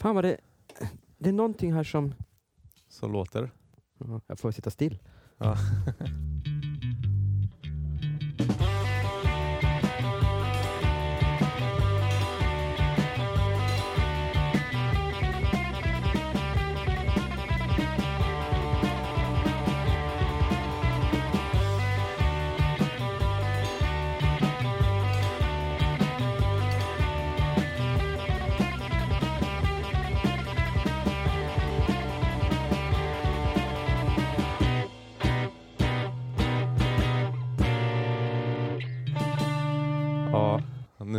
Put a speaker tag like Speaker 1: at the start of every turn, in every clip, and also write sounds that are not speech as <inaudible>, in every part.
Speaker 1: Fan vad det... Det är någonting här som...
Speaker 2: Så låter.
Speaker 1: Ja, Jag får sitta still.
Speaker 2: Ja, <laughs>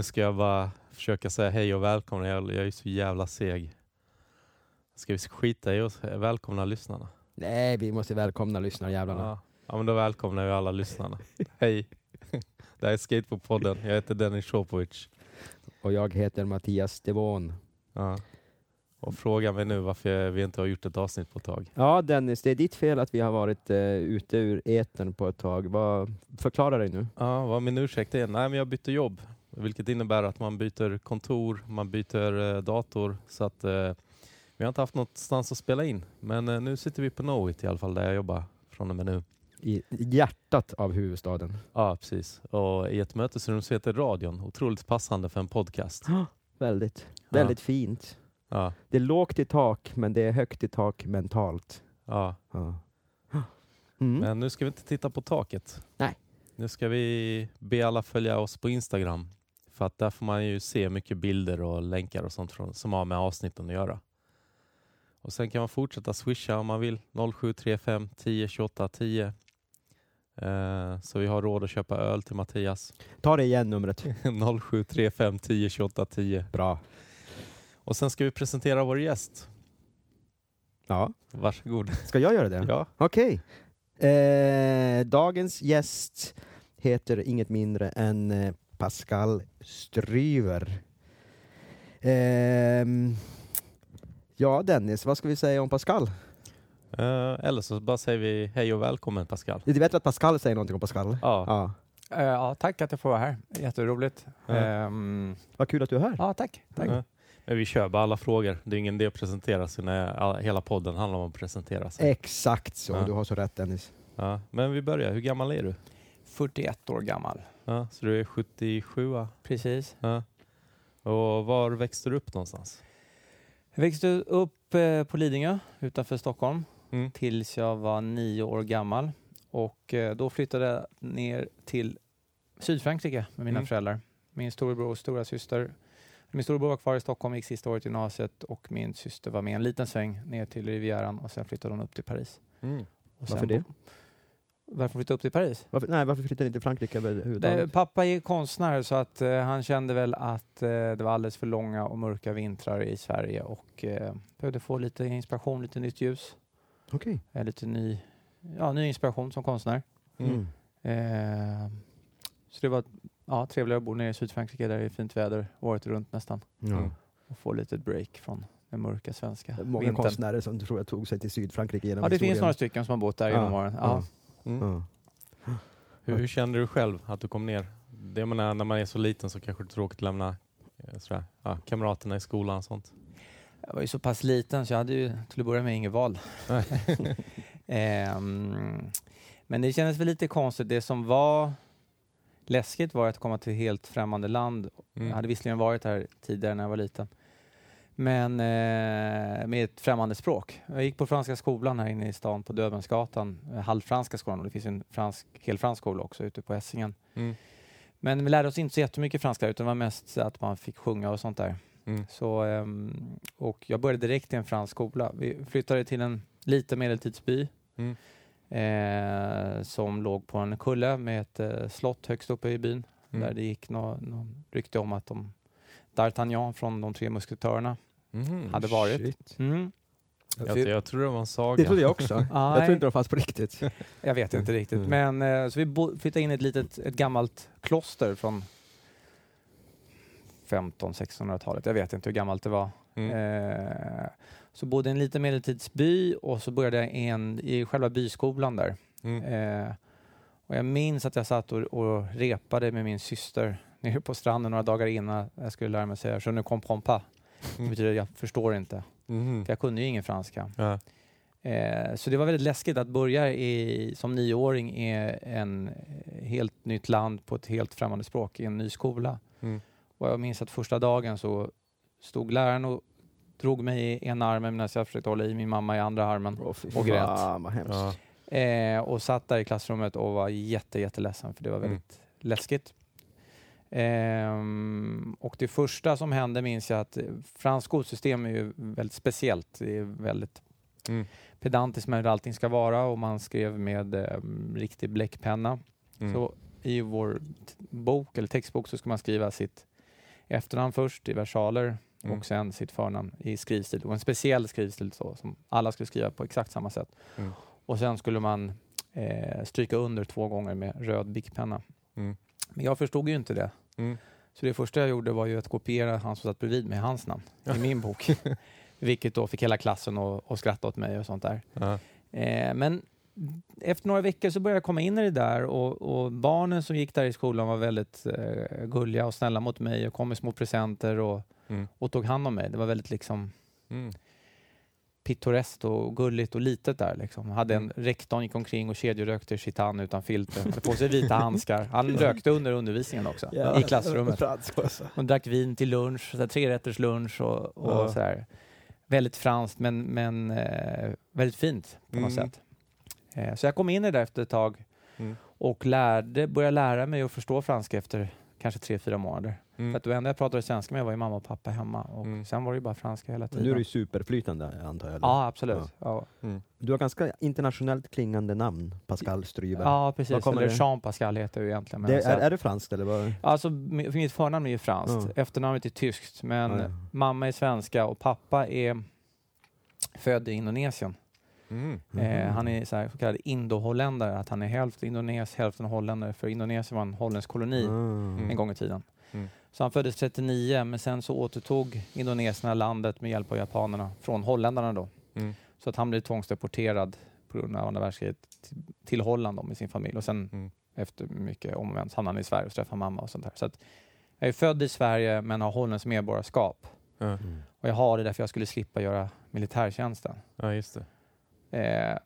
Speaker 2: nu ska jag bara försöka säga hej och välkomna. Jag, jag är så jävla seg. Ska vi skita i oss välkomna lyssnarna?
Speaker 1: Nej, vi måste välkomna lyssnarjävlarna.
Speaker 2: Ja. ja, men då välkomnar vi alla lyssnarna. <laughs> hej! <laughs> Det här är Skateboardpodden. Jag heter Dennis Shopovic.
Speaker 1: Och jag heter Mattias Devon.
Speaker 2: Ja. Och fråga mig nu varför vi inte har gjort ett avsnitt på ett tag.
Speaker 1: Ja Dennis, det är ditt fel att vi har varit eh, ute ur etern på ett tag. Vad, förklara dig nu.
Speaker 2: Ja, vad min ursäkt är? Nej, men jag bytte jobb, vilket innebär att man byter kontor, man byter eh, dator, så att eh, vi har inte haft någonstans att spela in. Men eh, nu sitter vi på Knowit i alla fall, där jag jobbar från och med nu.
Speaker 1: I hjärtat av huvudstaden.
Speaker 2: Ja, precis. Och i ett mötesrum så heter radion, otroligt passande för en podcast. <gasps>
Speaker 1: Väldigt,
Speaker 2: Ja.
Speaker 1: väldigt fint.
Speaker 2: Ja,
Speaker 1: Det är lågt i tak, men det är högt i tak mentalt.
Speaker 2: ja.
Speaker 1: Ja. <gasps> Mm.
Speaker 2: Men nu ska vi inte titta på taket.
Speaker 1: Nej.
Speaker 2: Nu ska vi be alla följa oss på Instagram. För att där får man ju se mycket bilder och länkar och sånt från, som har med avsnitten att göra. Och sen kan man fortsätta swisha om man vill. 0735 10 28 10. Eh, så vi har råd att köpa öl till Mattias.
Speaker 1: Ta det igen numret.
Speaker 2: 0735 10 28 10.
Speaker 1: Bra.
Speaker 2: Och sen ska vi presentera vår gäst.
Speaker 1: Ja.
Speaker 2: Varsågod.
Speaker 1: Ska jag göra det?
Speaker 2: Ja.
Speaker 1: Okej. Eh, dagens gäst heter inget mindre än eh, Pascal Stryver. Ehm, ja, Dennis, vad ska vi säga om Pascal?
Speaker 2: Eh, eller så bara säger vi hej och välkommen Pascal.
Speaker 1: Du vet att Pascal säger någonting om Pascal?
Speaker 2: Ja.
Speaker 1: ja.
Speaker 3: Eh, ja, tack att jag får vara här. Jätteroligt.
Speaker 2: Ja.
Speaker 3: Ehm,
Speaker 1: Vad kul att du är här.
Speaker 3: ja, tack. tack.
Speaker 2: Ja. Men vi kör bara alla frågor. Det är ingen idé att presentera sig när all, hela podden handlar om att presentera sig.
Speaker 1: Exakt så,
Speaker 2: Ja.
Speaker 1: du har så rätt Dennis.
Speaker 2: Ja. Men vi börjar. Hur gammal är du?
Speaker 3: 41 år gammal.
Speaker 2: Ja, så du är 77? va?
Speaker 3: Precis.
Speaker 2: Ja. Och var växte du upp någonstans?
Speaker 3: Jag växte upp eh, på Lidingö utanför Stockholm
Speaker 2: Mm.
Speaker 3: tills jag var nio år gammal. Och eh, då flyttade jag ner till Sydfrankrike med mina
Speaker 2: Mm.
Speaker 3: föräldrar. Min storebror och stora syster. Min storebror var kvar i Stockholm, gick sista året i gymnasiet och min syster var med en liten sväng ner till Rivieran och sen flyttade hon upp till Paris.
Speaker 2: Mm.
Speaker 1: Varför det?
Speaker 3: bo- Varför flyttade upp till Paris?
Speaker 1: Varför, nej, varför flyttade inte till Frankrike överhuvudtaget?
Speaker 3: pappa är konstnär så att eh, han kände väl att eh, det var alldeles för långa och mörka vintrar i Sverige och eh, behövde få lite inspiration, lite nytt ljus,
Speaker 1: Okej.
Speaker 3: eh, lite ny, ja, ny inspiration som konstnär.
Speaker 2: Mm.
Speaker 3: Eh, så det var ja, trevligare att bo nere i Sydfrankrike där det är fint väder året runt nästan
Speaker 1: Ja.
Speaker 2: Mm.
Speaker 3: och få lite break från den mörka svenska
Speaker 1: Många
Speaker 3: vintern.
Speaker 1: konstnärer som tror jag tog sig till Sydfrankrike genom
Speaker 3: Ja, det
Speaker 1: historien.
Speaker 3: finns några stycken som har bott där genom åren. Ja.
Speaker 2: Mm.
Speaker 1: Ja.
Speaker 2: Hur, hur kände du själv att du kom ner? Det menar, när man är så liten så kanske det är tråkigt att lämna eh, sådär, ja, kamraterna i skolan och sånt.
Speaker 3: Jag var ju så pass liten så jag hade ju till att börja med inget val. <laughs> Ehm, men det kändes väl lite konstigt. Det som var läskigt var att komma till ett helt främmande land.
Speaker 2: Mm.
Speaker 3: Jag hade visserligen varit här tidigare när jag var liten. Men eh, med ett främmande språk. Jag gick på franska skolan här inne i stan på Döbelnsgatan, eh, halvfranska skolan och det finns en fransk, helfransk skola också ute på Essingen.
Speaker 2: Mm.
Speaker 3: Men vi lärde oss inte så jättemycket franska utan det var mest att man fick sjunga och sånt där.
Speaker 2: Mm.
Speaker 3: Så, ehm, och jag började direkt i en fransk skola. Vi flyttade till en liten medeltidsby
Speaker 2: Mm.
Speaker 3: eh, som låg på en kulle med ett eh, slott högst uppe i byn.
Speaker 2: Mm.
Speaker 3: Där det gick något nå rykte om att de D'Artagnan från de tre musketörerna
Speaker 2: Mhm.
Speaker 3: hade varit.
Speaker 1: Shit.
Speaker 3: Mm.
Speaker 2: Jag, jag tror det var en saga.
Speaker 1: Det trodde jag också. <laughs> jag tror inte de fanns på riktigt. <laughs>
Speaker 3: jag vet inte riktigt.
Speaker 2: Mm.
Speaker 3: Men eh, så vi flyttade in i ett litet, ett gammalt kloster från 1500-1600-talet. Jag vet inte hur gammalt det var.
Speaker 2: Mm.
Speaker 3: Eh, så bodde i en liten medeltidsby och så började jag i en, i själva byskolan där.
Speaker 2: Mm.
Speaker 3: Eh, och jag minns att jag satt och, och repade med min syster nere på stranden några dagar innan jag skulle lära mig säga Je ne comprends pas. Det betyder att jag förstår inte.
Speaker 2: Mhm.
Speaker 3: För jag kunde ju ingen franska.
Speaker 2: Ja.
Speaker 3: Eh, så det var väldigt läskigt att börja i, som nioåring i en helt nytt land på ett helt främmande språk i en ny skola.
Speaker 2: Mm.
Speaker 3: Och jag minns att första dagen så stod läraren och drog mig i ena armen medan jag försökte hålla i min mamma i andra armen.
Speaker 1: Fy
Speaker 3: Och grät.
Speaker 1: fan, vad hemskt.
Speaker 2: Ja.
Speaker 3: Eh, och satt där i klassrummet och var jätte, jätteledsen för det var
Speaker 2: Mm.
Speaker 3: väldigt läskigt. Ehm, och det första som hände minns jag att franskt skolsystem är ju väldigt speciellt. Det är väldigt
Speaker 2: Mm.
Speaker 3: pedantiskt med hur allting ska vara och man skrev med eh, riktig bläckpenna.
Speaker 2: Mm.
Speaker 3: Så i vår bok eller textbok så ska man skriva sitt efternamn först i versaler
Speaker 2: Mm.
Speaker 3: och sen sitt förnamn i skrivstil. Och en speciell skrivstil så, som alla skulle skriva på exakt samma sätt.
Speaker 2: Mm.
Speaker 3: Och sen skulle man eh, stryka under två gånger med röd bickpenna.
Speaker 2: Mm.
Speaker 3: Men jag förstod ju inte det.
Speaker 2: Mm.
Speaker 3: Så det första jag gjorde var ju att kopiera han som satt bredvid med hans namn i <laughs> min bok. <laughs> Vilket då fick hela klassen att att skratta åt mig och sånt där.
Speaker 2: Ja.
Speaker 3: Eh, men efter några veckor så började jag komma in i det där och, och barnen som gick där i skolan var väldigt eh, gulliga och snälla mot mig och kom med små presenter och,
Speaker 2: Mm.
Speaker 3: och tog hand om mig. Det var väldigt liksom
Speaker 2: Mm.
Speaker 3: Pittoreskt och gulligt och litet där. Liksom. Hade en
Speaker 2: Mm.
Speaker 3: rektorn gick omkring och kedjerökte chitan utan filter. Hade på sig vita handskar. Han <laughs> rökte under undervisningen också i klassrummet. <laughs> Och drack vin till lunch, trerätters lunch och, och
Speaker 2: Ja.
Speaker 3: sådär. Väldigt franskt men, men eh, väldigt fint på något
Speaker 2: Mm.
Speaker 3: sätt. Eh, så jag kom in i det där efter ett tag
Speaker 2: Mm.
Speaker 3: och lärde, började lära mig att förstå franska efter kanske tre, fyra månader.
Speaker 2: Mm.
Speaker 3: För att det enda jag pratade svenska med var ju mamma och pappa hemma och
Speaker 2: Mm.
Speaker 3: sen var det ju bara franska hela
Speaker 1: Men
Speaker 3: tiden.
Speaker 1: nu är du ju superflytande antar jag. eller?
Speaker 3: Ja, absolut.
Speaker 1: Ja.
Speaker 3: Ja,
Speaker 2: Mm.
Speaker 1: Du har ganska internationellt klingande namn, Pascal Stryber.
Speaker 3: ja precis.
Speaker 1: kommer
Speaker 3: Eller
Speaker 1: det?
Speaker 3: Jean Pascal heter jag egentligen. Men
Speaker 1: det, är, är det franskt eller? Vad?
Speaker 3: Alltså, mitt förnamn är ju franskt,
Speaker 1: Ja.
Speaker 3: efternamnet är tyskt, men mamma är svenska och pappa är född i Indonesien.
Speaker 2: Mm.
Speaker 3: Eh,
Speaker 1: Mhm.
Speaker 3: han är så, här, så kallad indoholländare, att han är hälften indones, hälften holländare, för Indonesien var en holländsk koloni
Speaker 1: Ah.
Speaker 3: en gång i tiden.
Speaker 2: Mm.
Speaker 3: Så han föddes 39, men sen så återtog indoneserna landet med hjälp av japanerna från holländarna då.
Speaker 2: Mm.
Speaker 3: Så att han blev tvångsdeporterad på grund av andra världskriget till, till Holland då, med sin familj och sen
Speaker 2: Mm.
Speaker 3: efter mycket om och men så hamnade han i Sverige och träffade mamma och sånt där. Så att jag är född i Sverige men har holländskt medborgarskap.
Speaker 1: Mm.
Speaker 3: Och jag har det därför jag skulle slippa göra militärtjänsten.
Speaker 2: ja, just det.
Speaker 3: Eh,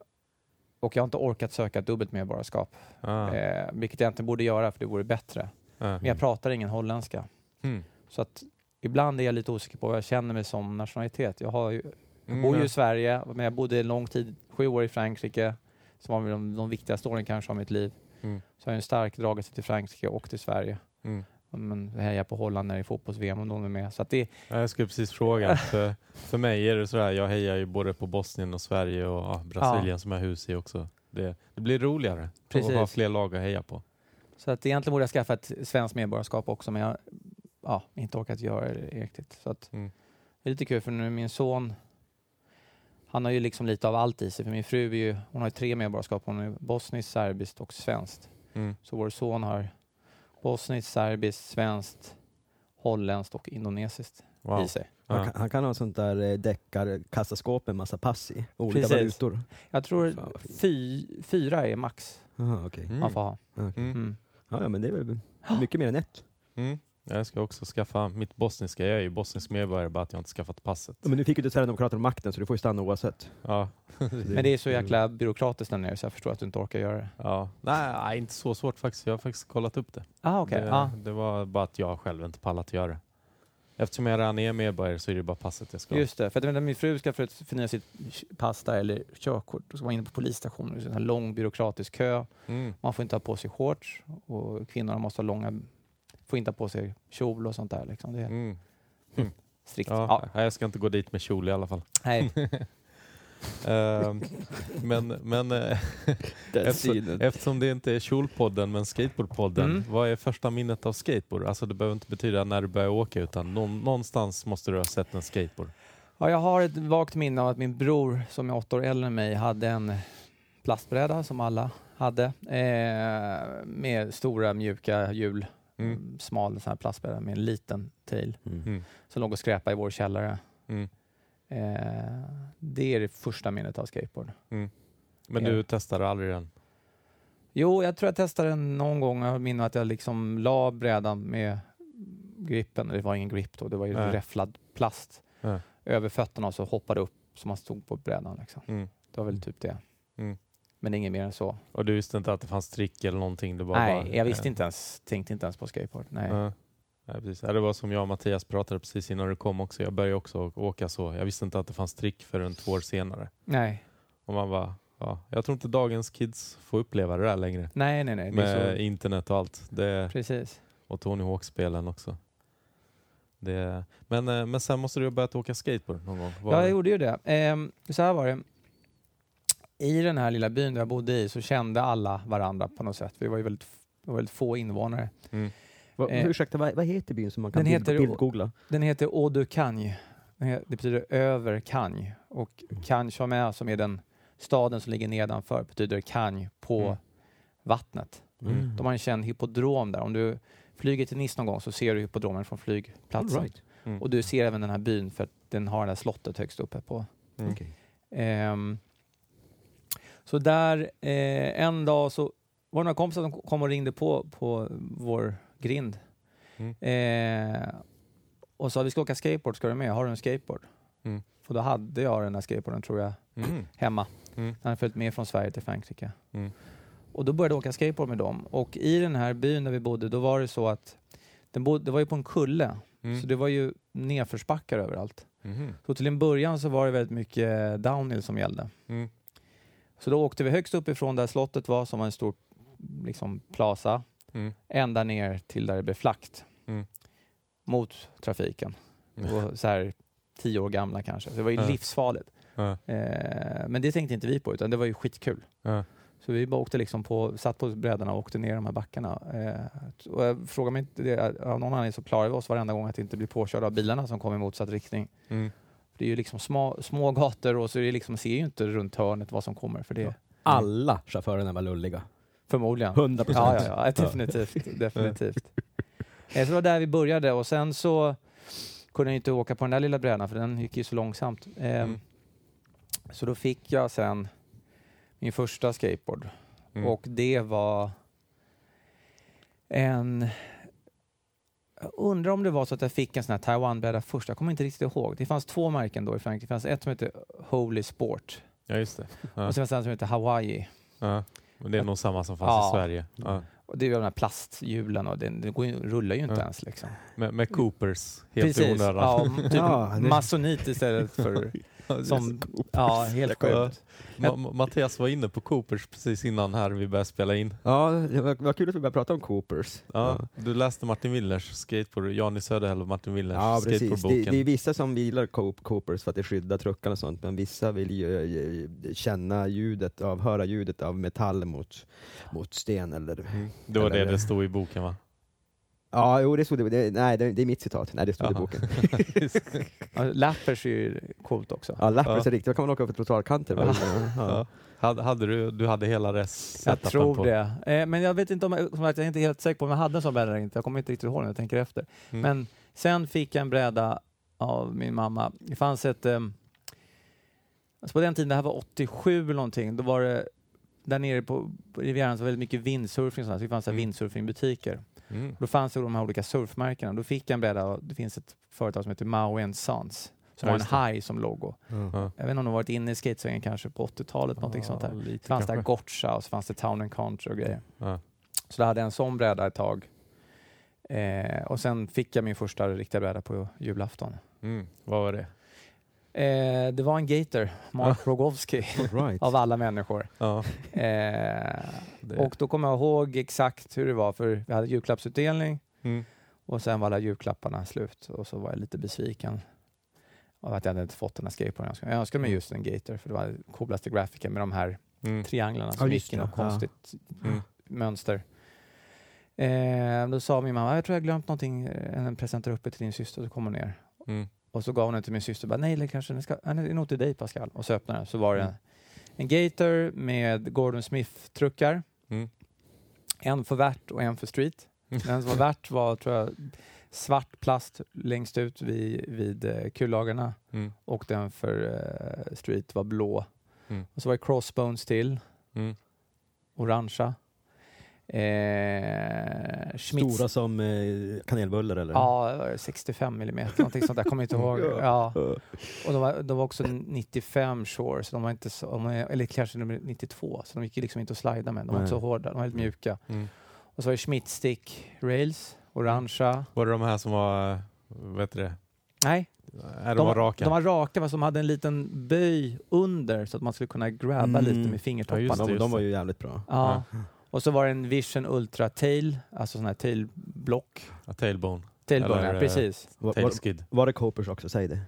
Speaker 3: och jag har inte orkat söka dubbelt medborgarskap.
Speaker 2: Ah.
Speaker 3: Eh, vilket jag inte borde göra för det vore bättre.
Speaker 2: Ja.
Speaker 3: Men jag pratar ingen holländska.
Speaker 2: Mm.
Speaker 3: Så att ibland är jag lite osäker på vad jag känner mig som nationalitet. Jag, har ju, jag
Speaker 2: Mm,
Speaker 3: bor ju i Sverige, men jag bodde en lång tid, sju år i Frankrike, som var de, de viktigaste åren kanske av mitt liv.
Speaker 2: Mm.
Speaker 3: Så jag har en stark dragelse till Frankrike och till Sverige.
Speaker 2: Mm.
Speaker 3: Men jag hejar på Holland när det är fotbolls-VM om de är med. Så att det,
Speaker 2: Ja, jag skulle precis fråga. <laughs> För, för mig är det sådär, jag hejar ju både på Bosnien och Sverige och ja, Brasilien som jag hus i också. Det, det blir roligare
Speaker 3: Precis.
Speaker 2: att ha fler lag att heja på.
Speaker 3: så att egentligen borde jag skaffa ett svenskt medborgarskap också, men jag ja, inte orkat göra det riktigt. Så att,
Speaker 2: Mm.
Speaker 3: Det är lite kul för nu är min son, han har ju liksom lite av allt i sig. För min fru är ju, hon har ju tre medborgarskap. Hon är bosniskt, serbiskt och svenskt.
Speaker 2: Mm.
Speaker 3: Så vår son har bosniskt, serbiskt, svenskt, holländskt och indonesiskt
Speaker 2: Wow.
Speaker 3: i sig.
Speaker 1: Han,
Speaker 2: Ja.
Speaker 1: kan, han kan ha sånt där eh, deckarkassaskåp med massa pass i. Olika
Speaker 3: Precis.
Speaker 1: valutor.
Speaker 3: Jag tror
Speaker 1: Fan,
Speaker 3: fy, fyra är max
Speaker 1: Aha.
Speaker 2: Mm.
Speaker 3: man får ha.
Speaker 1: Okej.
Speaker 2: Mm.
Speaker 3: Mm.
Speaker 1: Ja, ja, men det är väl <gasps> mycket mer än ett.
Speaker 2: Mm. Jag ska också skaffa mitt bosniska. Jag är ju bosnisk medborgare, bara att jag inte skaffat passet.
Speaker 1: Men nu fick ju inte Sverigedemokraterna makten så du får ju stanna oavsett.
Speaker 2: Ja. <laughs>
Speaker 3: Men det är så jäkla byråkratiskt där nere så jag förstår att du inte orkar göra det.
Speaker 2: ja. Nej, inte så svårt faktiskt. Jag har faktiskt kollat upp det.
Speaker 3: Ah, okej.
Speaker 2: Det,
Speaker 3: Ah,
Speaker 2: det var bara att jag själv inte pallat göra det. Eftersom jag redan är medborgare så är det bara passet jag ska ha.
Speaker 3: just det. För att vet, min fru ska för att förnya sitt pass där, eller körkort, då ska man in på polisstationen. Det är en lång byråkratisk kö.
Speaker 2: Mm.
Speaker 3: Man får inte ha på sig shorts och kvinnorna måste ha långa, får inte ha på sig kjol och sånt där. Liksom. Det är
Speaker 2: Mm. <laughs>
Speaker 3: strikt.
Speaker 2: Ja,
Speaker 3: Ja.
Speaker 2: Jag ska inte gå dit med kjol i alla fall.
Speaker 3: Nej. <laughs>
Speaker 2: Ehm, men men eh, <laughs> eftersom, eftersom det inte är kjolpodden men skateboardpodden,
Speaker 3: Mm.
Speaker 2: vad är första minnet av skateboard? Alltså det behöver inte betyda när du börjar åka utan någon, någonstans måste du ha sett en skateboard.
Speaker 3: Ja, jag har ett vagt minne av att min bror, som är åtta år äldre än mig, hade en plastbräda som alla hade eh, med stora mjuka hjul.
Speaker 2: Mm.
Speaker 3: Smal sån här plastbräda med en liten tail
Speaker 1: Mm.
Speaker 2: Mm.
Speaker 3: som låg och skräpade i vår källare.
Speaker 2: Mm.
Speaker 3: Eh, det är det första minnet av skateboard.
Speaker 2: Men
Speaker 3: Ja.
Speaker 2: du testade aldrig den?
Speaker 3: Jo, jag tror jag testade den någon gång. Jag minns att jag liksom la brädan med grippen. Det var ingen grip då, det var ju
Speaker 2: Nej.
Speaker 3: räfflad plast.
Speaker 2: Ja.
Speaker 3: över fötterna och så hoppade upp som man stod på brädan. Liksom.
Speaker 2: Mm.
Speaker 3: Det var väl typ det.
Speaker 2: Mm.
Speaker 3: Men inget mer än så.
Speaker 2: Och du visste inte att det fanns trick eller någonting? Du bara
Speaker 3: Nej,
Speaker 2: bara,
Speaker 3: jag visste
Speaker 2: eh,
Speaker 3: inte ens, tänkte inte ens på skateboard. Nej.
Speaker 2: Ja. Nej, precis. Det var som jag och Mattias pratade precis innan du kom också. Jag började också åka så. Jag visste inte att det fanns trick förrän två år senare.
Speaker 3: Nej.
Speaker 2: Och man bara, ja, jag tror inte dagens kids får uppleva det där längre.
Speaker 3: nej, nej, nej.
Speaker 2: Med
Speaker 3: så,
Speaker 2: internet och allt. Det,
Speaker 3: precis.
Speaker 2: och Tony Hawk-spelen också. Det, men, eh, men sen måste du ha börjat åka skateboard någon gång? Var
Speaker 3: Ja, jag
Speaker 2: det-
Speaker 3: gjorde ju det. Ehm, så här var det. I den här lilla byn där jag bodde i så kände alla varandra på något sätt. Vi var ju väldigt, var väldigt få invånare.
Speaker 2: Mm.
Speaker 1: Va,
Speaker 3: Eh,
Speaker 1: ursäkta, vad, vad heter byn som man kan
Speaker 3: den
Speaker 1: bild,
Speaker 3: heter-
Speaker 1: bildgoogla?
Speaker 3: Den heter Eau de Cagne. Det betyder över Cagne. Och Cagne som är, som är den staden som ligger nedanför betyder Cagne på
Speaker 2: Mm.
Speaker 3: vattnet.
Speaker 2: Mm.
Speaker 3: De har en känd hippodrom där. Om du flyger till Nice någon gång så ser du hippodromen från flygplatsen.
Speaker 1: Right.
Speaker 2: Mm.
Speaker 3: Och du ser även den här byn för att den har det här slottet högst uppe på.
Speaker 2: Mm.
Speaker 1: Okej.
Speaker 3: Så där, eh, en dag så var det några kompisar som kom och ringde på, på vår grind.
Speaker 2: Mm.
Speaker 3: Eh, och sa vi ska åka skateboard, ska du med? Har du en skateboard?
Speaker 2: Mm.
Speaker 3: Och då hade jag den här skateboarden tror jag
Speaker 2: Mm.
Speaker 3: hemma.
Speaker 2: Mm.
Speaker 3: Den hade följt med från Sverige till Frankrike.
Speaker 2: Mm.
Speaker 3: Och då började jag åka skateboard med dem. Och i den här byn där vi bodde, då var det så att den bod, det var ju på en kulle.
Speaker 2: Mm.
Speaker 3: Så det var ju nedförsbackar överallt.
Speaker 2: Mhm.
Speaker 3: Så till en början så var det väldigt mycket downhill som gällde. Så då åkte vi högst uppifrån där slottet var, som var en stor liksom, plaza,
Speaker 2: Mm.
Speaker 3: ända ner till där det blev flackt.
Speaker 2: Mm.
Speaker 3: Mot trafiken.
Speaker 2: Mm.
Speaker 3: Och så här tio år gamla kanske. Så det var ju livsfarligt. Eh, men det tänkte inte vi på, utan det var ju skitkul. Så vi bara åkte liksom på, satt på brädorna och åkte ner de här backarna. Eh, och jag frågar mig inte det, av någon anledning så klarar vi oss varenda gång att inte bli påkörda av bilarna som kommer i motsatt riktning.
Speaker 2: Mm.
Speaker 3: Det är ju liksom små, små gator och så är det liksom, ser ju inte runt hörnet vad som kommer. För det,
Speaker 1: Ja. Alla chaufförerna var lulliga.
Speaker 3: Förmodligen.
Speaker 1: 100 procent.
Speaker 3: Ja, ja, ja, definitivt. definitivt. Eh, Så det var där vi började och sen så kunde jag inte åka på den där lilla brädan för den gick ju så långsamt. Eh,
Speaker 2: Mm.
Speaker 3: Så då fick jag sen min första skateboard
Speaker 2: Mm.
Speaker 3: och det var en... Jag undrar om det var så att jag fick en sån här Taiwan-bräda först. Jag kommer inte riktigt ihåg. Det fanns två märken då i Frankrike. Det fanns ett som hette Holy Sport
Speaker 2: Ja, just det. Ja.
Speaker 3: och sen fanns det en som hette Hawaii.
Speaker 2: Ja. Och det är nog samma som fanns
Speaker 3: Ja.
Speaker 2: i Sverige. Ja.
Speaker 3: Och det är ju de här plasthjulen och den, den går ju, rullar ju inte
Speaker 2: Ja.
Speaker 3: ens. Liksom.
Speaker 2: Med, med Coopers, helt i
Speaker 3: Precis.
Speaker 2: onödan.
Speaker 3: Ja, typ
Speaker 1: Ja, det-
Speaker 3: masonit istället för... <laughs> Som, ja, helt
Speaker 2: Ja.
Speaker 3: sjukt.
Speaker 2: Ma- Ma- Mattias var inne på Coopers precis innan här vi började spela in.
Speaker 1: Ja, det var, var kul att vi började prata om Coopers.
Speaker 2: Ja, Du läste Martin Willers skateboard, Jani Söderhäll och Martin Willers
Speaker 1: Ja, precis. Det,
Speaker 2: skateboardboken.
Speaker 1: det är vissa som gillar Coop- Coopers för att det skyddar truckarna och sånt, men vissa vill ju eh, känna ljudet av, höra ljudet av metall mot, mot sten eller...
Speaker 2: Mm. Det var det
Speaker 1: Eller-
Speaker 2: det stod i boken va?
Speaker 1: Ja, jo det stod det, det nej det, det är mitt citat, nej det stod i
Speaker 2: Jaha.
Speaker 1: boken. <laughs>
Speaker 3: Ja, Lappers är ju coolt också.
Speaker 1: Ja, Lappers
Speaker 2: Ja.
Speaker 1: är riktigt, då kan man åka upp för trottoarkanter. va?
Speaker 2: Ja.
Speaker 1: Ja.
Speaker 2: Hade, hade du, du hade hela det
Speaker 3: Jag tror
Speaker 2: på?
Speaker 3: det. Eh, men jag vet inte om jag, jag är inte helt säker på om jag hade en sån bräda eller inte. Jag kommer inte riktigt ihåg när jag tänker efter.
Speaker 2: Mm.
Speaker 3: Men sen fick jag en bräda av min mamma. Det fanns ett... Eh, alltså på den tiden, det här var 87 eller någonting, då var det där nere på, Rivieran så var det väldigt mycket windsurfing och sånt, så det fanns. Mm. windsurfingbutiker.
Speaker 2: Mm.
Speaker 3: Då fanns det de här olika surfmärkena. Då fick jag en bräda och det finns ett företag som heter Maui Sons som
Speaker 2: Ja,
Speaker 3: har en haj som logo.
Speaker 2: Ja.
Speaker 3: Jag vet inte om de varit inne i skatesvängen kanske på 80-talet, någonting sånt där.
Speaker 2: lite
Speaker 3: Det fanns där. Gotcha och så fanns det Town and Country och grejer.
Speaker 2: Ja.
Speaker 3: Så då hade jag en sån bräda ett tag. Eh, och sen fick jag min första riktiga bräda på julafton.
Speaker 2: Mm. Vad var det?
Speaker 3: Eh, det var en Gator, Mark Rogowski,
Speaker 1: All right. <laughs>
Speaker 3: av alla människor.
Speaker 2: Ja,
Speaker 3: Eh, och då kommer jag ihåg exakt hur det var, för vi hade julklappsutdelning
Speaker 2: Mm.
Speaker 3: och sen var alla julklapparna slut och så var jag lite besviken. Och att jag hade inte fått den här skateboarden. Jag önskade- Jag önskade mig just en Gator, för det var den coolaste grafiken med de här
Speaker 2: Mm.
Speaker 3: trianglarna som
Speaker 1: just
Speaker 3: gick i något konstigt
Speaker 2: Mm.
Speaker 3: mönster. Eh, då sa min mamma, jag tror jag glömt någonting, eh, en present där uppe till din syster, så kom hon ner.
Speaker 2: Mm.
Speaker 3: Och så gav hon den till min syster, bara, nej eller kanske den ska, nej, det är nog till dig Pascal. Och så öppnade den, så var det
Speaker 2: Mm.
Speaker 3: en Gator med Gordon Smith-truckar.
Speaker 2: Mm.
Speaker 3: En för värt och en för street. Den som var värt var, tror jag, svart plast längst ut vid, vid eh, kullagarna
Speaker 2: Mm.
Speaker 3: och den för eh, street var blå.
Speaker 2: Mm.
Speaker 3: Och så var det crossbones till,
Speaker 2: Mm.
Speaker 3: orangea. Eh, Schmitz,
Speaker 1: Stora som eh, kanelbullar eller?
Speaker 3: Ja, det var 65 millimeter, någonting sånt där, kommer inte ihåg. <laughs> Ja. Och de var, de var också 95 shore, så de var inte så, de var- eller kanske nummer 92, så de gick liksom inte att slida med. De var inte så
Speaker 1: Nej.
Speaker 3: hårda, de var väldigt mjuka.
Speaker 2: Mm.
Speaker 3: Och så var det Schmidt Stick Rails, orangea.
Speaker 2: Var det de här som var, vad heter det?
Speaker 3: Nej,
Speaker 2: Nej, de, var raka.
Speaker 3: De var raka fast de hade en liten böj under så att man skulle kunna grabba
Speaker 1: Mm.
Speaker 3: lite med
Speaker 2: Ja,
Speaker 3: fingertopparna.
Speaker 2: just det,
Speaker 1: de, de var ju jävligt bra.
Speaker 3: Ja. Och så var det en Vision Ultra Tail, alltså sån här tailblock.
Speaker 2: Ja, tailbone.
Speaker 3: Tailbone,
Speaker 2: Eller,
Speaker 3: ja,
Speaker 2: eh,
Speaker 3: precis.
Speaker 1: Var, var,
Speaker 2: Tailskid.
Speaker 1: var det Copers också? Säg det.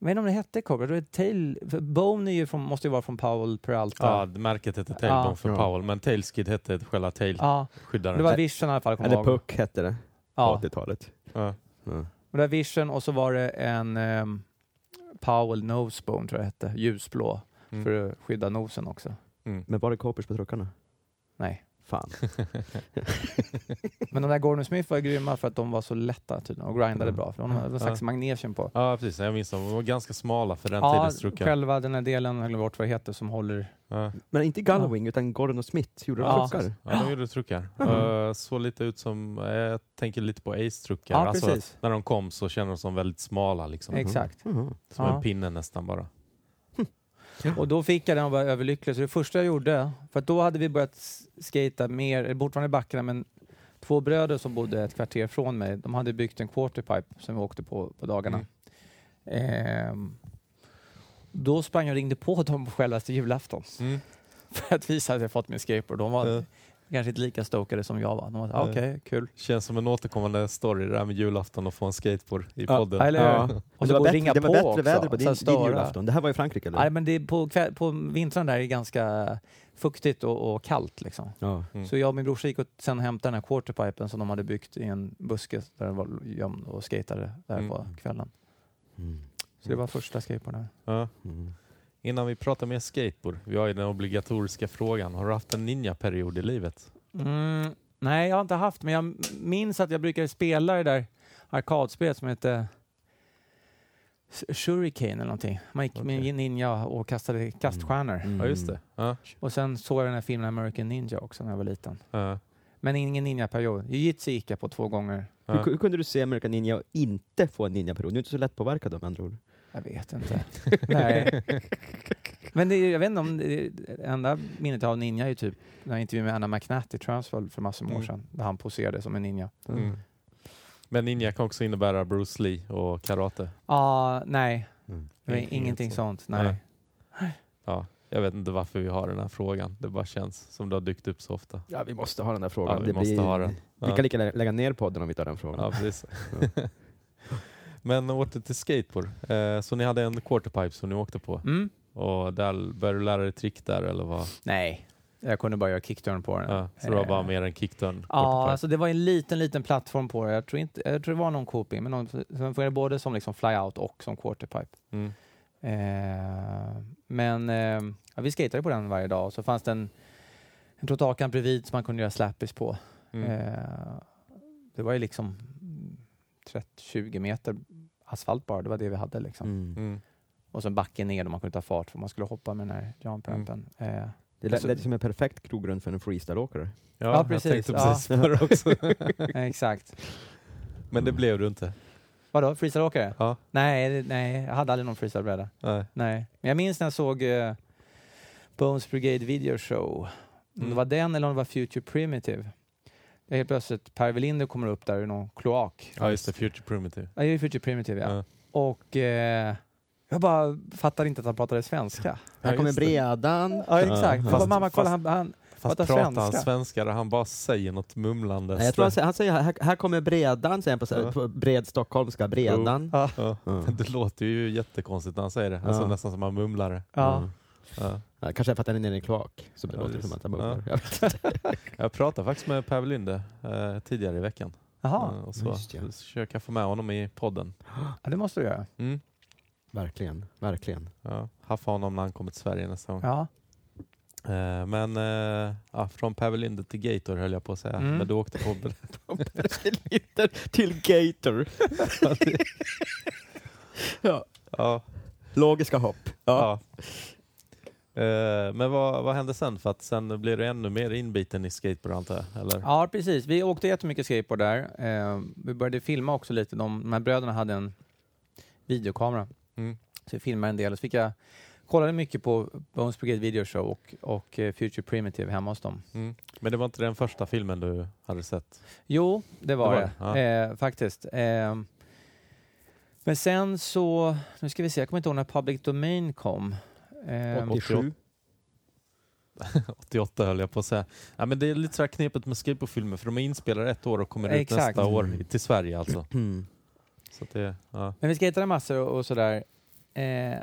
Speaker 3: Inte om det hette Cobra, Tail... Bone är ju från, måste ju vara från Powell Peralta.
Speaker 2: Ja, märket hette tailbone
Speaker 3: Ja.
Speaker 2: för
Speaker 1: Ja.
Speaker 2: Powell, men tailskid hette själva
Speaker 3: Ja,
Speaker 2: tailskyddaren.
Speaker 3: det var Vision i alla fall,
Speaker 1: Eller
Speaker 3: ihåg.
Speaker 1: Puck hette det på
Speaker 3: Ja,
Speaker 1: 80-talet.
Speaker 2: Ja.
Speaker 1: Ja.
Speaker 3: och det var Vision och så var det en ehm, Powell Nosebone tror jag hette, ljusblå,
Speaker 2: Mm.
Speaker 3: för att skydda nosen också.
Speaker 2: Mm.
Speaker 1: Men var det Copers på truckarna?
Speaker 3: Nej.
Speaker 1: Fan. <laughs>
Speaker 3: Men de där Gordon Smith var ju grymma för att de var så lätta tydligen och grindade
Speaker 1: Mm.
Speaker 3: bra. För de hade någon slags
Speaker 2: Ja.
Speaker 3: magnesium på.
Speaker 2: Ja, precis. Jag minns dem. De var ganska smala för den
Speaker 3: Ja,
Speaker 2: tidens truckar.
Speaker 3: själva den här delen, jag glömmer bort vad det heter, som håller...
Speaker 2: Ja.
Speaker 1: Men inte Gullwing utan Gordon och Smith gjorde de
Speaker 3: Ja.
Speaker 1: truckar.
Speaker 2: Ja, de gjorde truckar.
Speaker 3: Mm.
Speaker 2: Uh, såg lite ut som, eh, jag tänker lite på Ace-truckar.
Speaker 3: Ja,
Speaker 2: alltså, när de kom så kändes de som väldigt smala. Liksom.
Speaker 3: Exakt.
Speaker 1: Mhm.
Speaker 2: Som
Speaker 3: Ja.
Speaker 2: en pinne nästan bara.
Speaker 3: Och då fick jag den och var överlycklig. Så det första jag gjorde, för att då hade vi börjat skata mer, fortfarande i backarna, men två bröder som bodde ett kvarter från mig, de hade byggt en quarterpipe som vi åkte på på dagarna. Ehm, då sprang jag och ringde på dem på självaste julafton
Speaker 2: Mm. <laughs>
Speaker 3: för att visa att jag fått min skateboard. De var
Speaker 2: Ja.
Speaker 3: Kanske inte lika stokade som jag var. De var så,
Speaker 2: Ja.
Speaker 3: okej, kul.
Speaker 2: Känns som en återkommande story det där med julafton och få en skateboard i
Speaker 1: Ja,
Speaker 2: podden.
Speaker 3: eller hur?
Speaker 1: Ja.
Speaker 3: Och
Speaker 1: det
Speaker 3: så
Speaker 1: var
Speaker 3: gå och
Speaker 1: bättre,
Speaker 3: ringa
Speaker 1: det var
Speaker 3: på
Speaker 1: bättre
Speaker 3: också,
Speaker 1: väder på
Speaker 3: så
Speaker 1: din, din
Speaker 3: störa.
Speaker 1: julafton. Det här var i Frankrike eller?
Speaker 3: Nej, men det är på, kväll, på vintern där är det ganska fuktigt och, och kallt. Liksom.
Speaker 1: Ja.
Speaker 2: Mm.
Speaker 3: Så jag och min brorsa gick och sen hämtade den här quarterpipen som de hade byggt i en buske där den var gömd och skatade där
Speaker 2: Mm.
Speaker 3: på kvällen.
Speaker 1: Mm.
Speaker 3: Så det var första skateboarden.
Speaker 2: Ja.
Speaker 1: Mm.
Speaker 2: Innan vi pratar mer skateboard, vi har ju den obligatoriska frågan. Har du haft en ninja-period i livet?
Speaker 3: Mm, nej, jag har inte haft, men jag minns att jag brukade spela det där arkadspelet som hette S- Shuriken eller någonting. Man gick med
Speaker 2: Okej.
Speaker 3: en ninja och kastade kaststjärnor.
Speaker 1: Mm.
Speaker 2: Ja, just det. Ja.
Speaker 3: Och sen såg jag den här filmen American Ninja också när jag var liten.
Speaker 2: Ja.
Speaker 3: Men ingen ninja-period. Jiu-jitsu gick jag på två gånger.
Speaker 2: Ja.
Speaker 1: Hur, hur kunde du se American Ninja och inte få en ninja-period? Du är inte så lätt påverkad med andra ord.
Speaker 3: Jag vet inte. <laughs> Nej. <laughs> Men det, jag vet inte om det, det enda minnet jag har av ninja är typ när jag intervjuade med Anna McNatt i Transworld för massor år
Speaker 2: Mm.
Speaker 3: sedan. Där han poserade som en ninja.
Speaker 2: Mm. Men ninja kan också innebära Bruce Lee och karate.
Speaker 3: Ah, nej,
Speaker 1: Mm.
Speaker 2: Inget
Speaker 3: ingenting
Speaker 2: sånt.
Speaker 3: sånt. Nej.
Speaker 2: Nej. Ja, jag vet inte varför vi har den här frågan. Det bara känns som det har dykt upp så ofta.
Speaker 1: Ja, vi måste ha den där frågan.
Speaker 2: Ja, vi
Speaker 1: Det
Speaker 2: måste
Speaker 1: blir-
Speaker 2: ha den.
Speaker 1: Vi
Speaker 2: Ja.
Speaker 1: kan lika lä- lägga ner podden om vi tar den
Speaker 2: Ja,
Speaker 1: frågan.
Speaker 2: precis. <laughs> Men åter till skateboard. Eh, så ni hade en quarterpipe som ni åkte på
Speaker 3: Mm?
Speaker 2: och där började du lära dig trick där eller vad?
Speaker 3: Nej, jag kunde bara göra kickturn på den.
Speaker 2: Ja, så det var bara
Speaker 3: Eh,
Speaker 2: mer en kickturn?
Speaker 3: Ja, alltså det var en liten, liten plattform på det. Jag tror, inte, jag tror det var någon coping, men någon, den fungerade både som liksom flyout och som quarterpipe.
Speaker 2: Mm.
Speaker 3: Eh, men eh, ja, vi skatade på den varje dag och så fanns det en, en totalkamp bredvid som man kunde göra slappies på.
Speaker 2: Mm.
Speaker 3: Eh, det var ju liksom mm, 30-20 meter asfalt bara, det var det vi hade liksom.
Speaker 1: Mm.
Speaker 2: Mm.
Speaker 3: Och så en backe ner då man kunde ta fart för man skulle hoppa med den här jump rampen. Eh,
Speaker 1: Det lät, lät som en perfekt grogrund för en freestyleåkare.
Speaker 2: Ja,
Speaker 3: Ja,
Speaker 2: jag
Speaker 3: precis. Ja.
Speaker 2: precis på det också. <laughs>
Speaker 3: exakt.
Speaker 2: Men det blev du inte?
Speaker 3: Vadå, freestyleåkare?
Speaker 2: Ja.
Speaker 3: Nej, det- nej, jag hade aldrig någon freestylebräda.
Speaker 2: Nej.
Speaker 3: Nej. Men jag minns när jag såg eh, Bones Brigade Video Show. Om det
Speaker 2: Mm.
Speaker 3: var den eller om det var Future Primitive. Helt plötsligt Per Welinder kommer upp där i någon kloak.
Speaker 2: Ja, just det. Future Primitive.
Speaker 3: Ja, det är Future Primitive ja.
Speaker 2: Ja.
Speaker 3: Och eh, jag bara fattade inte att han pratade svenska.
Speaker 1: Här
Speaker 2: Ja,
Speaker 1: kommer
Speaker 2: det.
Speaker 3: Ja
Speaker 1: bredan.
Speaker 3: exakt. Jag bara,
Speaker 2: Fast-
Speaker 3: mamma kolla
Speaker 2: fast-
Speaker 3: han, han
Speaker 2: Fast
Speaker 3: Pratar
Speaker 2: pratar han
Speaker 3: svenska.
Speaker 2: svenska eller han bara säger något mumlande?
Speaker 1: Nej, jag tror han, säger- han säger här, här kommer bredan, säger han på,
Speaker 2: Ja.
Speaker 1: på bred stockholmska. Bredan.
Speaker 3: ja,
Speaker 2: Ja.
Speaker 1: Ja. <laughs>
Speaker 2: Det låter ju jättekonstigt när han säger det. Alltså
Speaker 1: Ja.
Speaker 2: nästan som han mumlar det.
Speaker 3: ja.
Speaker 1: Mm.
Speaker 2: Ja.
Speaker 1: Ja, kanske för att han är nere i en kloak, som det
Speaker 2: Ja,
Speaker 1: låter som att han
Speaker 2: Ja.
Speaker 1: Jag. <laughs>
Speaker 2: Jag pratade faktiskt med Per Linde eh, tidigare i veckan.
Speaker 3: Jaha,
Speaker 2: Eh, och så
Speaker 1: just ja.
Speaker 2: så försöker jag få med honom i podden.
Speaker 3: ja, det måste du göra.
Speaker 2: Mm.
Speaker 1: Verkligen, verkligen.
Speaker 2: Ja, haffa honom när han kommer till Sverige nästa gång.
Speaker 3: Ja.
Speaker 2: Eh, men eh, ja, från Per Linde till Gator höll jag på att säga.
Speaker 3: Mm.
Speaker 2: Men du åkte på... <laughs>
Speaker 1: till Gator. <laughs> ja.
Speaker 2: ja,
Speaker 1: Logiska hopp.
Speaker 2: ja. Eh, men vad, vad hände sen? För att sen blir du ännu mer inbiten i skateboard antar jag? Eller?
Speaker 3: Ja, precis. Vi åkte jättemycket skateboard där. Eh, vi började filma också lite. De, de här bröderna hade en videokamera.
Speaker 2: Mm.
Speaker 3: Så vi filmade en del. Så fick jag kollade mycket på Bones Brigade Video Show och, och eh, Future Primitive hemma hos dem.
Speaker 2: Mm. Men det var inte den första filmen du hade sett?
Speaker 3: Jo, det var det,
Speaker 2: var det,
Speaker 3: eh, faktiskt. Eh, men sen så, nu ska vi se, jag kommer inte ihåg när Public Domain kom. Eh,
Speaker 1: 87.
Speaker 2: 88 <laughs> höll jag på att säga. Ja, men det är lite så här knepigt med skateboardfilmer för de är inspelade ett år och kommer ut
Speaker 3: Exakt.
Speaker 2: nästa år
Speaker 1: Mm.
Speaker 2: till Sverige alltså. <clears throat>
Speaker 1: Mm.
Speaker 2: Så att det, ja.
Speaker 3: Men vi skejtade massor och, och sådär. Eh,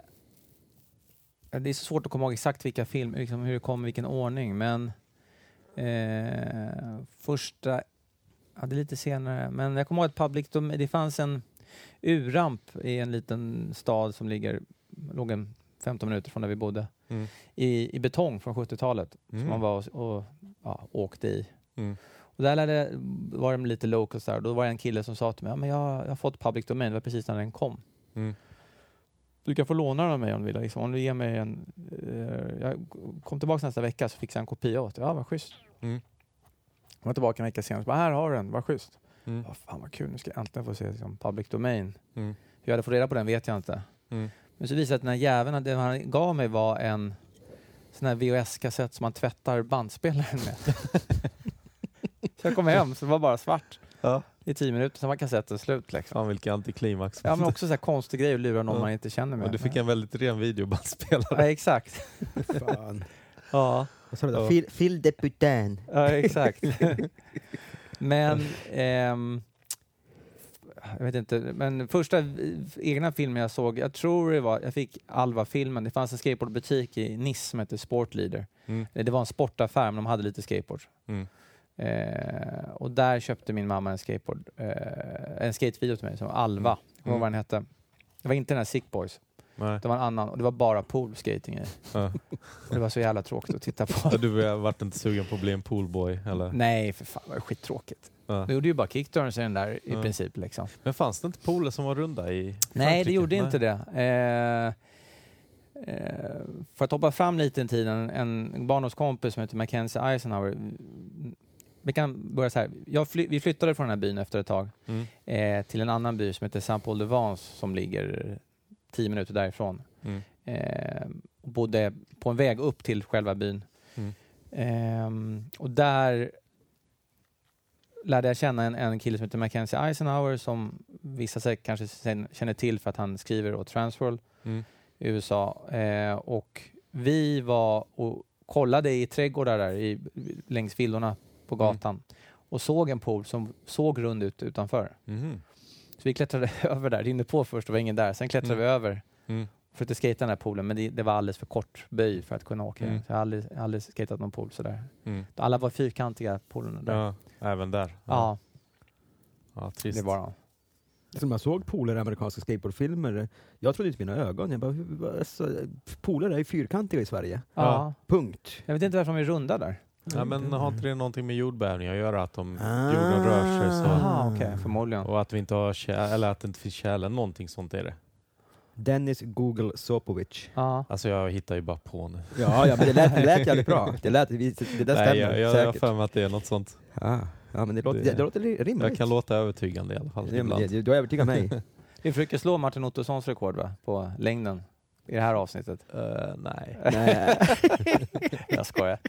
Speaker 3: det är så svårt att komma ihåg exakt vilka filmer, liksom hur det kom, vilken ordning, men eh, första, ja det är lite senare, men jag kommer ihåg att Public det fanns en U-ramp i en liten stad som ligger, låg en 15 minuter från där vi bodde,
Speaker 2: Mm.
Speaker 3: i, i betong från 70-talet, som
Speaker 2: Mm.
Speaker 3: man var och, och ja, åkte i.
Speaker 2: Mm.
Speaker 3: Och där lärde, var det lite locals där. Då var det en kille som sa till mig, ja, men jag, jag har fått public domain, det var precis när den kom.
Speaker 2: Mm.
Speaker 3: Du kan få låna den av mig om du vill. Liksom. Om du ger mig en... Eh, jag kom tillbaka nästa vecka så fixade jag en kopia åt dig. Ja, vad schysst.
Speaker 2: Mm.
Speaker 3: Jag var tillbaka en vecka senare och bara, här har du den, vad schysst.
Speaker 2: Mm.
Speaker 3: Ja, fan vad kul, nu ska jag äntligen få se liksom, public domain.
Speaker 2: Mm.
Speaker 3: Hur jag hade fått reda på den vet jag inte.
Speaker 2: Mm.
Speaker 3: Men så visade det sig att den här jäveln, det han gav mig var en sån här VHS-kassett som man tvättar bandspelaren med. <laughs> så jag kom hem så det var bara svart
Speaker 2: Ja.
Speaker 3: i tio minuter, sen var kassetten slut. Liksom.
Speaker 2: Fan vilken antiklimax.
Speaker 3: Ja men också så här konstig grej att lura någon
Speaker 2: Ja.
Speaker 3: man inte känner med.
Speaker 2: Och du fick en väldigt ren videobandspelare.
Speaker 3: Ja exakt. <laughs>
Speaker 1: Fan.
Speaker 3: Ja,
Speaker 1: Vad sa du. Phil, Phil Deputin.
Speaker 3: ja exakt. <laughs> men ehm, jag vet inte, men första egna filmen jag såg, jag tror det var, jag fick Alva-filmen, det fanns en skateboardbutik i Nice som hette Sportleader.
Speaker 2: Mm.
Speaker 3: Det var en sportaffär men de hade lite skateboard.
Speaker 2: Mm.
Speaker 3: Eh, och där köpte min mamma en skateboard, eh, en skatevideo till mig som Alva, jag kommer
Speaker 2: Mm.
Speaker 3: vad den hette. Det var inte den här Sick Boys,
Speaker 2: Nej.
Speaker 3: det var en annan och det var bara poolskating i.
Speaker 2: Ja.
Speaker 3: Det var så jävla tråkigt att titta på. <laughs>
Speaker 2: Du har varit inte sugen på att bli en poolboy eller?
Speaker 3: Nej, för fan, det var skittråkigt.
Speaker 2: Ja.
Speaker 3: Du gjorde ju bara kickturns i den där i princip. Liksom.
Speaker 2: Men fanns det inte pooler som var runda i
Speaker 3: Nej, det
Speaker 2: Frankrike?
Speaker 3: gjorde
Speaker 2: Nej.
Speaker 3: inte det. Eh, eh, för att hoppa fram lite i tiden, en barndomskompis som heter Mackenzie Eisenhower. Vi kan börja så här. Fly, vi flyttade från den här byn efter ett tag
Speaker 2: Mm.
Speaker 3: eh, till en annan by som heter Saint-Paul-de-Vence som ligger tio minuter därifrån.
Speaker 2: Mm.
Speaker 3: Eh, och bodde på en väg upp till själva byn.
Speaker 2: Mm.
Speaker 3: Ehm, och där lärde jag känna en, en kille som heter Mackenzie Eisenhower som vissa säkert kanske känner till för att han skriver åt Transworld
Speaker 2: Mm.
Speaker 3: i USA. Eh, och vi var och kollade i trädgårdar där i, längs villorna på
Speaker 2: Mm.
Speaker 3: gatan och såg en pool som såg rund ut utanför.
Speaker 2: Mhm.
Speaker 3: Så vi klättrade <laughs> över där, rinner på först, det var ingen där. Sen klättrade
Speaker 2: Mm.
Speaker 3: vi över
Speaker 2: Mm.
Speaker 3: för att skata den här poolen, men det, det var alldeles för kort böj för att kunna åka.
Speaker 2: Mm.
Speaker 3: Så jag har aldrig, aldrig skatat någon pool sådär.
Speaker 2: Mm.
Speaker 3: Alla var fyrkantiga poolerna där. Ja,
Speaker 2: även där.
Speaker 3: ja
Speaker 2: ja trist.
Speaker 3: det var de.
Speaker 1: Som jag såg poler i amerikanska skateboardfilmer, jag trodde inte mina ögon. Jag bara, alltså, poler är ju fyrkantiga i Sverige.
Speaker 3: Ja.
Speaker 2: Ja.
Speaker 1: Punkt.
Speaker 3: Jag vet inte varför de är runda där.
Speaker 2: Ja, men har inte det någonting med jordbävning att göra? Att de,
Speaker 1: Ah.
Speaker 2: jorden rör sig så?
Speaker 3: Jaha, okej, förmodligen.
Speaker 2: Och att vi inte har eller att det inte finns tjäle, någonting sånt är det.
Speaker 1: Dennis Google Sopovic.
Speaker 3: Ja.
Speaker 2: Alltså jag hittar ju bara på nu.
Speaker 1: Ja, ja men det lät, det lät jävligt bra. Det, lät, det där stämmer
Speaker 2: Nej, jag, jag, jag har
Speaker 1: säkert.
Speaker 2: för mig att det är något sånt.
Speaker 1: Ja, ja, men det låter,
Speaker 2: Det-
Speaker 1: det, låter ri- rimligt.
Speaker 2: Jag kan låta övertygande i alla fall. ibland.
Speaker 1: det, du har övertygat mig. <laughs>
Speaker 3: Vi försöker slå Martin Ottossons rekord va? på längden i det här avsnittet.
Speaker 2: Eh, nej.
Speaker 1: Nej. <laughs>
Speaker 3: Jag skojar.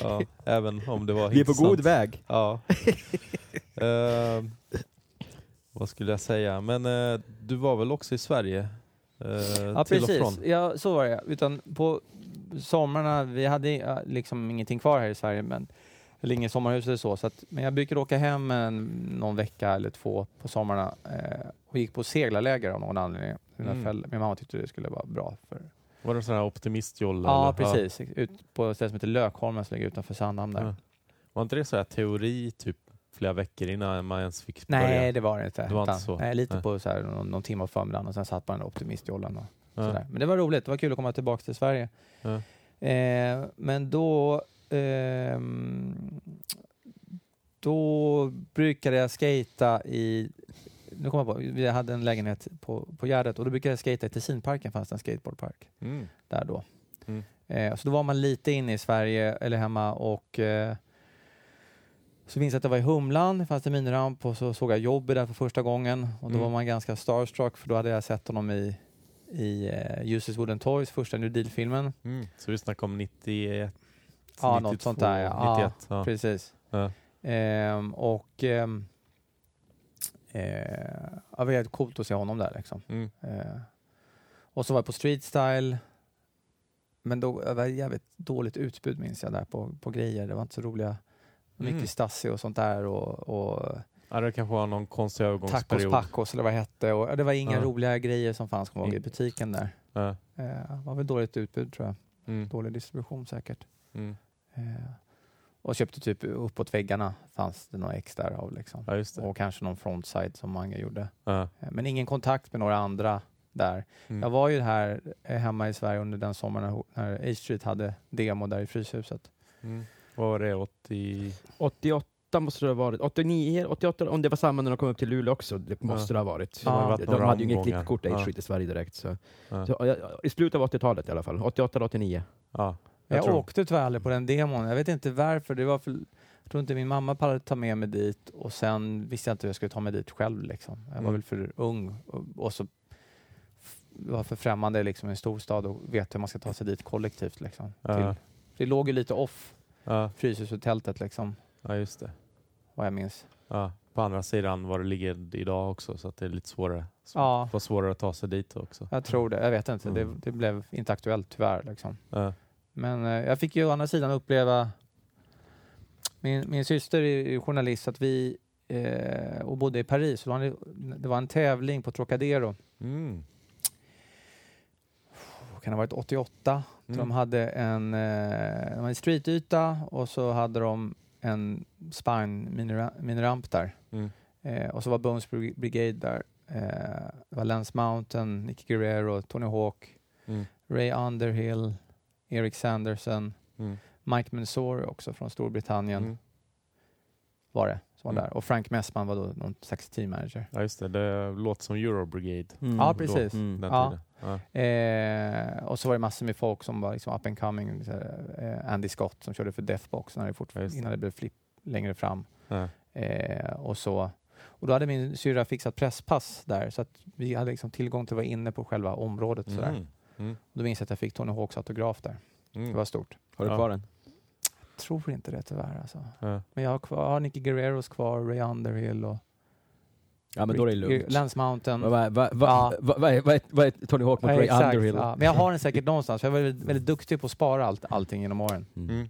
Speaker 2: Ja, även om det var
Speaker 1: Vi är på god väg.
Speaker 2: Ja. <laughs> Eh, vad skulle jag säga? Men eh, du var väl också i Sverige? eh,
Speaker 3: Ja
Speaker 2: till och
Speaker 3: precis,
Speaker 2: från?
Speaker 3: ja, så var det. Utan på somrarna, vi hade liksom ingenting kvar här i Sverige, men, eller inget sommarhus eller så, så att, men jag brukade åka hem en, någon vecka eller två på somrarna eh, och gick på seglarläger av någon anledning.
Speaker 2: Mm.
Speaker 3: föräldrar- Min mamma tyckte det skulle vara bra. För,
Speaker 2: Var det sån här optimistjolle?
Speaker 3: ja,
Speaker 2: eller?
Speaker 3: precis. Ut på ett ställe som heter Lökholmen som ligger utanför Sandhamn där.
Speaker 2: Ja. Var inte det så här teori typ flera veckor innan man ens fick
Speaker 3: Nej,
Speaker 2: börja?
Speaker 3: det var det inte.
Speaker 2: Det var inte så?
Speaker 3: Nej, lite
Speaker 2: Nej.
Speaker 3: på så här, någon, någon timme på förmiddagen och sen satt man i optimistjollen. Och,
Speaker 2: Ja.
Speaker 3: sådär. Men det var roligt, det var kul att komma tillbaka till Sverige.
Speaker 2: Ja.
Speaker 3: Eh, men då, ehm, då brukade jag skata i, nu kommer jag på, vi hade en lägenhet på, på Gärdet och då brukade jag skata i Tessinparken, fanns det en skateboardpark
Speaker 2: Mm.
Speaker 3: där då.
Speaker 2: Mm.
Speaker 3: Eh, så då var man lite inne i Sverige eller hemma och eh, så minns jag att jag var i Humlan, det fanns en miniramp och så såg jag Jobby där för första gången och då
Speaker 2: Mm.
Speaker 3: var man ganska starstruck för då hade jag sett honom i, i uh, Uses Wooden Toys, första New Deal-filmen.
Speaker 2: Mm. Så vi snackar om 91?
Speaker 3: Ja, något sånt där, ja.
Speaker 2: 91. Ja.
Speaker 3: Precis.
Speaker 2: Ja.
Speaker 3: Ehm, och ehm, eh, ja, det var coolt att se honom där liksom.
Speaker 2: Mm.
Speaker 3: Eh, och så var jag på Street Style. Men då det var jävligt dåligt utbud minns jag där på, på grejer. Det var inte så roliga. Mycket
Speaker 2: Mm.
Speaker 3: Stasi och sånt där och, och
Speaker 2: Ja, det kanske var någon konstig
Speaker 3: tacos
Speaker 2: övergångsperiod.
Speaker 3: pacos eller vad det hette. Och, det var inga
Speaker 2: Ja.
Speaker 3: roliga grejer som fanns kommer jag ihåg, i
Speaker 2: Mm.
Speaker 3: butiken där.
Speaker 2: Ja.
Speaker 3: Eh, det var väl dåligt utbud tror jag.
Speaker 2: Mm.
Speaker 3: Dålig distribution säkert.
Speaker 2: Mm.
Speaker 3: Eh, och köpte typ uppåt väggarna fanns det några ex där av liksom.
Speaker 2: Ja.
Speaker 3: Och kanske någon frontside som många gjorde. Eh, Men ingen kontakt med några andra där.
Speaker 2: Mm.
Speaker 3: Jag var ju här eh, hemma i Sverige under den sommaren när, H Street hade demo där i Fryshuset.
Speaker 2: Mm. Vad var det? 80...
Speaker 1: 88 måste det ha varit, 89, 88, om det var samma när de kom upp till Luleå också, det måste det ha varit.
Speaker 3: Ja.
Speaker 2: Varit
Speaker 1: de hade ju inget klippkort
Speaker 2: Ja.
Speaker 1: I Sverige direkt. Så.
Speaker 2: Ja.
Speaker 1: Så, ja, I slutet av 80-talet i alla fall, 88 eller 89.
Speaker 2: Ja.
Speaker 3: Jag,
Speaker 2: Jag tror-
Speaker 3: åkte tyvärr aldrig på den demon. Jag vet inte varför. Det var för, jag tror inte min mamma pallade ta med mig dit och sen visste jag inte hur jag skulle ta mig dit själv. Liksom. Jag var
Speaker 2: Mm.
Speaker 3: väl för ung och, och så var för främmande liksom, i en storstad och vet hur man ska ta sig dit kollektivt. Liksom,
Speaker 2: Ja.
Speaker 3: till, det låg ju lite off
Speaker 2: Ja.
Speaker 3: Fryshuset-tältet, liksom,
Speaker 2: ja, just det.
Speaker 3: vad jag minns.
Speaker 2: Ja. På andra sidan var det ligger idag också så att det är lite svårare. Så
Speaker 3: Ja.
Speaker 2: var svårare att ta sig dit också.
Speaker 3: Jag tror det. Jag vet inte.
Speaker 2: Mm.
Speaker 3: Det, det blev inte aktuellt tyvärr. Liksom.
Speaker 2: Ja.
Speaker 3: Men eh, jag fick ju å andra sidan uppleva min, min syster är journalist så att vi eh, och bodde i Paris. Det var, en, det var en tävling på Trocadero.
Speaker 2: Mm.
Speaker 3: Kan ha varit 88?
Speaker 2: Mm.
Speaker 3: De hade en, eh, de hade en streetyta och så hade de en spine minira- miniramp där.
Speaker 2: Mm.
Speaker 3: Eh, och så var Bones Brig- Brigade där. Eh, det var Lance Mountain, Nicky Guerrero, Tony Hawk,
Speaker 2: Mm.
Speaker 3: Ray Underhill, Eric Sanderson,
Speaker 2: Mm.
Speaker 3: Mike Mansour också från Storbritannien
Speaker 2: Mm.
Speaker 3: var det som var
Speaker 2: Mm.
Speaker 3: där. Och Frank Messman var då någon slags team manager.
Speaker 2: Ja, just det. Det låter som Euro Brigade.
Speaker 3: Ja, precis.
Speaker 1: Mm.
Speaker 2: Den
Speaker 3: Ja.
Speaker 2: Ja.
Speaker 3: Eh, och så var det massor med folk som var liksom up and coming. Så, eh, Andy Scott som körde för Deathbox när det fort,
Speaker 2: just det.
Speaker 3: innan det blev flipp längre fram.
Speaker 2: Ja.
Speaker 3: Eh, och, så. och då hade min syrra fixat presspass där så att vi hade liksom tillgång till att vara inne på själva området. Sådär.
Speaker 2: Mm. Mm.
Speaker 3: Då minns jag att jag fick Tony Hawks autograf där.
Speaker 2: Mm.
Speaker 3: Det var stort.
Speaker 1: Har du kvar den?
Speaker 3: Tror inte det tyvärr alltså.
Speaker 2: Ja.
Speaker 3: Men jag har kvar har Nicky Guerreros kvar, Ray Underhill och
Speaker 1: Ja men då är det lugnt.
Speaker 3: Lance Mountain.
Speaker 1: Vad va, va, va,
Speaker 3: Ja.
Speaker 1: va, vad är- Tony Hawk mot Ray Underhill?
Speaker 3: ja. Men jag har den säkert någonstans. för Jag var väldigt, väldigt duktig på att spara allt, allting genom åren.
Speaker 1: Mm.
Speaker 2: Mm.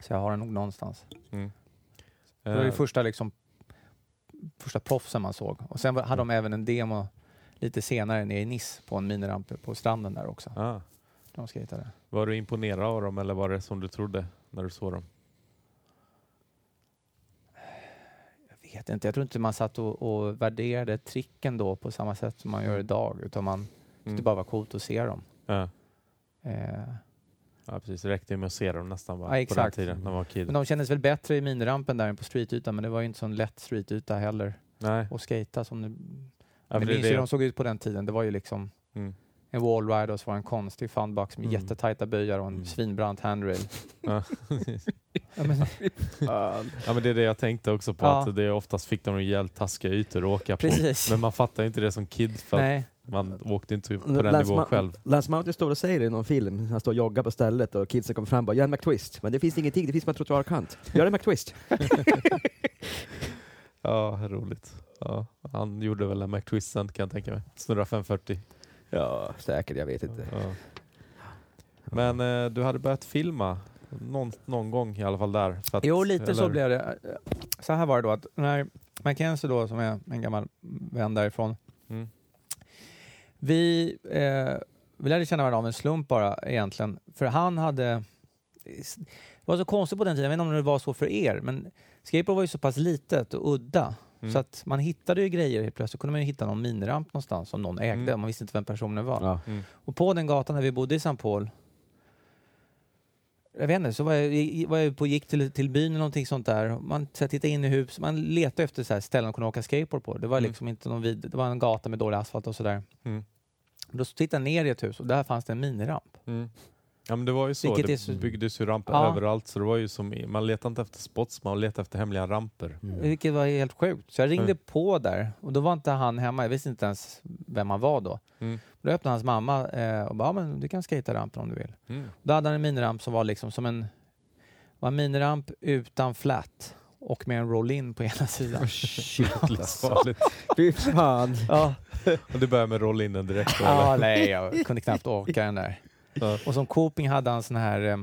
Speaker 3: Så jag har den nog någonstans.
Speaker 2: Mm.
Speaker 3: Det var det
Speaker 2: Eh,
Speaker 3: första, liksom, första proffsen man såg. Och sen hade de även en demo lite senare nere i Nice på en miniramp på stranden där också.
Speaker 2: ah.
Speaker 3: De skejtade.
Speaker 2: Var du imponerad av dem eller var det som du trodde när du såg dem?
Speaker 3: Vet inte, jag tror inte man satt och, och värderade tricken då på samma sätt som man gör idag. Utan man tyckte
Speaker 2: Mm.
Speaker 3: bara var coolt att se dem.
Speaker 2: Ja.
Speaker 3: Eh,
Speaker 2: ja, precis. Det räckte ju med att se dem nästan bara
Speaker 3: Ja,
Speaker 2: på den tiden när man var kid.
Speaker 3: men de kändes väl bättre i minirampen där än på streetytan. Men det var ju inte sån lätt streetyta heller.
Speaker 2: Nej.
Speaker 3: Och skata som det
Speaker 2: Ja,
Speaker 3: men
Speaker 2: för
Speaker 3: minns
Speaker 2: det
Speaker 3: hur de
Speaker 2: det.
Speaker 3: såg ut på den tiden. Det var ju liksom
Speaker 2: Mm.
Speaker 3: En wallride och så var det en konstig funbox med
Speaker 1: Mm.
Speaker 3: jättetajta böjar och en
Speaker 1: Mm.
Speaker 3: svinbrant handrail. <laughs> <laughs>
Speaker 2: Ja.
Speaker 3: men,
Speaker 2: ja, men det är det jag tänkte också på.
Speaker 3: Ja.
Speaker 2: Att det är oftast fick de jävligt taskiga ytor att åka på.
Speaker 3: precis.
Speaker 2: Men man fattar ju inte det som kid för
Speaker 3: Nej.
Speaker 2: man åkte inte på den
Speaker 1: Lance
Speaker 2: nivån
Speaker 1: Ma-
Speaker 2: själv.
Speaker 1: Lance Mountain står och säger det i någon film, han står och joggar på stället och kidsen kommer fram och bara ”Gör en McTwist”. Men det finns ingenting, det finns bara en trottoarkant. Gör en McTwist. <laughs>
Speaker 2: Ja, roligt. Ja, han gjorde väl en McTwist sen kan jag tänka mig. Snurra 540.
Speaker 1: Ja, säkert, jag vet inte.
Speaker 2: Ja. Men eh, du hade börjat filma någon, någon gång i alla fall där? För att,
Speaker 3: Jo, lite så
Speaker 2: eller-
Speaker 3: blev det. Så här var det då att när Mackenzie då, som är en gammal vän därifrån,
Speaker 2: Mm.
Speaker 3: vi, eh, vi lärde känna varandra av en slump bara egentligen. För han hade, det var så konstigt på den tiden, jag vet inte om det var så för er, men skateboard var ju så pass litet och udda.
Speaker 2: Mm.
Speaker 3: Så att man hittade ju grejer helt plötsligt. kunde man ju hitta någon miniramp någonstans som någon ägde.
Speaker 2: Mm.
Speaker 3: Man visste inte vem personen var.
Speaker 1: Ja.
Speaker 2: Mm.
Speaker 3: Och på den gatan där vi bodde i St. Paul, jag vet inte, så var jag, var jag på, gick till, till byn eller någonting sånt där. Man så här, tittade in i hus, man letade efter så här, ställen att kunna åka skateboard på. Det var
Speaker 2: Mm.
Speaker 3: liksom inte någon vid, det var en gata med dålig asfalt och sådär.
Speaker 2: Mm.
Speaker 3: Då tittade jag ner i ett hus och där fanns det en miniramp.
Speaker 2: Ja men det var ju så,
Speaker 3: Vilket
Speaker 2: det
Speaker 3: så-
Speaker 2: byggdes ju ramper
Speaker 3: Ja.
Speaker 2: överallt så det var ju som, man letade inte efter spots, man letade efter hemliga ramper.
Speaker 1: Mm.
Speaker 3: Vilket var helt sjukt. Så jag ringde
Speaker 2: Mm.
Speaker 3: på där och då var inte han hemma. Jag visste inte ens vem han var då.
Speaker 2: Mm.
Speaker 3: Då öppnade hans mamma eh, och bara, ja, men du kan skata rampen om du vill.
Speaker 2: Mm.
Speaker 3: Då hade han en miniramp som var liksom som en, var en miniramp utan flat och med en roll-in på ena sidan.
Speaker 1: Shit <laughs> alltså.
Speaker 2: Livsfarligt.
Speaker 1: Fy fan. <laughs>
Speaker 3: ja.
Speaker 2: Och det börjar med roll-in direkt då,
Speaker 3: ja,
Speaker 2: eller?
Speaker 3: nej, jag kunde knappt orka den där. Och som coping hade han sån här, eh,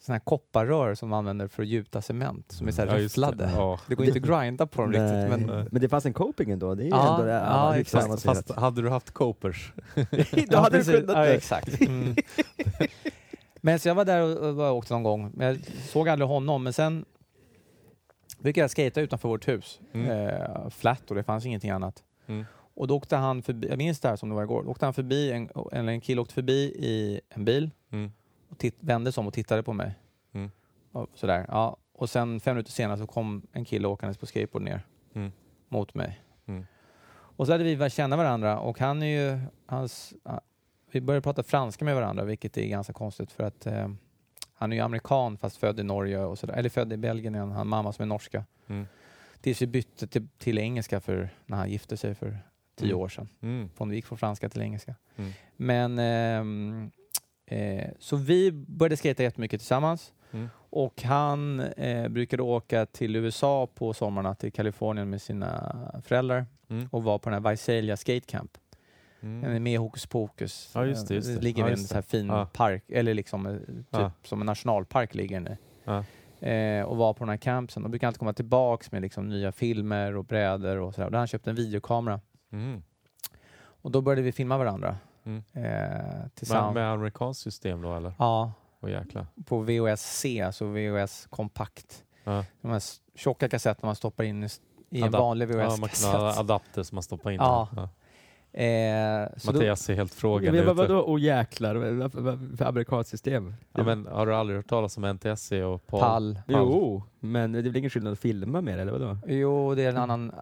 Speaker 3: sån här kopparrör som man använder för att gjuta cement, som är så här
Speaker 2: Ja, just det. Ja.
Speaker 3: Det går inte att grinda på dem
Speaker 1: Nej.
Speaker 3: riktigt. Men.
Speaker 1: Men det fanns en coping ändå. Det är
Speaker 3: Ja,
Speaker 1: ändå det,
Speaker 3: ja, exakt.
Speaker 1: avancerat.
Speaker 2: Fast hade du haft copers? <laughs>
Speaker 1: Då hade du
Speaker 3: precis.
Speaker 1: kunnat
Speaker 3: ja,
Speaker 1: det.
Speaker 3: exakt. Mm. <laughs> men så jag var där och, och åkte någon gång. Men jag såg aldrig honom. Men sen brukade jag skata utanför vårt hus.
Speaker 2: Mm.
Speaker 3: Eh, flat och det fanns ingenting annat.
Speaker 2: Mm.
Speaker 3: Och då åkte han förbi, jag minns det här som det var igår, då åkte han förbi, en, eller en kille åkte förbi i en bil
Speaker 2: Mm.
Speaker 3: och titt, vände sig om och tittade på mig.
Speaker 2: Mm.
Speaker 3: Och, sådär. Ja. och sen fem minuter senare så kom en kille åkandes på skateboard ner
Speaker 2: Mm.
Speaker 3: mot mig.
Speaker 2: Mm.
Speaker 3: Och så hade vi börjat känna varandra och han är ju, hans, vi började prata franska med varandra vilket är ganska konstigt för att eh, han är ju amerikan fast född i Norge och sådär, eller född i Belgien han mamma som är norska.
Speaker 2: Mm.
Speaker 3: Tills vi bytte till, till engelska för när han gifte sig för tio
Speaker 2: Mm.
Speaker 3: år sedan.
Speaker 2: Mm.
Speaker 3: Från, vi gick från franska till engelska.
Speaker 2: Mm.
Speaker 3: Men ehm, eh, så vi började skata jättemycket tillsammans.
Speaker 2: Mm.
Speaker 3: Och han eh, brukade åka till USA på sommarna, till Kalifornien med sina föräldrar
Speaker 2: Mm.
Speaker 3: och var på den här Visalia Skate Camp. Den är
Speaker 2: Mm.
Speaker 3: med i Hokus Pokus.
Speaker 2: Ja, just det, just
Speaker 3: Eh,
Speaker 2: det.
Speaker 3: ligger
Speaker 2: Ja,
Speaker 3: en
Speaker 2: just det.
Speaker 3: fin
Speaker 2: Ja.
Speaker 3: park, eller liksom eh, typ
Speaker 2: Ja.
Speaker 3: som en nationalpark ligger den i.
Speaker 2: Ja.
Speaker 3: Eh, och var på den här campsen. Och brukar alltid komma tillbaks med liksom nya filmer och brädor och sådär. Och då hade han köpt en videokamera.
Speaker 2: Mm.
Speaker 3: Och då började vi filma varandra.
Speaker 2: Mm.
Speaker 3: Eh,
Speaker 2: Med,
Speaker 3: tillsammans.
Speaker 2: med amerikanskt system då eller?
Speaker 3: Ja,
Speaker 2: jäklar.
Speaker 3: på VHS-C, alltså VHS kompakt.
Speaker 2: Ja.
Speaker 3: De här tjocka kassetterna man stoppar in i, i en vanlig
Speaker 2: Ja, man kan ha
Speaker 3: VHS-kassett.
Speaker 2: adapter som man stoppar in.
Speaker 3: Ja.
Speaker 2: Ja.
Speaker 3: Eh,
Speaker 2: Mattias ser helt
Speaker 1: men
Speaker 2: ut.
Speaker 1: vadå, oh jäklar, för amerikanskt system?
Speaker 2: Ja, men har du aldrig hört talas om NTSC och PAL?
Speaker 3: pall.
Speaker 1: Jo, men det är väl ingen skillnad att filma med det, eller vadå?
Speaker 3: Jo, det är en annan...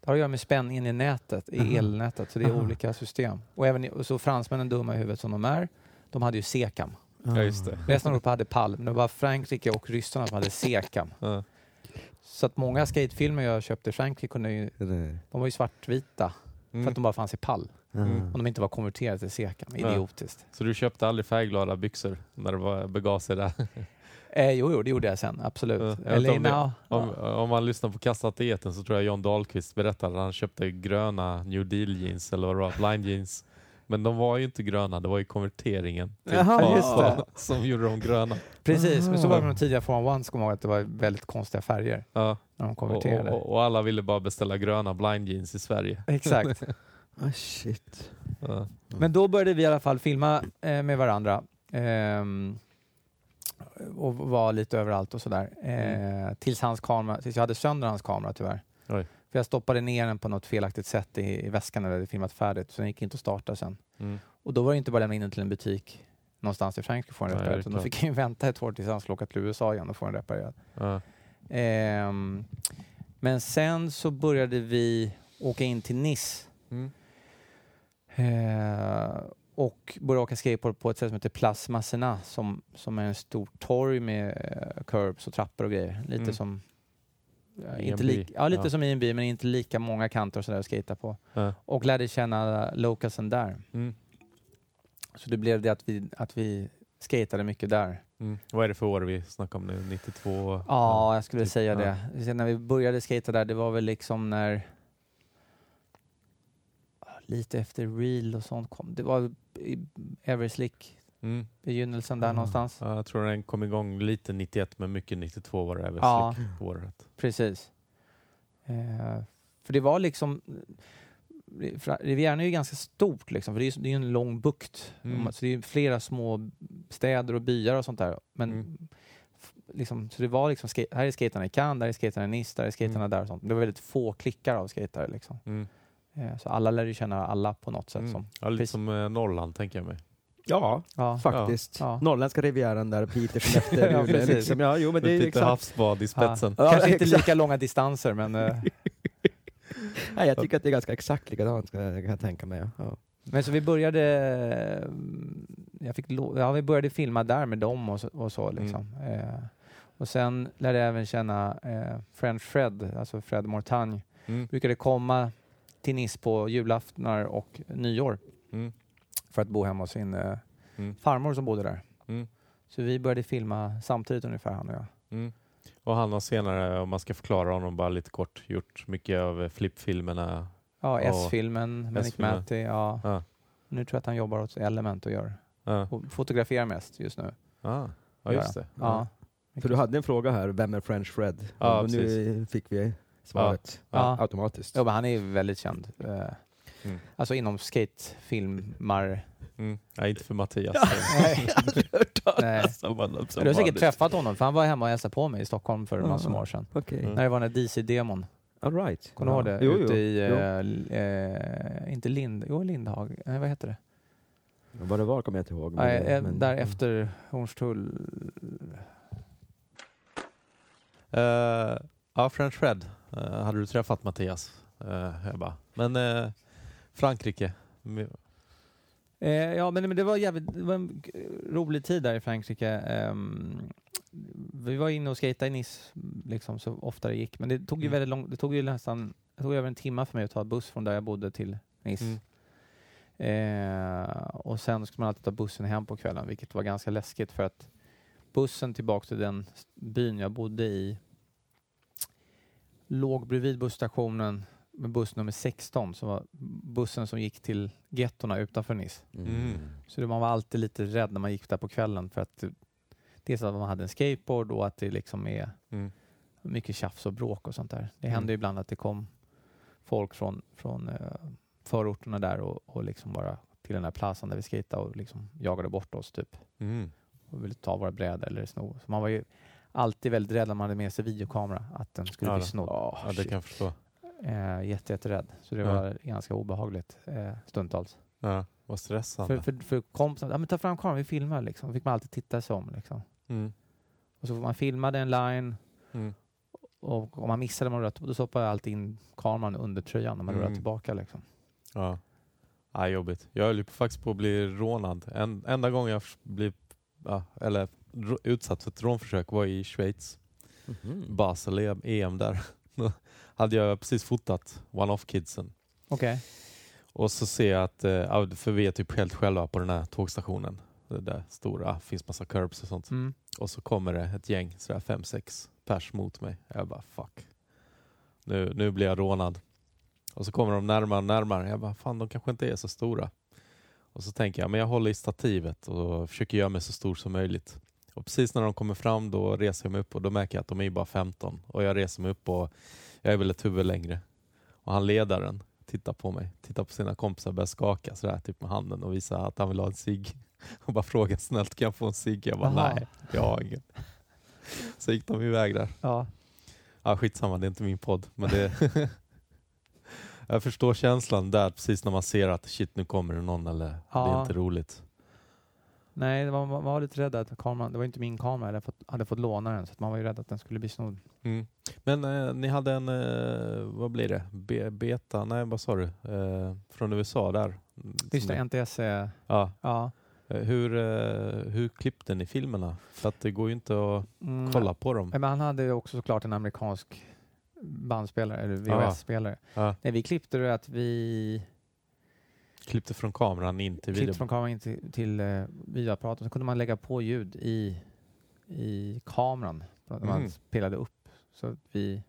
Speaker 3: Det har att göra med spänningen i nätet, i
Speaker 1: Aha.
Speaker 3: elnätet. Så det är
Speaker 1: Aha.
Speaker 3: olika system. Och även så fransmännen dumma i huvudet som de är, de hade ju SECAM.
Speaker 2: Ja, just det.
Speaker 3: Resten av Europa hade PAL, men det var Frankrike och Ryssland som hade SECAM. Så att många skatefilmer jag köpte i Frankrike kunde ju,
Speaker 1: Det-
Speaker 3: de var ju svartvita för
Speaker 2: Mm.
Speaker 3: att de bara fanns i PAL.
Speaker 2: Mm.
Speaker 3: Om de inte var konverterade till.
Speaker 2: Ja.
Speaker 3: Idiotiskt.
Speaker 2: Så du köpte aldrig färgglada byxor när det var, begav sig där? <laughs>
Speaker 3: Eh, jo, jo, det gjorde jag sen. Absolut.
Speaker 2: Ja,
Speaker 3: Eller,
Speaker 2: om det- Om,
Speaker 3: ja.
Speaker 2: om man lyssnar på etern så tror jag John Dahlqvist berättade att han köpte gröna New Deal jeans eller vad det var, blind jeans. Men de var ju inte gröna, det var ju konverteringen till
Speaker 1: Jaha,
Speaker 3: det. <laughs>
Speaker 2: som gjorde dem gröna.
Speaker 3: Precis, men så var det
Speaker 1: Ah.
Speaker 3: med de tidiga Form One, kommer jag ihåg att det var väldigt konstiga färger
Speaker 2: Ja.
Speaker 3: när de
Speaker 2: Och,
Speaker 3: konverterade.
Speaker 2: och, och alla ville bara beställa gröna blind jeans i Sverige.
Speaker 3: Exakt. <laughs>
Speaker 1: Ah, shit.
Speaker 2: Ja.
Speaker 3: Men då började vi i alla fall filma eh, med varandra. Ehm, och var lite överallt och sådär. Eh, tills, hans kamera, tills jag hade sönder hans kamera tyvärr.
Speaker 2: Oj.
Speaker 3: För jag stoppade ner den på något felaktigt sätt i, i väskan när hade filmat färdigt. Så den gick inte att starta sen.
Speaker 2: Mm.
Speaker 3: Och då var det inte bara att lämna in den till en butik någonstans i Frankrike och få den reparerad. utan Då fick jag vänta ett år tills han skulle åka till USA igen och få den reparerad.
Speaker 2: Ja.
Speaker 3: Ehm, men sen så började vi åka in till Nice
Speaker 2: Mm.
Speaker 3: Eh, och började åka skateboard på ett ställe som heter Place Masséna som, som är en stor torg med eh, curbs och trappor och grejer. Lite
Speaker 2: Mm.
Speaker 3: som ja, inte lik, ja, lite
Speaker 2: Ja.
Speaker 3: som i en by men inte lika många kanter och sådär att skata på.
Speaker 2: Ja.
Speaker 3: Och lärde känna localsen där.
Speaker 2: Mm.
Speaker 3: Så det blev det att vi, att vi skatade mycket där.
Speaker 2: Mm. Vad är det för år vi snackar om nu? 92?
Speaker 3: Ja, jag skulle
Speaker 2: typ,
Speaker 3: säga det. Sen när vi började skata där, det var väl liksom när lite efter Real och sånt kom. Det var Everslick,
Speaker 2: Mm.
Speaker 3: begynnelsen där
Speaker 1: Ah.
Speaker 3: någonstans.
Speaker 2: Ja, jag tror den kom igång lite 91 men mycket 92 var det även
Speaker 3: Ja.
Speaker 2: på året.
Speaker 3: Precis. Eh, för det var liksom... Fra- Rivieran är ju ganska stort liksom, för det är ju en lång bukt.
Speaker 2: Mm.
Speaker 3: Så det är flera små städer och byar och sånt där. Men
Speaker 2: Mm.
Speaker 3: liksom, så det var liksom, här är skaterna i Cannes, där är skaterna i Nice, där är skaterna
Speaker 2: Mm.
Speaker 3: där och sånt. Det var väldigt få klickar av skatare liksom.
Speaker 2: Mm.
Speaker 3: Eh, så alla lär ju känna alla på något sätt.
Speaker 2: Mm.
Speaker 3: Som.
Speaker 2: Ja, lite som eh, Norrland tänker jag mig.
Speaker 1: Ja,
Speaker 3: Ja.
Speaker 1: faktiskt.
Speaker 3: Ja.
Speaker 1: Norrländska rivieran där, Petersen efter <laughs>
Speaker 3: Ja,
Speaker 1: Luleå, liksom. Ja, jo men det är exakt.
Speaker 2: Havsbad i spetsen.
Speaker 3: Ja.
Speaker 1: Ja,
Speaker 3: Kanske inte lika långa distanser men, eh, <laughs>
Speaker 1: Nej, jag tycker att det är ganska exakt likadant, kan jag tänka mig. Ja. Ja.
Speaker 3: men så vi började... eh, jag fick, lo- ja, vi började filma där med dem och så. Och, så liksom. eh, och sen lärde jag även känna eh, French Fred, alltså Fred Mortagne.
Speaker 2: Mm.
Speaker 3: Brukade komma till Nice på julaftnar och nyår
Speaker 2: Mm.
Speaker 3: För att bo hemma hos sin eh,
Speaker 2: Mm.
Speaker 3: farmor som bodde där.
Speaker 2: Mm.
Speaker 3: Så vi började filma samtidigt ungefär han och jag.
Speaker 2: Mm. Och han har senare, om man ska förklara honom bara lite kort, gjort mycket av flippfilmerna.
Speaker 3: Ja,
Speaker 2: Ja,
Speaker 3: S-filmen, Manic. Matty, ja.
Speaker 2: Ja.
Speaker 3: Nu tror jag att han jobbar åt Element och gör
Speaker 2: Ja,
Speaker 3: och fotograferar mest just nu.
Speaker 2: ah. ja just det.
Speaker 3: Ja.
Speaker 1: För du hade en fråga här, vem är French Fred?
Speaker 2: Ja,
Speaker 1: och nu fick vi svaret
Speaker 3: Ja.
Speaker 1: automatiskt.
Speaker 3: Ja, men han är väldigt känd. Eh,
Speaker 2: Mm.
Speaker 3: Alltså inom skatefilmar.
Speaker 2: Mm. Nej, inte för Mattias. <laughs>
Speaker 3: Nej. Nej. Du har säkert träffat honom, för han var hemma och hälsade på mig i Stockholm för massor med år sedan.
Speaker 1: Okej,
Speaker 2: Mm.
Speaker 3: När det var den DC-demon.
Speaker 1: all right.
Speaker 3: Kommer du ihåg det?
Speaker 1: Jo, jo.
Speaker 3: Ute i,
Speaker 1: jo.
Speaker 3: eh, eh, inte Lind, jo Lindhag, nej vad heter det?
Speaker 1: Vad det var kommer jag inte ihåg.
Speaker 3: Nej, eh,
Speaker 1: men-
Speaker 3: där efter Hornstull.
Speaker 2: Eh, ja, French Fred. Eh, hade du träffat Mattias? Uh, jag bara. Men eh, Frankrike. Mm,
Speaker 3: Eh, ja, men, men det var jävligt, det var en rolig tid där i Frankrike. Ehm, vi var inne och skejtade i Nice liksom, så ofta det gick, men det tog ju
Speaker 2: Mm.
Speaker 3: väldigt långt, det tog ju nästan, det tog över en timme för mig att ta buss från där jag bodde till Nice.
Speaker 2: Mm.
Speaker 3: Eh, och sen skulle man alltid ta bussen hem på kvällen, vilket var ganska läskigt för att bussen tillbaka till den byn jag bodde i låg bredvid busstationen med buss nummer 16, som var bussen som gick till gettorna utanför Nice.
Speaker 2: Mm.
Speaker 3: Så det- man var alltid lite rädd när man gick där på kvällen för att det- dels att man hade en skateboard och att det liksom är
Speaker 2: Mm.
Speaker 3: mycket tjafs och bråk och sånt där. Det
Speaker 2: Mm.
Speaker 3: hände ju ibland att det kom folk från, från eh, förorterna där och, och liksom bara till den här plazan där vi skejtade och liksom jagade bort oss typ
Speaker 2: Mm.
Speaker 3: och ville ta våra brädor eller sno. Så man var ju alltid väldigt rädd när man hade med sig videokamera att den skulle
Speaker 2: Ja,
Speaker 3: bli snodd.
Speaker 2: Ja, det kan jag förstå.
Speaker 3: Eh, jätte, jätterädd. Så det
Speaker 2: Ja.
Speaker 3: var ganska obehagligt eh, stundtals.
Speaker 2: Ja, vad stressande.
Speaker 3: För, för, för kompisar, ja men ta fram kameran, vi filmar liksom. Fick man alltid titta sig om liksom.
Speaker 2: Mm.
Speaker 3: Och så man filmade en line
Speaker 2: Mm.
Speaker 3: och om man missade man rullat, då stoppade jag alltid in kameran under tröjan när man
Speaker 2: Mm.
Speaker 3: tillbaka liksom.
Speaker 2: Ja. ja, jobbigt. Jag höll ju faktiskt på att bli rånad. En, enda gången jag blivit ja, eller utsatt för ett rånförsök var i Schweiz.
Speaker 1: Mhm.
Speaker 2: Basel EM, EM där. <laughs> Hade jag precis fotat One-Off-kidsen.
Speaker 3: Okej.
Speaker 2: Och så ser jag att, eh, för vi är typ helt själva på den här tågstationen. Det där stora, finns massa curbs och sånt.
Speaker 3: Mm.
Speaker 2: Och så kommer det ett gäng, sådär fem, sex pers mot mig. Jag bara fuck. Nu, nu blir jag rånad. Och så kommer de närmare och närmare. Jag bara fan de kanske inte är så stora. Och så tänker jag, men jag håller i stativet och försöker göra mig så stor som möjligt. Och precis när de kommer fram då reser jag mig upp och då märker jag att de är bara 15. Och jag reser mig upp och jag är väl ett huvud längre. Och han ledaren tittar på mig, tittar på sina kompisar och börjar skaka sådär typ med handen och visar att han vill ha en cigg. Och bara frågar snällt kan jag få en cigg? Jag bara
Speaker 3: Jaha.
Speaker 2: nej, jag har ingen. Så gick de iväg där.
Speaker 3: Ja.
Speaker 2: Ja, skitsamma, det är inte min podd. Men det <laughs> jag förstår känslan där precis när man ser att shit nu kommer det någon eller det
Speaker 3: Ja.
Speaker 2: är inte roligt.
Speaker 3: Nej, det var, man var lite rädd att kameran, det var inte min kamera, jag hade fått, hade fått låna den så man var ju rädd att den skulle bli snodd.
Speaker 2: Mm. Men eh, ni hade en, eh, vad blir det, Be- beta, nej vad sa du, eh, från USA där?
Speaker 3: Just det,
Speaker 2: ni-
Speaker 3: NTS är,
Speaker 2: Ja.
Speaker 3: ja.
Speaker 2: Eh, Hur, eh, hur klippte ni filmerna? För att det går ju inte att
Speaker 3: Mm.
Speaker 2: kolla på dem.
Speaker 3: Men han hade också såklart en amerikansk bandspelare, eller
Speaker 2: Ja.
Speaker 3: VHS-spelare.
Speaker 2: Ja.
Speaker 3: Nej, vi klippte det att vi
Speaker 2: Klippte från kameran in till
Speaker 3: klippte
Speaker 2: video.
Speaker 3: från kameran in till, till uh, videoapparaten. Så kunde man lägga på ljud i, i kameran när man
Speaker 2: Mm.
Speaker 3: spelade upp. Så att vi...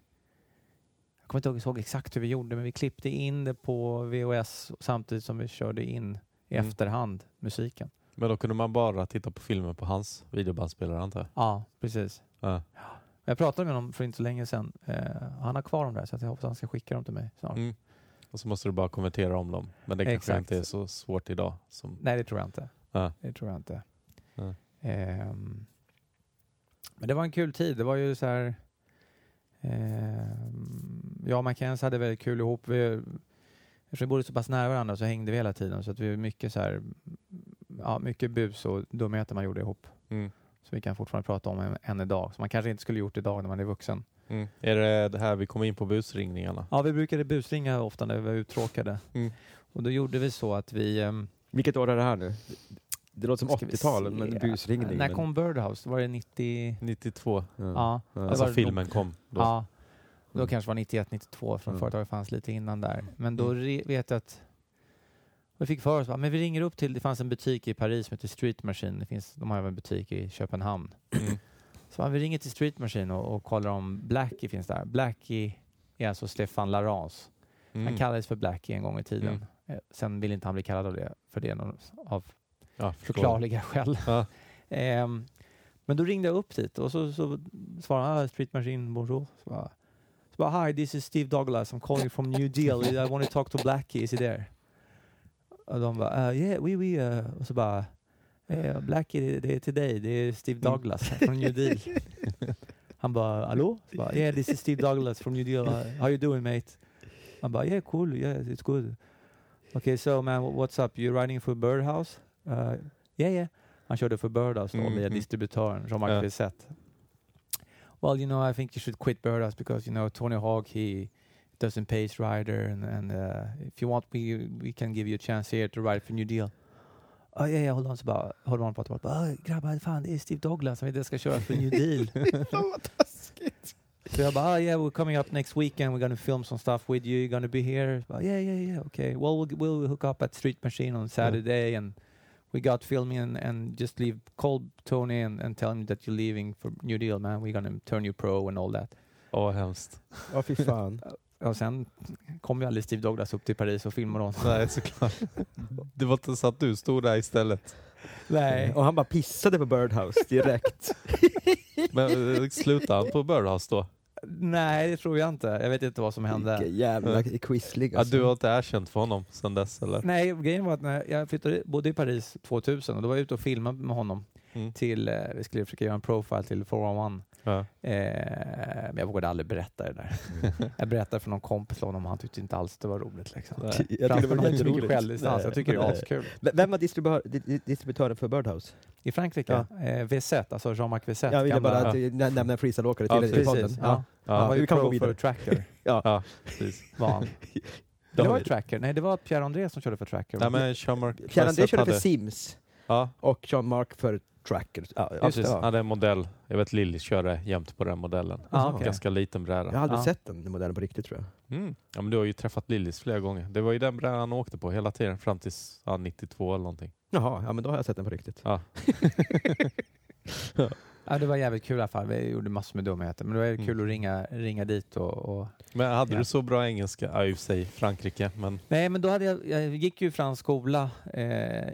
Speaker 3: Jag kommer inte ihåg exakt hur vi gjorde, men vi klippte in det på VHS samtidigt som vi körde in i
Speaker 2: Mm.
Speaker 3: efterhand musiken.
Speaker 2: Men då kunde man bara titta på filmen på hans videobandspelare antar jag?
Speaker 3: Ja, precis.
Speaker 2: Ja.
Speaker 3: Jag pratade med honom för inte så länge sedan. Eh, han har kvar dem där, så jag hoppas han ska skicka dem till mig snart.
Speaker 2: Mm. Och så måste du bara konvertera om dem. Men det kanske inte är så svårt idag. Som,
Speaker 3: Nej, det tror jag inte.
Speaker 2: Ja.
Speaker 3: Det tror jag inte.
Speaker 2: Ja.
Speaker 3: Ehm, men det var en kul tid. Det var ju så här... ehm, jag och Mackenzie hade väldigt kul ihop. Vi, eftersom vi bodde så pass nära varandra så hängde vi hela tiden. Så att vi mycket så här... Ja, mycket bus och dumheter man gjorde ihop.
Speaker 2: mm.
Speaker 3: Så vi kan fortfarande prata om än, än idag. Som man kanske inte skulle gjort idag när man är vuxen.
Speaker 2: Mm. Är det det här vi kommer in på busringningarna?
Speaker 3: Ja, vi brukade busringa ofta när vi var uttråkade.
Speaker 2: Mm.
Speaker 3: Och då gjorde vi så att vi... ehm,
Speaker 1: Vilket år är det här nu? Det låter som
Speaker 3: Ska vi
Speaker 1: 80-tal,
Speaker 3: se.
Speaker 1: men busringning.
Speaker 3: När
Speaker 1: men-
Speaker 3: kom Birdhouse? Var det 90?
Speaker 2: 92,
Speaker 1: Ja.
Speaker 3: Ja.
Speaker 1: Ja.
Speaker 2: Alltså
Speaker 3: var-
Speaker 2: filmen kom då.
Speaker 3: Ja. Då
Speaker 1: Mm.
Speaker 3: kanske var 91, 92 från
Speaker 1: Mm.
Speaker 3: företaget fanns lite innan där. Men då
Speaker 2: Mm.
Speaker 3: vet jag att vi fick för oss, men vi ringer upp till, det fanns en butik i Paris som heter Street Machine. Det finns, de har även en butik i Köpenhamn.
Speaker 2: Mm.
Speaker 3: Så vi ringer till Street Machine och, och kollar om Blackie finns där. Blackie är alltså Stefan Larance. Han
Speaker 2: Mm.
Speaker 3: kallades för Blackie en gång i tiden.
Speaker 2: Mm.
Speaker 3: Eh, Sen vill inte han bli kallad av det, för det någon- av
Speaker 2: Ja,
Speaker 3: förklarliga skäl.
Speaker 2: Ja. <laughs>
Speaker 3: Ehm, men då ringde jag upp dit och så, så svarade han ah, Street Machine, bonjour. Så bara, så bara, hi this is Steve Douglas, I'm calling from New Deal, I want to talk to Blackie, is he there? Och de bara, uh, yeah, we, we, uh, och så bara, eh, Blackie det, det är till dig, det är Steve Douglas från New Deal. <laughs> Han bara, hallå? Så bara, yeah this is Steve Douglas from New Deal, how you doing mate? Han bara, yeah cool, yeah it's good. Okay so man what's up, you writing for Birdhouse? Uh, yeah yeah. Han körde för Birdhouse då,
Speaker 2: Mm,
Speaker 3: via
Speaker 2: mm.
Speaker 3: distributören Jean-Marc
Speaker 2: Ja.
Speaker 3: Vissett. Well, you know, I think you should quit Birdhouse because you know Tony Hawk he doesn't pay his rider, and and uh, if you want, we we can give you a chance here to ride for New Deal. Oh yeah, yeah, hold on, så bara, hold on, pratar bara, oh, grabbar, fan det är Steve Douglas, han att jag ska köra för New Deal. <laughs>
Speaker 1: Fan vad taskigt.
Speaker 3: Så jag bara, oh, yeah, we're coming up next weekend. We're gonna film some stuff with you. You're gonna be here. Bara, yeah, yeah, yeah. Okay. Well, we'll we'll hook up at Street Machine on Saturday, and we got filming and, and just leave. Call Tony and, and tell him that you're leaving for New Deal, man. We're gonna turn you pro and all that.
Speaker 2: Åh, vad hemskt.
Speaker 1: Ja, fy fan. <laughs>
Speaker 3: Och sen kom ju aldrig Steve Douglas upp till Paris och filmade honom.
Speaker 2: Nej, såklart. Det var inte så att du stod där istället.
Speaker 3: Nej.
Speaker 1: Och han bara pissade på Birdhouse direkt. <laughs>
Speaker 2: Men eh, slutade han på Birdhouse då?
Speaker 3: Nej, det tror jag inte. Jag vet inte vad som hände.
Speaker 1: Vilken jävla quizlig
Speaker 2: Ja,
Speaker 1: alltså.
Speaker 2: du har inte erkänt för honom sedan dess eller?
Speaker 3: Nej, grejen var att när jag flyttade, bodde i Paris 2000 och då var jag ute och filmade med honom
Speaker 2: Mm.
Speaker 3: till, eh, vi skulle försöka göra en profile till 411
Speaker 2: Ja.
Speaker 3: Eh, men jag vågade aldrig berätta det där. <laughs> jag berättade för någon kompis om han tyckte inte alls det var roligt. Liksom.
Speaker 1: Jag tycker det var jätteroligt.
Speaker 3: självdistans. Jag tycker det är askul.
Speaker 1: Vem var distributör, di- di- distributören för Birdhouse?
Speaker 3: I Frankrike, eh, Vizet, alltså Jean-Marc Vizet.
Speaker 1: Jag ville bara att, nä- nämna en freestyleåkare
Speaker 2: Ja,
Speaker 1: till i podden.
Speaker 3: Precis, ja. Han
Speaker 2: Ja,
Speaker 3: var ju
Speaker 1: vi kan gå
Speaker 3: pro
Speaker 1: vidare.
Speaker 3: för Tracker. <laughs>
Speaker 2: ja, precis.
Speaker 3: Var han. <laughs> Det var Tracker. Nej, det var Pierre André som körde för Tracker.
Speaker 2: Nej men Jean-Marc
Speaker 1: Pierre André körde för Sims
Speaker 2: Ja,
Speaker 1: och Jean-Marc för Tracker. Ja,
Speaker 2: ja,
Speaker 1: just
Speaker 2: precis.
Speaker 1: det,
Speaker 2: Han
Speaker 1: ja.
Speaker 2: hade en modell. Jag vet Lilly körde jämt på den modellen.
Speaker 3: ah, okej.
Speaker 2: Ganska liten
Speaker 1: Jag
Speaker 2: bräda.
Speaker 1: har aldrig
Speaker 3: Ja.
Speaker 1: sett den modellen på riktigt tror jag.
Speaker 2: Mm. Ja, men du har ju träffat Lillis flera gånger. Det var ju den brädan han åkte på hela tiden fram till ja, 92 eller någonting.
Speaker 1: Jaha, ja men då har jag sett den på riktigt.
Speaker 2: Ja. <laughs>
Speaker 3: Ja, det var jävligt kul i alla fall. Vi gjorde massor med dumheter. Men det var jävligt
Speaker 2: Mm.
Speaker 3: kul att ringa, ringa dit och, och
Speaker 2: Men hade
Speaker 3: Ja.
Speaker 2: du så bra engelska? Ja, i och för sig Frankrike, men
Speaker 3: Nej, men då hade jag, jag gick ju fransk skola. Eh,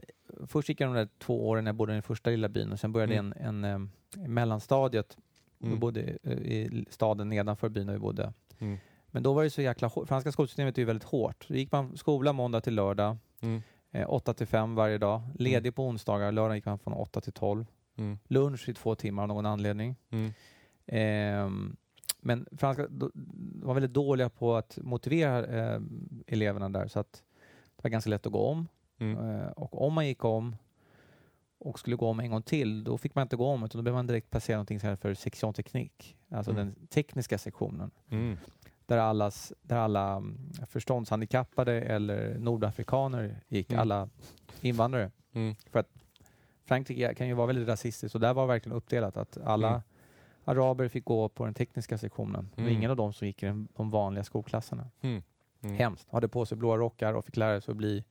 Speaker 3: först gick jag de där två åren när jag bodde i den första lilla byn och sen började
Speaker 2: Mm.
Speaker 3: en, en eh, mellanstadiet. Vi
Speaker 2: Mm.
Speaker 3: bodde eh, i staden nedanför byn där vi bodde.
Speaker 2: Mm.
Speaker 3: Men då var det så jäkla hårt. Franska skolsystemet är ju väldigt hårt. Då gick man skola måndag till lördag,
Speaker 2: mm.
Speaker 3: eh, 8 till 5 varje dag. Ledig på onsdagar, lördag gick man från 8 till 12.
Speaker 2: Mm.
Speaker 3: Lunch i två timmar av någon anledning.
Speaker 2: Mm.
Speaker 3: Ehm, men franska de var väldigt dåliga på att motivera eh, eleverna där så att det var ganska lätt att gå om.
Speaker 2: Mm.
Speaker 3: Eh, och om man gick om och skulle gå om en gång till, då fick man inte gå om utan då blev man direkt placerad någonting som kallas för sektion teknik, alltså
Speaker 2: Mm.
Speaker 3: den tekniska sektionen.
Speaker 2: Mm.
Speaker 3: Där, allas, där alla mm, förståndshandikappade eller nordafrikaner gick,
Speaker 2: Mm.
Speaker 3: alla invandrare.
Speaker 2: Mm.
Speaker 3: Frankrike kan ju vara väldigt rasistiskt och där var det verkligen uppdelat att alla
Speaker 2: Mm.
Speaker 3: araber fick gå på den tekniska sektionen. Det var
Speaker 2: Mm.
Speaker 3: ingen av dem som gick i den, de vanliga skolklasserna.
Speaker 2: Mm. Mm.
Speaker 3: Hemskt. Hade på sig blåa rockar och fick lära sig att bli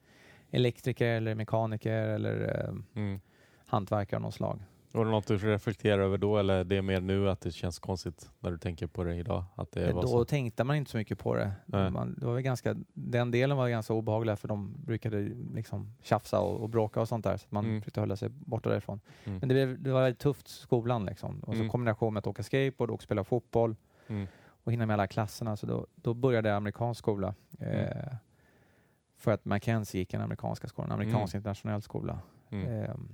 Speaker 3: elektriker eller mekaniker eller eh,
Speaker 2: Mm.
Speaker 3: hantverkare av något slag.
Speaker 2: Var det något du reflekterar över då eller är det mer nu att det känns konstigt när du tänker på det idag? Att det var
Speaker 3: Då
Speaker 2: så?
Speaker 3: tänkte man inte så mycket på det. Man, det var ganska, den delen var ganska obehaglig för de brukade liksom tjafsa och, och bråka och sånt där så att man
Speaker 2: Mm.
Speaker 3: försökte hålla sig borta därifrån.
Speaker 2: Mm.
Speaker 3: Men det, blev, det var väldigt tufft skolan liksom. Och så
Speaker 2: Mm.
Speaker 3: kombination med att åka skateboard och spela fotboll
Speaker 2: Mm.
Speaker 3: och hinna med alla klasserna. Så då, då började jag amerikansk skola. Eh, för att Mackenzie gick i en amerikanska skolan, en amerikansk internationell skola.
Speaker 2: Mm.
Speaker 3: Ehm,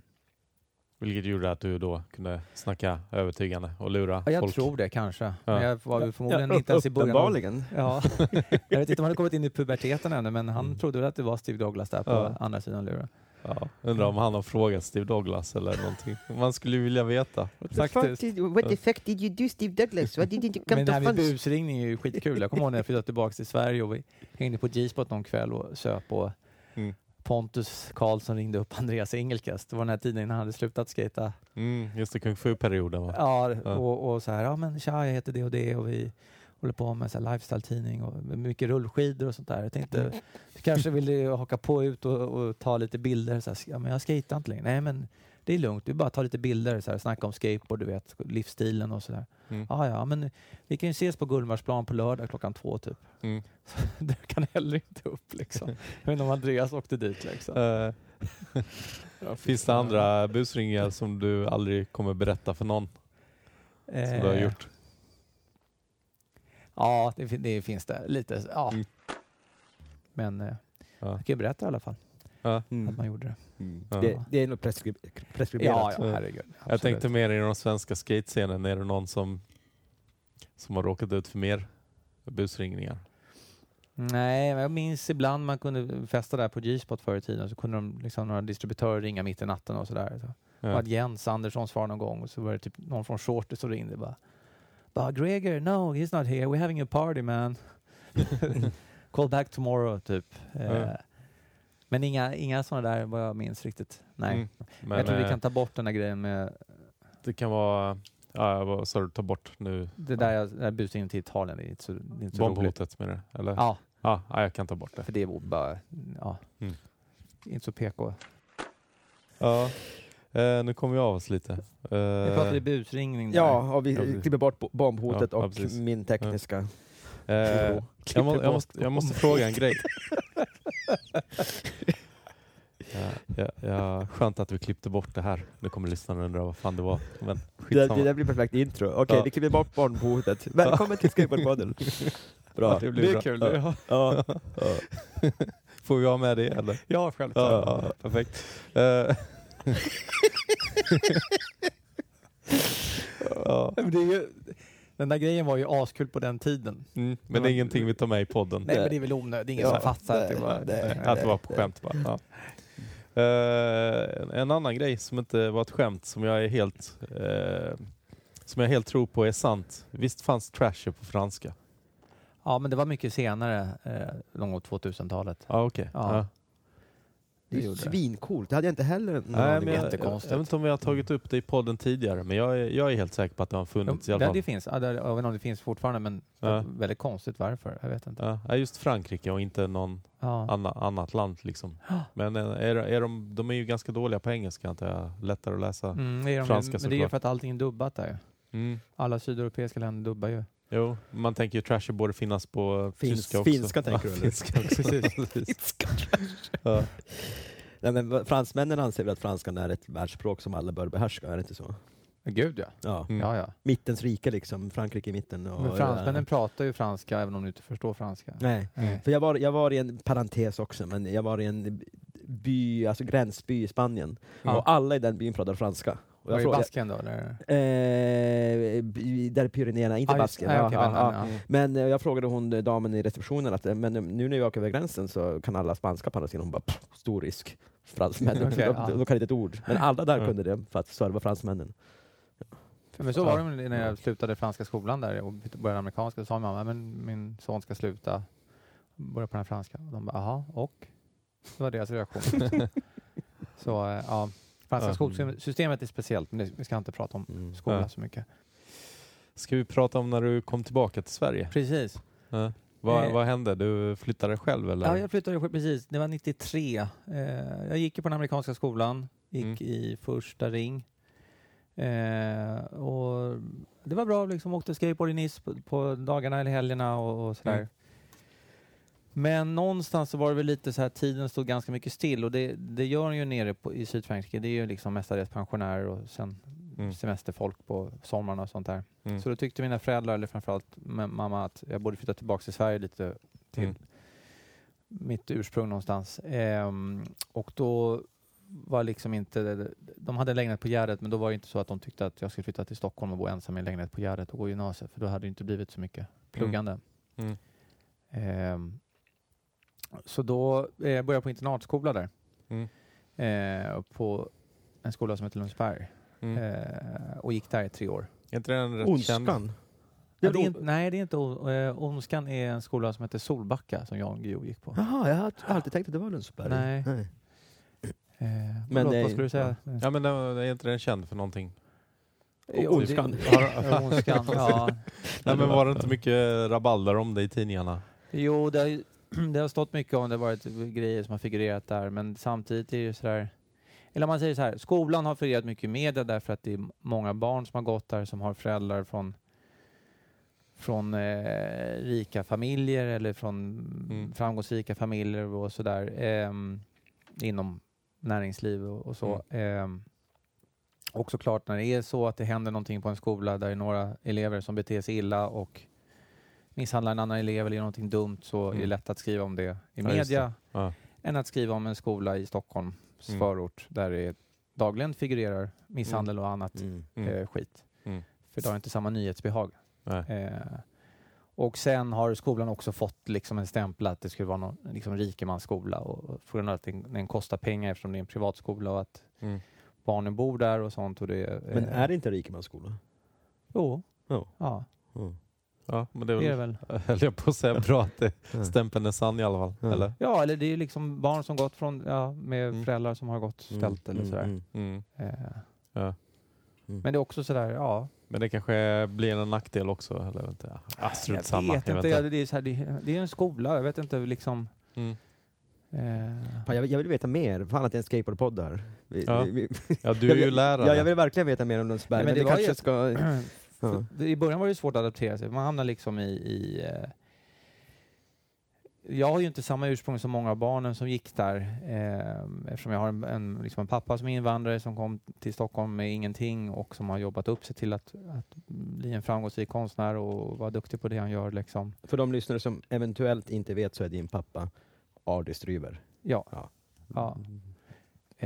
Speaker 2: Vilket gjorde att du då kunde snacka övertygande och lura
Speaker 3: ja, jag
Speaker 2: folk?
Speaker 3: tror det kanske. Men jag var förmodligen
Speaker 1: Ja,
Speaker 3: inte ens i början. av-
Speaker 1: Uppenbarligen.
Speaker 3: Ja. <laughs> jag vet inte om han hade kommit in i puberteten ännu, men han
Speaker 2: Mm.
Speaker 3: trodde väl att det var Steve Douglas där på
Speaker 2: Ja.
Speaker 3: andra sidan luren.
Speaker 2: Ja, undrar om han har frågat Steve Douglas eller någonting. Man skulle vilja veta.
Speaker 3: Faktiskt.
Speaker 1: what the fuck did you do Steve Douglas? Why didn't you
Speaker 3: Men det här med busringning är ju skitkul. Jag kommer ihåg när jag flyttade tillbaka till Sverige och vi hängde på G-spot någon kväll och söp och
Speaker 2: Mm.
Speaker 3: Pontus Karlsson ringde upp Andreas Engelkest. Det var den här tiden innan han hade slutat skata.
Speaker 2: Mm, just det, kung fu-perioden va?
Speaker 3: Ja,
Speaker 2: Ja.
Speaker 3: och, och så här, ja men tja, jag heter det och det och vi håller på med så lifestyle-tidning och mycket rullskidor och sånt där. Jag tänkte, du kanske vill haka på ut och, och ta lite bilder. Så här, ja, men jag skejtar inte längre. Nej, men det är lugnt. Du bara tar lite bilder, så här, snacka om skateboard, du vet, livsstilen och sådär.
Speaker 2: Mm.
Speaker 3: Ja, ja, men vi kan ju ses på Gullmarsplan på lördag klockan två typ.
Speaker 2: Mm. <laughs>
Speaker 3: det kan heller inte upp liksom. Jag vet inte om Andreas åkte dit liksom.
Speaker 2: Eh, <laughs> finns det andra busringar som du aldrig kommer berätta för någon som du har
Speaker 3: Eh,
Speaker 2: gjort?
Speaker 3: Ja, det, det finns det. Lite, ja.
Speaker 2: Mm.
Speaker 3: Men eh,
Speaker 2: Ja.
Speaker 3: jag kan ju berätta i alla fall
Speaker 2: Ja.
Speaker 3: att man gjorde det.
Speaker 1: Mm.
Speaker 2: Ja.
Speaker 1: Det, det är nog preskri-
Speaker 3: Ja,
Speaker 1: preskriberat.
Speaker 3: ja herregud.
Speaker 2: Jag tänkte mer i den svenska skatescenen, är det någon som, som har råkat ut för mer busringningar?
Speaker 3: Nej, men jag minns ibland man kunde festa där på G-spot förr i tiden så kunde de liksom några distributörer ringa mitt i natten och sådär. Så.
Speaker 2: Ja.
Speaker 3: Och att Jens Andersson svarade någon gång och så var det typ någon från Shorty som ringde bara. Bara Gregor, no he's not here, we're having a party man. <laughs> Call back tomorrow typ. Eh,
Speaker 2: Ja.
Speaker 3: Men inga, inga sådana där vad jag minns riktigt. Nej.
Speaker 2: Mm. Men,
Speaker 3: jag tror vi
Speaker 2: eh,
Speaker 3: kan ta bort den där grejen med
Speaker 2: Det kan vara, ja, vad sa du, ta bort nu?
Speaker 3: det där, jag, den där busringen till Italien. Det är inte så, det är inte så roligt.
Speaker 2: Bombhotet med det? Eller?
Speaker 3: Ja,
Speaker 2: Ja, ja, jag kan ta bort det.
Speaker 3: för det är bara, ja,
Speaker 2: Mm.
Speaker 3: inte så PK.
Speaker 2: Ja. Eh, nu kommer vi av oss lite.
Speaker 3: Vi
Speaker 2: Eh,
Speaker 3: pratade busringning där.
Speaker 1: Ja, och vi
Speaker 2: Ja,
Speaker 1: klipper bort bo- bombhotet
Speaker 2: Ja,
Speaker 1: och
Speaker 2: precis.
Speaker 1: min tekniska...
Speaker 2: eh, jag, må, jag, måste, jag måste fråga en grej. <laughs> Ja, ja, ja, skönt att vi klippte bort det här. Nu kommer lyssnarna undra vad fan det var. Men
Speaker 1: Det, det där blir perfekt intro. Okej,
Speaker 2: Ja.
Speaker 1: vi klipper bort bombhotet. Välkommen till Skateboardpodden. <laughs> Bra.
Speaker 2: Det blir bra.
Speaker 3: kul.
Speaker 2: Ja.
Speaker 1: Ja. <laughs>
Speaker 2: Får vi ha med det eller?
Speaker 3: Ja, självklart.
Speaker 2: Ja, ja, perfekt. Ja.
Speaker 3: Men det är ju, den där grejen var ju askul på den tiden.
Speaker 2: mm, men det är ingenting vi tar med i podden.
Speaker 3: Nej, men det är väl onödigt. Det är ingen
Speaker 1: Ja,
Speaker 3: som fattar att det var...
Speaker 1: nej.
Speaker 2: Att det var på skämt bara. Ja. Eh, en annan grej som inte var ett skämt som jag är helt eh, som jag helt tror på är sant. Visst fanns trasher på franska?
Speaker 3: Ja, men det var mycket senare, eh, någon gång 2000-talet.
Speaker 2: Ja, okej.
Speaker 3: Ja.
Speaker 1: Det
Speaker 3: Det
Speaker 1: är svincoolt. Det hade jag inte heller någon
Speaker 2: Nej,
Speaker 1: aning
Speaker 2: men
Speaker 1: om.
Speaker 2: jag, jag,
Speaker 3: Jättekonstigt.
Speaker 2: jag vet inte om vi har tagit upp det i podden tidigare, men jag är, jag är helt säker på att det har funnits i alla fall.
Speaker 3: det finns. Ja, jag vet inte om det finns fortfarande, men
Speaker 2: Ja.
Speaker 3: väldigt konstigt varför. Jag vet inte.
Speaker 2: Ja, just Frankrike och inte någon
Speaker 3: Ja.
Speaker 2: anna, annat land. Liksom. Men eh, är, är de, de är ju ganska dåliga på engelska, antar jag. Lättare att läsa.
Speaker 3: Mm, är de,
Speaker 2: Franska
Speaker 3: men det är ju
Speaker 2: såklart.
Speaker 3: för att allting är dubbat där.
Speaker 2: Mm.
Speaker 3: Alla sydeuropeiska länder dubbar ju.
Speaker 2: Jo, man tänker ju trasher borde finnas på
Speaker 1: Finns-
Speaker 2: tyska också.
Speaker 1: finska tänker
Speaker 2: ja,
Speaker 1: du, eller?
Speaker 2: Finska också. <laughs> Precis. ja.
Speaker 1: Nej, men fransmännen anser väl att franskan är ett världsspråk som alla bör behärska, är det inte så?
Speaker 3: Gud ja.
Speaker 1: Ja.
Speaker 2: Mm.
Speaker 3: Ja, ja.
Speaker 1: Mittens rike liksom, Frankrike i mitten. Och,
Speaker 3: Men fransmännen pratar ju franska även om de inte förstår franska.
Speaker 1: Nej.
Speaker 3: Nej.
Speaker 1: För jag var, jag var i en parentes också, men jag var i en by, alltså gränsby i Spanien.
Speaker 3: Ja.
Speaker 1: Och alla i den byn pratade franska. Och
Speaker 3: Var
Speaker 1: jag
Speaker 3: det
Speaker 1: frågade,
Speaker 3: Basken då? Eller?
Speaker 1: eh, där Pyrenéerna, inte
Speaker 3: Ah,
Speaker 1: Basken.
Speaker 3: nej,
Speaker 1: ja,
Speaker 3: okej,
Speaker 1: ja,
Speaker 3: men-
Speaker 1: eh, jag frågade hon eh, damen i receptionen att eh, men nu när vi åker över gränsen så kan alla spanska på andra sidan. Hon bara pff, stor risk. Fransmännen, <laughs>
Speaker 3: Okej,
Speaker 1: de, de, kan inte ett ord. Men alla där kunde det för att serva fransmännen.
Speaker 3: Men så var det när jag slutade franska skolan där och började amerikanska. Så sa mamma, men min son ska sluta börja på den här franska. Och de bara, jaha, och? Det var deras reaktion. <laughs> så ja, franska skolsystemet är speciellt, men det, vi ska inte prata om
Speaker 1: Mm.
Speaker 3: skola så mycket.
Speaker 2: Ska vi prata om när du kom tillbaka till Sverige?
Speaker 3: Precis.
Speaker 2: Ja. Vad,
Speaker 3: Eh.
Speaker 2: vad hände? Du flyttade själv eller?
Speaker 3: Ja, jag flyttade själv, precis. Det var 93. Eh, jag gick ju på den amerikanska skolan, gick
Speaker 2: Mm.
Speaker 3: i första ring. Eh, och det var bra, liksom åkte skateboard i Nice på, på dagarna eller helgerna och, och sådär.
Speaker 2: Mm.
Speaker 3: Men någonstans så var det väl lite så här, tiden stod ganska mycket still och det, det gör den ju nere på, i Sydfrankrike. Det är ju liksom mestadels pensionärer och sen
Speaker 2: Mm.
Speaker 3: semesterfolk på somrarna och sånt där.
Speaker 2: Mm.
Speaker 3: Så då tyckte mina föräldrar, eller framförallt ma- mamma, att jag borde flytta tillbaka till Sverige lite till
Speaker 2: Mm.
Speaker 3: mitt ursprung någonstans. Ehm, och då var liksom inte, de hade en lägenhet på Gärdet men då var det inte så att de tyckte att jag skulle flytta till Stockholm och bo ensam i en lägenhet på Gärdet och gå gymnasiet för då hade det inte blivit så mycket pluggande.
Speaker 2: Mm.
Speaker 3: Ehm, så då eh, började jag på internatskola där.
Speaker 2: Mm.
Speaker 3: Eh, på en skola som heter Lundsberg.
Speaker 2: Mm.
Speaker 3: Eh, och gick där i tre år.
Speaker 2: Är inte den rätt känd?
Speaker 1: Ondskan.
Speaker 3: Ja, det är inte, nej, det är inte eh, Onskan är en skola som heter Solbacka som Jan Guillou gick på.
Speaker 1: Jaha, jag har alltid tänkt att det var Lundsberg.
Speaker 3: Nej. Eh,
Speaker 1: Men
Speaker 3: förlåt,
Speaker 1: det-
Speaker 3: vad skulle du säga?
Speaker 2: Ja men den- är inte den känd för någonting?
Speaker 3: Jo,
Speaker 1: Onskan.
Speaker 3: det- Ja, Onskan, ja.
Speaker 2: Nej men var det inte mycket rabalder om det i tidningarna?
Speaker 3: Jo, det <clears throat> det har stått mycket om det, har varit grejer som har figurerat där, men samtidigt är det ju sådär, eller om man säger så här, skolan har figurerat mycket i media därför att det är många barn som har gått där som har föräldrar från från eh, rika familjer eller från
Speaker 2: Mm.
Speaker 3: framgångsrika familjer och sådär ehm, inom näringsliv och, och så. Ehm, och såklart när det är så att det händer någonting på en skola där det är några elever som beter sig illa och misshandlar en annan elev eller gör någonting dumt så är det
Speaker 2: Mm.
Speaker 3: lätt att skriva om det i
Speaker 2: Ja,
Speaker 3: media
Speaker 2: Ja.
Speaker 3: än att skriva om en skola i Stockholms
Speaker 2: Mm.
Speaker 3: förort där det dagligen figurerar misshandel och annat
Speaker 1: Mm.
Speaker 2: Mm.
Speaker 3: eh, skit.
Speaker 2: Mm.
Speaker 3: För det har inte samma nyhetsbehag. Eh, och sen har skolan också fått liksom en stämpel att det skulle vara någon liksom rikemansskola och på grund av att den, den kostar pengar eftersom det är en privatskola och att
Speaker 2: Mm.
Speaker 3: barnen bor där och sånt. Och det,
Speaker 1: Men
Speaker 3: eh,
Speaker 1: är det inte Rikemansskola?
Speaker 3: Jo.
Speaker 1: Ja.
Speaker 3: Ja,
Speaker 1: Mm.
Speaker 2: Ja men det är
Speaker 3: det är
Speaker 2: väl,
Speaker 3: det väl. <laughs>
Speaker 2: höll jag på att säga, bra att det, stämpeln är sann i alla fall.
Speaker 1: Ja.
Speaker 2: Eller?
Speaker 3: Ja, eller det är liksom barn som gått från, ja, med
Speaker 2: Mm.
Speaker 3: föräldrar som har gått ställt eller
Speaker 1: Mm,
Speaker 3: sådär.
Speaker 1: mm,
Speaker 2: Mm.
Speaker 3: Eh,
Speaker 2: Ja.
Speaker 1: mm.
Speaker 3: Men det är också sådär, ja.
Speaker 2: Men det kanske blir en nackdel också? Eller jag vet inte. Ah,
Speaker 3: jag
Speaker 2: samma.
Speaker 3: vet
Speaker 2: jag
Speaker 3: inte, det, är så här, det, det är en skola, jag vet inte liksom.
Speaker 2: Mm.
Speaker 3: Eh,
Speaker 1: jag, vill- jag vill veta mer. Fan att det är en skateboardpodd här. Vi,
Speaker 2: Ja.
Speaker 1: vi, vi,
Speaker 2: Ja du är ju lärare.
Speaker 1: Ja, jag vill verkligen veta mer om Lundsberg,
Speaker 3: Nej,
Speaker 1: men,
Speaker 3: men det var
Speaker 1: kanske
Speaker 3: ju-
Speaker 1: ska... <clears throat>
Speaker 3: det- I början var det svårt att adaptera sig, man hamnar liksom i, i eh, jag har ju inte samma ursprung som många av barnen som gick där eh, eftersom jag har en, en, liksom en pappa som är invandrare som kom till Stockholm med ingenting och som har jobbat upp sig till att, att bli en framgångsrik konstnär och vara duktig på det han gör. Liksom.
Speaker 1: För de lyssnare som eventuellt inte vet så är din pappa Ardi Stryber.
Speaker 3: Ja.
Speaker 1: Ja.
Speaker 3: Ja.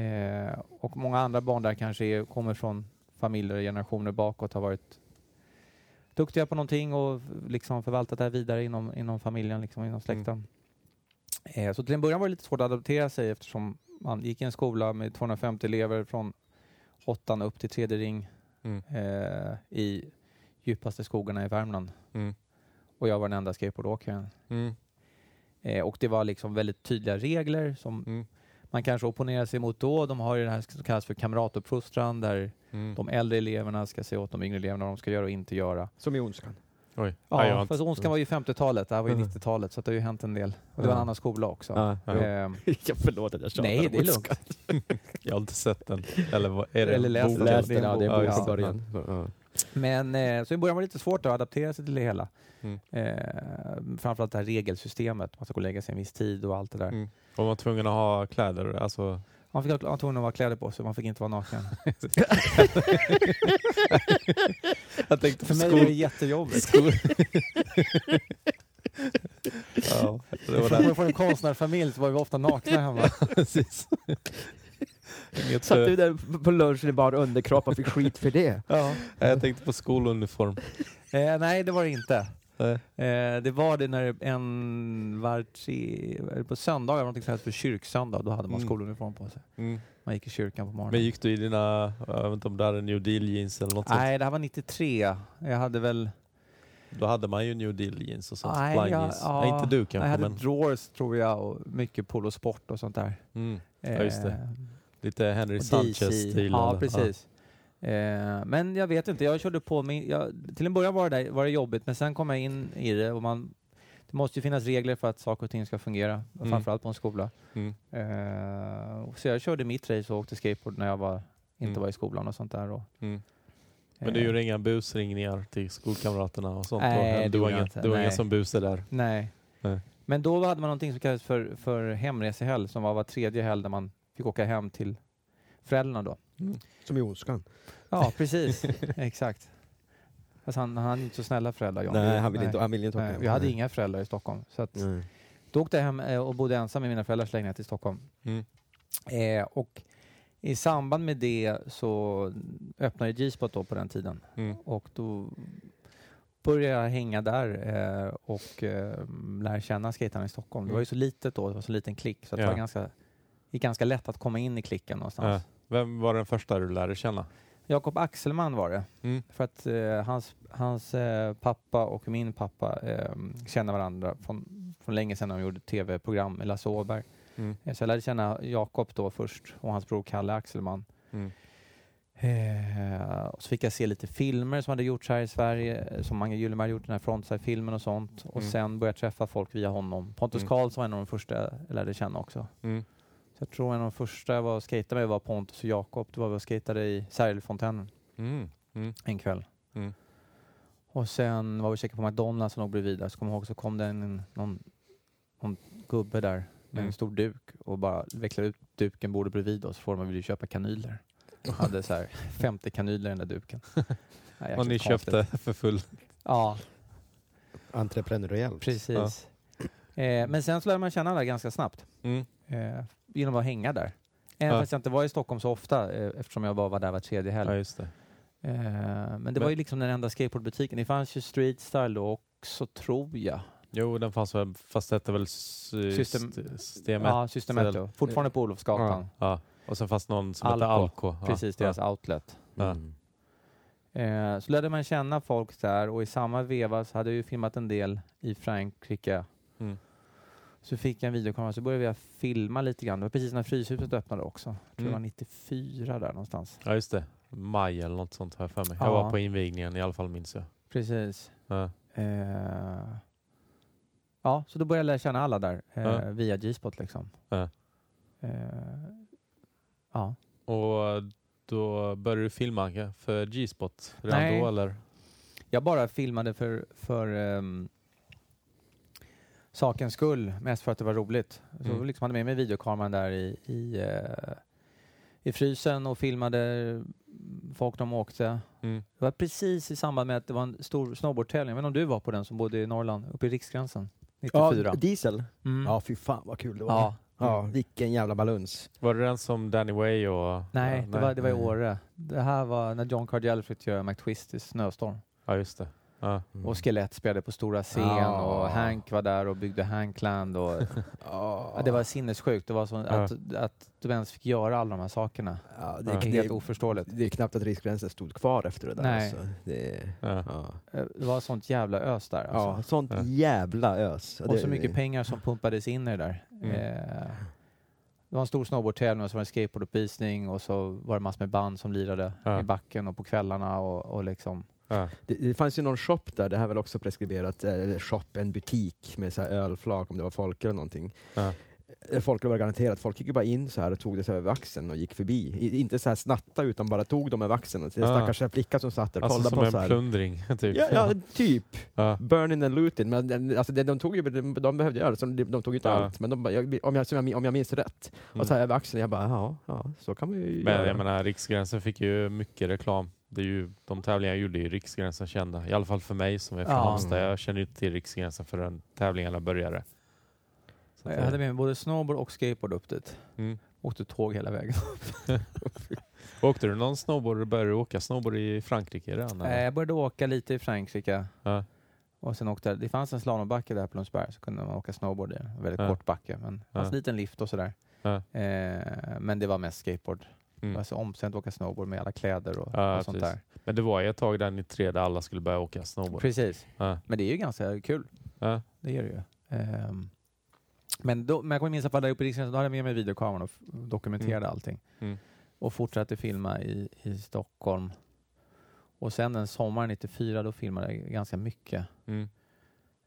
Speaker 3: Eh, och många andra barn där kanske är, kommer från familjer och generationer bakåt, har varit duktiga på någonting och liksom förvaltat det här vidare inom, inom familjen, liksom, inom släkten. Eh, så till en början var det lite svårt att adaptera sig eftersom man gick i en skola med 250 elever från åttan upp till tredje ring
Speaker 2: Mm.
Speaker 3: eh, i djupaste skogarna i Värmland.
Speaker 2: Mm.
Speaker 3: Och jag var den enda skateboardåkaren.
Speaker 2: Mm.
Speaker 3: Eh, och det var liksom väldigt tydliga regler som
Speaker 2: Mm.
Speaker 3: man kanske opponerar sig mot då. De har ju det här som kallas för kamratuppfostran där
Speaker 2: Mm.
Speaker 3: de äldre eleverna ska säga åt de yngre eleverna vad de ska göra och inte göra.
Speaker 1: Som i Onskan.
Speaker 2: Oj.
Speaker 3: Ja,
Speaker 2: inte-
Speaker 3: fast Onskan var ju 50-talet, det här var ju
Speaker 1: Mm.
Speaker 3: 90-talet så att det har ju hänt en del. Och det var en
Speaker 1: Ja.
Speaker 3: annan skola också.
Speaker 1: Ja.
Speaker 2: Ja.
Speaker 3: Ehm, <laughs>
Speaker 1: Ja, förlåt att jag tjatar
Speaker 3: nej, det är lugnt. <laughs>
Speaker 2: Jag har inte sett den. Eller vad är det?
Speaker 3: Eller läst den.
Speaker 1: Läs
Speaker 3: Det är
Speaker 1: den,
Speaker 3: en
Speaker 1: ja, det är
Speaker 3: Ja,
Speaker 1: början. Så, ja.
Speaker 3: Men eh, så i början var det lite svårt att adaptera sig till det hela.
Speaker 2: Mm.
Speaker 3: Eh, framförallt det här regelsystemet, man ska gå och lägga sig en viss tid och allt det där.
Speaker 2: Mm. Och man var tvungen att ha kläder? Alltså,
Speaker 3: Man fick ha tvungen att ha kläder på sig, man fick inte vara naken. <laughs>
Speaker 2: jag tänkte
Speaker 3: För mig var det jättejobbigt.
Speaker 2: skol... <laughs> ja, det var
Speaker 3: jag från en konstnärsfamilj så var vi ofta nakna <laughs> hemma.
Speaker 2: Precis. Inget,
Speaker 1: Satt du
Speaker 2: eh,
Speaker 1: där på lunchen i bara underkropp och fick skit för det?
Speaker 3: Ja.
Speaker 2: jag tänkte på skoluniform.
Speaker 3: Eh, nej, det var det inte. Eh, det var det när en var tre, på söndagar, någonting som kallas för kyrksöndag, då hade man
Speaker 2: Mm.
Speaker 3: skoluniform på sig.
Speaker 2: Mm.
Speaker 3: Man gick i kyrkan på morgonen.
Speaker 2: Men gick du i dina, jag vet inte om du hade New Deal jeans eller något sånt?
Speaker 3: Nej, det här var 93. Jag hade väl...
Speaker 2: Då hade man ju New Deal jeans och sånt.
Speaker 3: Nej, jag- ja,
Speaker 2: Nej, inte du
Speaker 3: jag
Speaker 2: kanske
Speaker 3: hade
Speaker 2: men...
Speaker 3: drawers tror jag och mycket Polo Sport och sånt där.
Speaker 2: Mm. Ja, just det.
Speaker 3: Eh,
Speaker 2: Lite Henry Sanchez-stil.
Speaker 3: Ja, precis. Eh, men jag vet inte, jag körde på min, jag, till en början var det, där, var det jobbigt, men sen kom jag in i det och man, det måste ju finnas regler för att saker och ting ska fungera,
Speaker 2: Mm.
Speaker 3: framförallt på en skola.
Speaker 2: Mm.
Speaker 3: Eh, så jag körde mitt race och åkte skateboard när jag var, inte
Speaker 2: Mm.
Speaker 3: var i skolan och sånt där. Och,
Speaker 2: Mm. Men du
Speaker 3: eh,
Speaker 2: gjorde inga busringningar till skolkamraterna och sånt?
Speaker 3: Nej,
Speaker 2: då?
Speaker 3: det
Speaker 2: du var ingen,
Speaker 3: inte.
Speaker 2: du var ingen som busade där?
Speaker 3: Nej.
Speaker 2: Nej.
Speaker 3: Men då hade man någonting som kallades för, för hemresehelg, som var var tredje helg där man fick åka hem till föräldrarna då.
Speaker 1: Som i Onskan.
Speaker 3: Ja, precis. <laughs> Exakt. Fast han, han hade inte så snälla föräldrar, John.
Speaker 1: Nej, han vill inte, han inte åka hem.
Speaker 3: jag hade inga föräldrar i Stockholm. Så att, då åkte jag hem eh, och bodde ensam i mina föräldrars lägenhet i Stockholm.
Speaker 2: Mm.
Speaker 3: Eh, och i samband med det så öppnade G-spot då på den tiden.
Speaker 2: Mm.
Speaker 3: Och då började jag hänga där eh, och eh, lära känna skaterna i Stockholm. Det var ju så litet då, det var så liten klick så att det
Speaker 2: Ja.
Speaker 3: var ganska, gick ganska lätt att komma in i klicken någonstans.
Speaker 2: Ja. Vem var den första du lärde känna?
Speaker 3: Jakob Axelman var det.
Speaker 2: Mm.
Speaker 3: För att eh, hans, hans eh, pappa och min pappa eh, känner varandra från, från länge sedan de gjorde tv-program med Lasse Åberg.
Speaker 2: Mm.
Speaker 3: Eh, Så jag lärde känna Jakob då först och hans bror Kalle Axelman.
Speaker 2: Mm.
Speaker 3: Eh, och så fick jag se lite filmer som hade gjorts här i Sverige, eh, som Mange Gyllenberg gjort, den här Frontside-filmen och sånt. Och
Speaker 2: Mm.
Speaker 3: sen började jag träffa folk via honom. Pontus
Speaker 2: Mm.
Speaker 3: Karlsson var en av de första jag lärde känna också. Jag tror en av de första jag var och skejtade med var Pontus och Jakob. Det var vi och skejtade i Särgelfontänen
Speaker 2: Mm. Mm.
Speaker 3: en kväll.
Speaker 2: Mm.
Speaker 3: Och sen var vi och käkade på McDonalds och låg bredvid där. Så kommer jag ihåg så kom det en, någon, någon gubbe där med
Speaker 2: Mm.
Speaker 3: en stor duk och bara vecklade ut duken, bordet bredvid oss. Får man ville köpa kanyler. Jag <laughs> hade så här 50 kanyler i den där duken. <laughs> Ja,
Speaker 2: Och ni
Speaker 3: konstigt.
Speaker 2: köpte för full...
Speaker 3: Ja,
Speaker 1: Entreprenöriellt.
Speaker 3: precis. Eh, men sen så lärde man känna alla ganska snabbt.
Speaker 2: Mm.
Speaker 3: Eh, genom att hänga där. Även
Speaker 2: Ja.
Speaker 3: fast jag inte var i Stockholm så ofta eh, eftersom jag bara var där var tredje helg.
Speaker 2: Ja, just det.
Speaker 3: Eh, men det
Speaker 2: Men-
Speaker 3: var ju liksom den enda skateboardbutiken. Det fanns ju Street Style då också tror jag.
Speaker 2: Jo, den fanns väl, fast det hette väl sy-
Speaker 3: System-
Speaker 2: st- Systemet.
Speaker 3: Ja, Systemet då. Fortfarande på Olofsgatan.
Speaker 2: Ja. Och sen fanns någon som hette
Speaker 3: Alko.
Speaker 2: Ja.
Speaker 3: Precis, deras outlet.
Speaker 2: Ja.
Speaker 1: Mm.
Speaker 3: Eh, så lärde man känna folk där och i samma veva så hade jag ju filmat en del i Frankrike.
Speaker 2: Mm.
Speaker 3: Så fick jag en videokamera så började jag filma lite grann. Det var precis när Fryshuset öppnade också. Jag tror det var
Speaker 2: Mm.
Speaker 3: 94 där någonstans.
Speaker 2: ja, just det. Maj eller något sånt har jag för mig.
Speaker 3: Ja.
Speaker 2: Jag var på invigningen i alla fall minns jag.
Speaker 3: Precis.
Speaker 2: Ja.
Speaker 3: Eh, ja, så då började jag lära känna alla där eh,
Speaker 2: Ja.
Speaker 3: via G-spot liksom.
Speaker 2: Ja.
Speaker 3: Eh, ja.
Speaker 2: Och då började du filma för G-spot redan
Speaker 3: Nej.
Speaker 2: då eller?
Speaker 3: Jag bara filmade för, för ehm, sakens skull, mest för att det var roligt. Så
Speaker 2: Mm.
Speaker 3: liksom hade med mig videokameran där i, i, eh, i frysen och filmade folk de åkte.
Speaker 2: Mm.
Speaker 3: Det var precis i samband med att det var en stor snowboardtävling. Jag vet inte om du var på den som bodde i Norrland, uppe i Riksgränsen, 94.
Speaker 1: Ja, diesel.
Speaker 3: Mm.
Speaker 1: Ja, fy fan vad kul det var.
Speaker 3: ja.
Speaker 1: Ja, vilken jävla baluns.
Speaker 2: Var det den som Danny Way och...
Speaker 3: Nej,
Speaker 2: ja,
Speaker 3: det var, det var i
Speaker 1: nej.
Speaker 3: Åre. Det här var när John Cardell fick göra McTwist i Snöstorm.
Speaker 2: Ja, just det. Ja.
Speaker 1: Mm.
Speaker 3: Och Skelett spelade på stora scen
Speaker 1: Ja.
Speaker 3: och Hank var där och byggde Hankland. Och, <laughs>
Speaker 1: Ja.
Speaker 3: det var sinnessjukt. Det var så att, att du ens fick göra alla de här sakerna.
Speaker 1: Det, är,
Speaker 3: helt oförståeligt.
Speaker 1: det är knappt att riskgränsen stod kvar efter det där.
Speaker 3: Nej.
Speaker 1: Alltså. Det.
Speaker 3: Eh, Det var sånt jävla ös där. Alltså.
Speaker 1: ja, sånt jävla ös.
Speaker 3: Och så mycket pengar som pumpades in i det där.
Speaker 2: Mm.
Speaker 3: Eh, det var en stor snowboardtävling och så var det skateboarduppvisning och så var det massor med band som lirade i backen och på kvällarna och, och liksom.
Speaker 2: Ja.
Speaker 1: Det, det fanns ju någon shop där, det här är väl också preskriberat, eh, shop, en butik med så här ölflak om det var folk eller någonting.
Speaker 2: Ja.
Speaker 1: Eh, Folk var garanterat, folk gick ju bara in så här och tog det så över axeln och gick förbi. I, inte så här snatta utan bara tog dem över axeln. Det
Speaker 2: Ah.
Speaker 1: stackars flicka som satt där och
Speaker 2: Alltså
Speaker 1: kollade
Speaker 2: som
Speaker 1: på
Speaker 2: en
Speaker 1: så här.
Speaker 2: plundring, <laughs> typ.
Speaker 1: Ja, ja, typ.
Speaker 2: Ja.
Speaker 1: Burning and looting. Men alltså, det, de, tog ju, de, de behövde göra så de, de tog ju inte
Speaker 2: Ja.
Speaker 1: allt. Men de, jag, om, jag, som jag, om jag minns rätt.
Speaker 2: Mm.
Speaker 1: Och så här över axeln, jag bara, ja, ja så kan man ju
Speaker 2: Men
Speaker 1: göra.
Speaker 2: jag menar, Riksgränsen fick ju mycket reklam. Det är ju, de tävlingar jag gjorde ju Riksgränsen kända. I alla fall för mig som är från
Speaker 3: Ja.
Speaker 2: Halmstad. Jag kände inte till Riksgränsen förrän tävlingarna började. Så
Speaker 3: Jag hade med mig både snowboard och skateboard upp dit.
Speaker 2: mm.
Speaker 3: Åkte tåg hela vägen. <laughs>
Speaker 2: Åkte du någon snowboard? Började du åka snowboard i Frankrike redan?
Speaker 3: Eh,
Speaker 2: eller?
Speaker 3: Jag började åka lite i Frankrike.
Speaker 2: Ja.
Speaker 3: Och sen åkte, det fanns en slalombacke där på Lundsberg så kunde man åka snowboard i. En väldigt
Speaker 2: Ja.
Speaker 3: kort backe men det fanns en liten lift och sådär. Eh, men det var mest skateboard.
Speaker 2: Mm.
Speaker 3: var så omständigt att åka snowboard med alla kläder och,
Speaker 2: Ja,
Speaker 3: och sånt
Speaker 2: precis.
Speaker 3: där.
Speaker 2: Men det var ju ett tag där 93 där alla skulle börja åka snowboard.
Speaker 3: Precis.
Speaker 2: Ja.
Speaker 3: Men det är ju ganska kul.
Speaker 2: Ja.
Speaker 3: Det är det ju. Ehm, men, då, men jag kommer minnas att jag var där uppe i Riksgränsen, då hade jag med mig videokameran och dokumenterade
Speaker 2: Mm.
Speaker 3: allting.
Speaker 2: Mm.
Speaker 3: Och fortsatte filma i, i Stockholm. Och sen den sommaren 94 då filmade jag ganska mycket.
Speaker 2: Mm.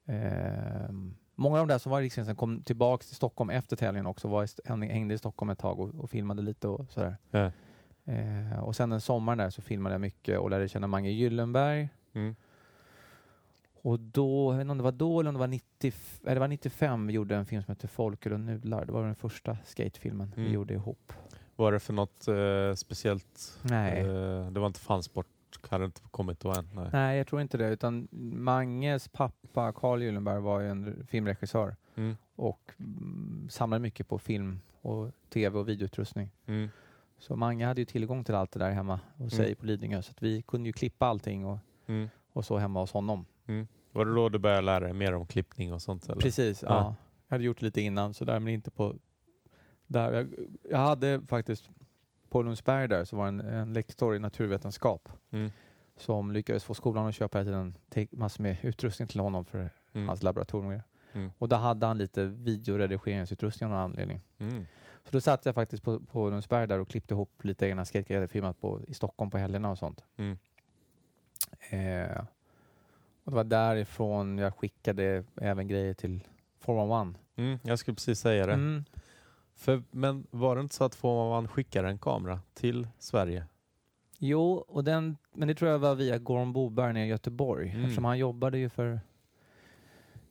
Speaker 3: Ehm, många av de där som var i Riksgränsen kom tillbaka till Stockholm efter tävlingen också. Var i, hängde i Stockholm ett tag och, och filmade lite och sådär.
Speaker 2: Ja.
Speaker 3: Ehm, och sen den sommaren där så filmade jag mycket och lärde känna Mange Gyllenberg.
Speaker 2: Mm.
Speaker 3: Och då, jag vet inte om det var då eller om det var, 90, eller det var 95 vi gjorde en film som hette Folköl och nudlar. Det var den första skatefilmen
Speaker 2: Mm.
Speaker 3: vi gjorde ihop.
Speaker 2: Var det för något eh, speciellt?
Speaker 3: Nej.
Speaker 2: Eh, det var inte fansport, hade inte kommit då än? Nej.
Speaker 3: Nej, jag tror inte det. Utan Manges pappa, Carl Gyllenberg, var ju en filmregissör
Speaker 2: Mm.
Speaker 3: och mm, samlade mycket på film och tv och videoutrustning.
Speaker 2: Mm.
Speaker 3: Så Mange hade ju tillgång till allt det där hemma hos sig på Lidingö. Så vi kunde ju klippa allting och,
Speaker 2: Mm.
Speaker 3: och så hemma hos honom.
Speaker 2: Var det då du började lära dig mer om klippning och sånt? Eller?
Speaker 3: Precis, ja.
Speaker 2: Ja.
Speaker 3: Jag hade gjort lite innan så där, men inte på... Där. Jag, jag hade faktiskt på Lundsberg där så var en, en lektor i naturvetenskap
Speaker 2: Mm.
Speaker 3: som lyckades få skolan att köpa te- massor med utrustning till honom för
Speaker 2: Mm.
Speaker 3: hans laboratorium.
Speaker 2: Mm.
Speaker 3: Och då hade han lite videoredigeringsutrustning av någon anledning.
Speaker 2: Mm.
Speaker 3: Så då satt jag faktiskt på, på Lundsberg där och klippte ihop lite egna skate jag hade filmat på i Stockholm på helgerna och sånt.
Speaker 2: Mm.
Speaker 3: Eh, och det var därifrån jag skickade även grejer till 411.
Speaker 2: Mm. Jag skulle precis säga det.
Speaker 3: Mm.
Speaker 2: För, men var det inte så att man skickade en kamera till Sverige?
Speaker 3: Jo, och den, men det tror jag var via Gorm Boberg nere i Göteborg.
Speaker 2: Mm.
Speaker 3: Eftersom han jobbade ju för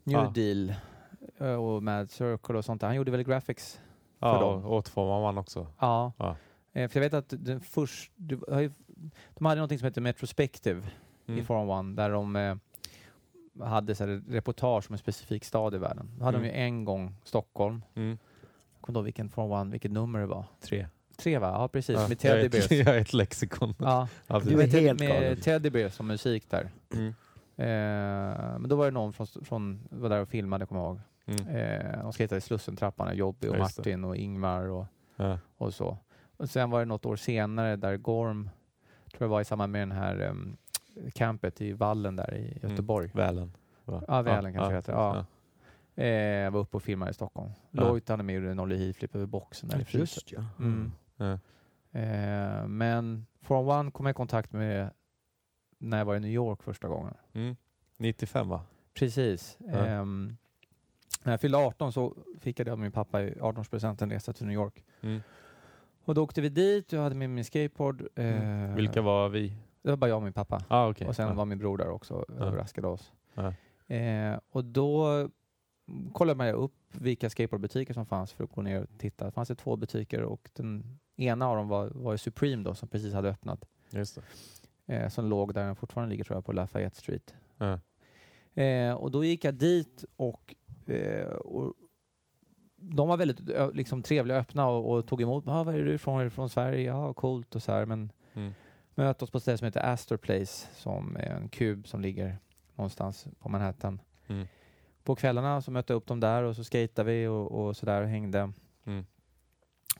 Speaker 3: New
Speaker 2: Ja.
Speaker 3: Deal eh, och Mad Circle och sånt där. Han gjorde väl graphics?
Speaker 2: Ja,
Speaker 3: dem.
Speaker 2: och åt får man också.
Speaker 3: Ja.
Speaker 2: Ja.
Speaker 3: Eh, för jag vet att den först, du, de hade något som heter Metrospective i
Speaker 2: Mm.
Speaker 3: 401 där de eh, hade så här, reportage om en specifik stad i världen. Då hade
Speaker 2: Mm.
Speaker 3: de ju en gång Stockholm.
Speaker 2: Mm.
Speaker 3: Jag kommer ihåg vilken 401, vilket nummer det var.
Speaker 2: Tre.
Speaker 3: Tre va? Ja precis,
Speaker 2: Ja,
Speaker 3: med
Speaker 2: jag,
Speaker 3: Teddy
Speaker 2: är ett,
Speaker 3: Bears. <laughs>
Speaker 2: jag är ett lexikon.
Speaker 3: Ja,
Speaker 2: Ja,
Speaker 1: Du är helt
Speaker 3: med
Speaker 1: galen.
Speaker 3: Teddy Bears som musik där.
Speaker 2: Mm.
Speaker 3: Eh, men då var det någon från, från var där och filmade, kommer jag ihåg.
Speaker 2: Mm.
Speaker 3: Eh, de skejtade i Slussentrappan, Jobby och
Speaker 2: Ja, just det.
Speaker 3: Martin och Ingmar och,
Speaker 2: Ja.
Speaker 3: och så. Och sen var det något år senare där Gorm, tror jag var i samband med den här um, campet i Vallen där i
Speaker 2: Mm.
Speaker 3: Göteborg.
Speaker 2: Välen. va?
Speaker 3: Ja, Välen kanske heter, ja.
Speaker 2: ja.
Speaker 3: Eh, var uppe och filmade i Stockholm.
Speaker 2: Ja.
Speaker 3: Lloyd hade med och gjorde en Ollie Heath-flip över boxen där i frysen.
Speaker 1: Just ja.
Speaker 3: Mm.
Speaker 2: Ja.
Speaker 3: Eh, men From One kom jag i kontakt med när jag var i New York första gången.
Speaker 2: Mm. 95 va?
Speaker 3: Precis. Ehm, när jag fyllde 18 så fick jag det av min pappa i 18-årspresent en resa till New York.
Speaker 2: Mm.
Speaker 3: Och då åkte vi dit och jag hade med min skateboard.
Speaker 2: Mm.
Speaker 3: Eh,
Speaker 2: Vilka var vi?
Speaker 3: Det var bara jag och min pappa.
Speaker 2: Ah, okay.
Speaker 3: Och sen var min bror där också och överraskade oss. Eh, och då kollade man upp vilka skateboardbutiker som fanns för att gå ner och titta. Det fanns det två butiker och den ena av dem var, var Supreme då som precis hade öppnat.
Speaker 2: Just.
Speaker 3: Eh, som låg där den fortfarande ligger tror jag på Lafayette Street.
Speaker 2: Ja.
Speaker 3: Eh, och då gick jag dit och, eh, och de var väldigt liksom, trevliga och öppna och, och tog emot. Ah, var är du ifrån? Är du från Sverige? Ja, coolt och så här. Men
Speaker 2: Mm.
Speaker 3: mötte oss på ett ställe som heter Astor Place som är en kub som ligger någonstans på Manhattan.
Speaker 2: Mm.
Speaker 3: På kvällarna så mötte jag upp dem där och så skejtade vi och, och så där och hängde.
Speaker 2: Mm.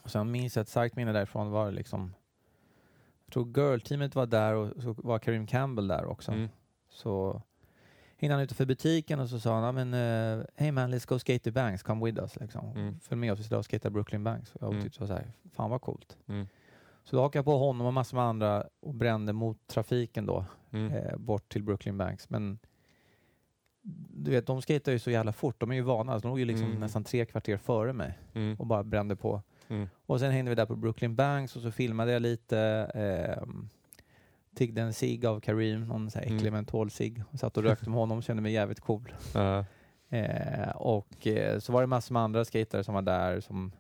Speaker 3: Och sen minns jag ett starkt minne därifrån var liksom jag tror girl-teamet var där och så var Karim Campbell där också.
Speaker 2: Mm.
Speaker 3: Så han utanför butiken och så sa han, "Ja, men uh, hey man let's go skate the banks, come with us. Liksom.
Speaker 2: Mm.
Speaker 3: Följ med oss, vi ska och skata Brooklyn Banks. Och jag
Speaker 2: Mm.
Speaker 3: tyckte så här, fan vad coolt.
Speaker 2: Mm.
Speaker 3: Så då hakade jag på honom och massor med andra och brände mot trafiken då,
Speaker 2: Mm.
Speaker 3: eh, bort till Brooklyn Banks. Men du vet, de skater ju så jävla fort, de är ju vana. Så de låg ju liksom
Speaker 2: Mm.
Speaker 3: nästan tre kvarter före mig
Speaker 2: Mm.
Speaker 3: och bara brände på.
Speaker 2: Mm.
Speaker 3: Och sen hängde vi där på Brooklyn Banks och så filmade jag lite. Eh, tiggde en cigg av Karim, någon så här äcklig
Speaker 2: Mm.
Speaker 3: mentolcigg. Och satt och rökte med honom, kände mig jävligt cool.
Speaker 2: Ja.
Speaker 3: Eh, och eh, så var det massor med andra skatare som var där, som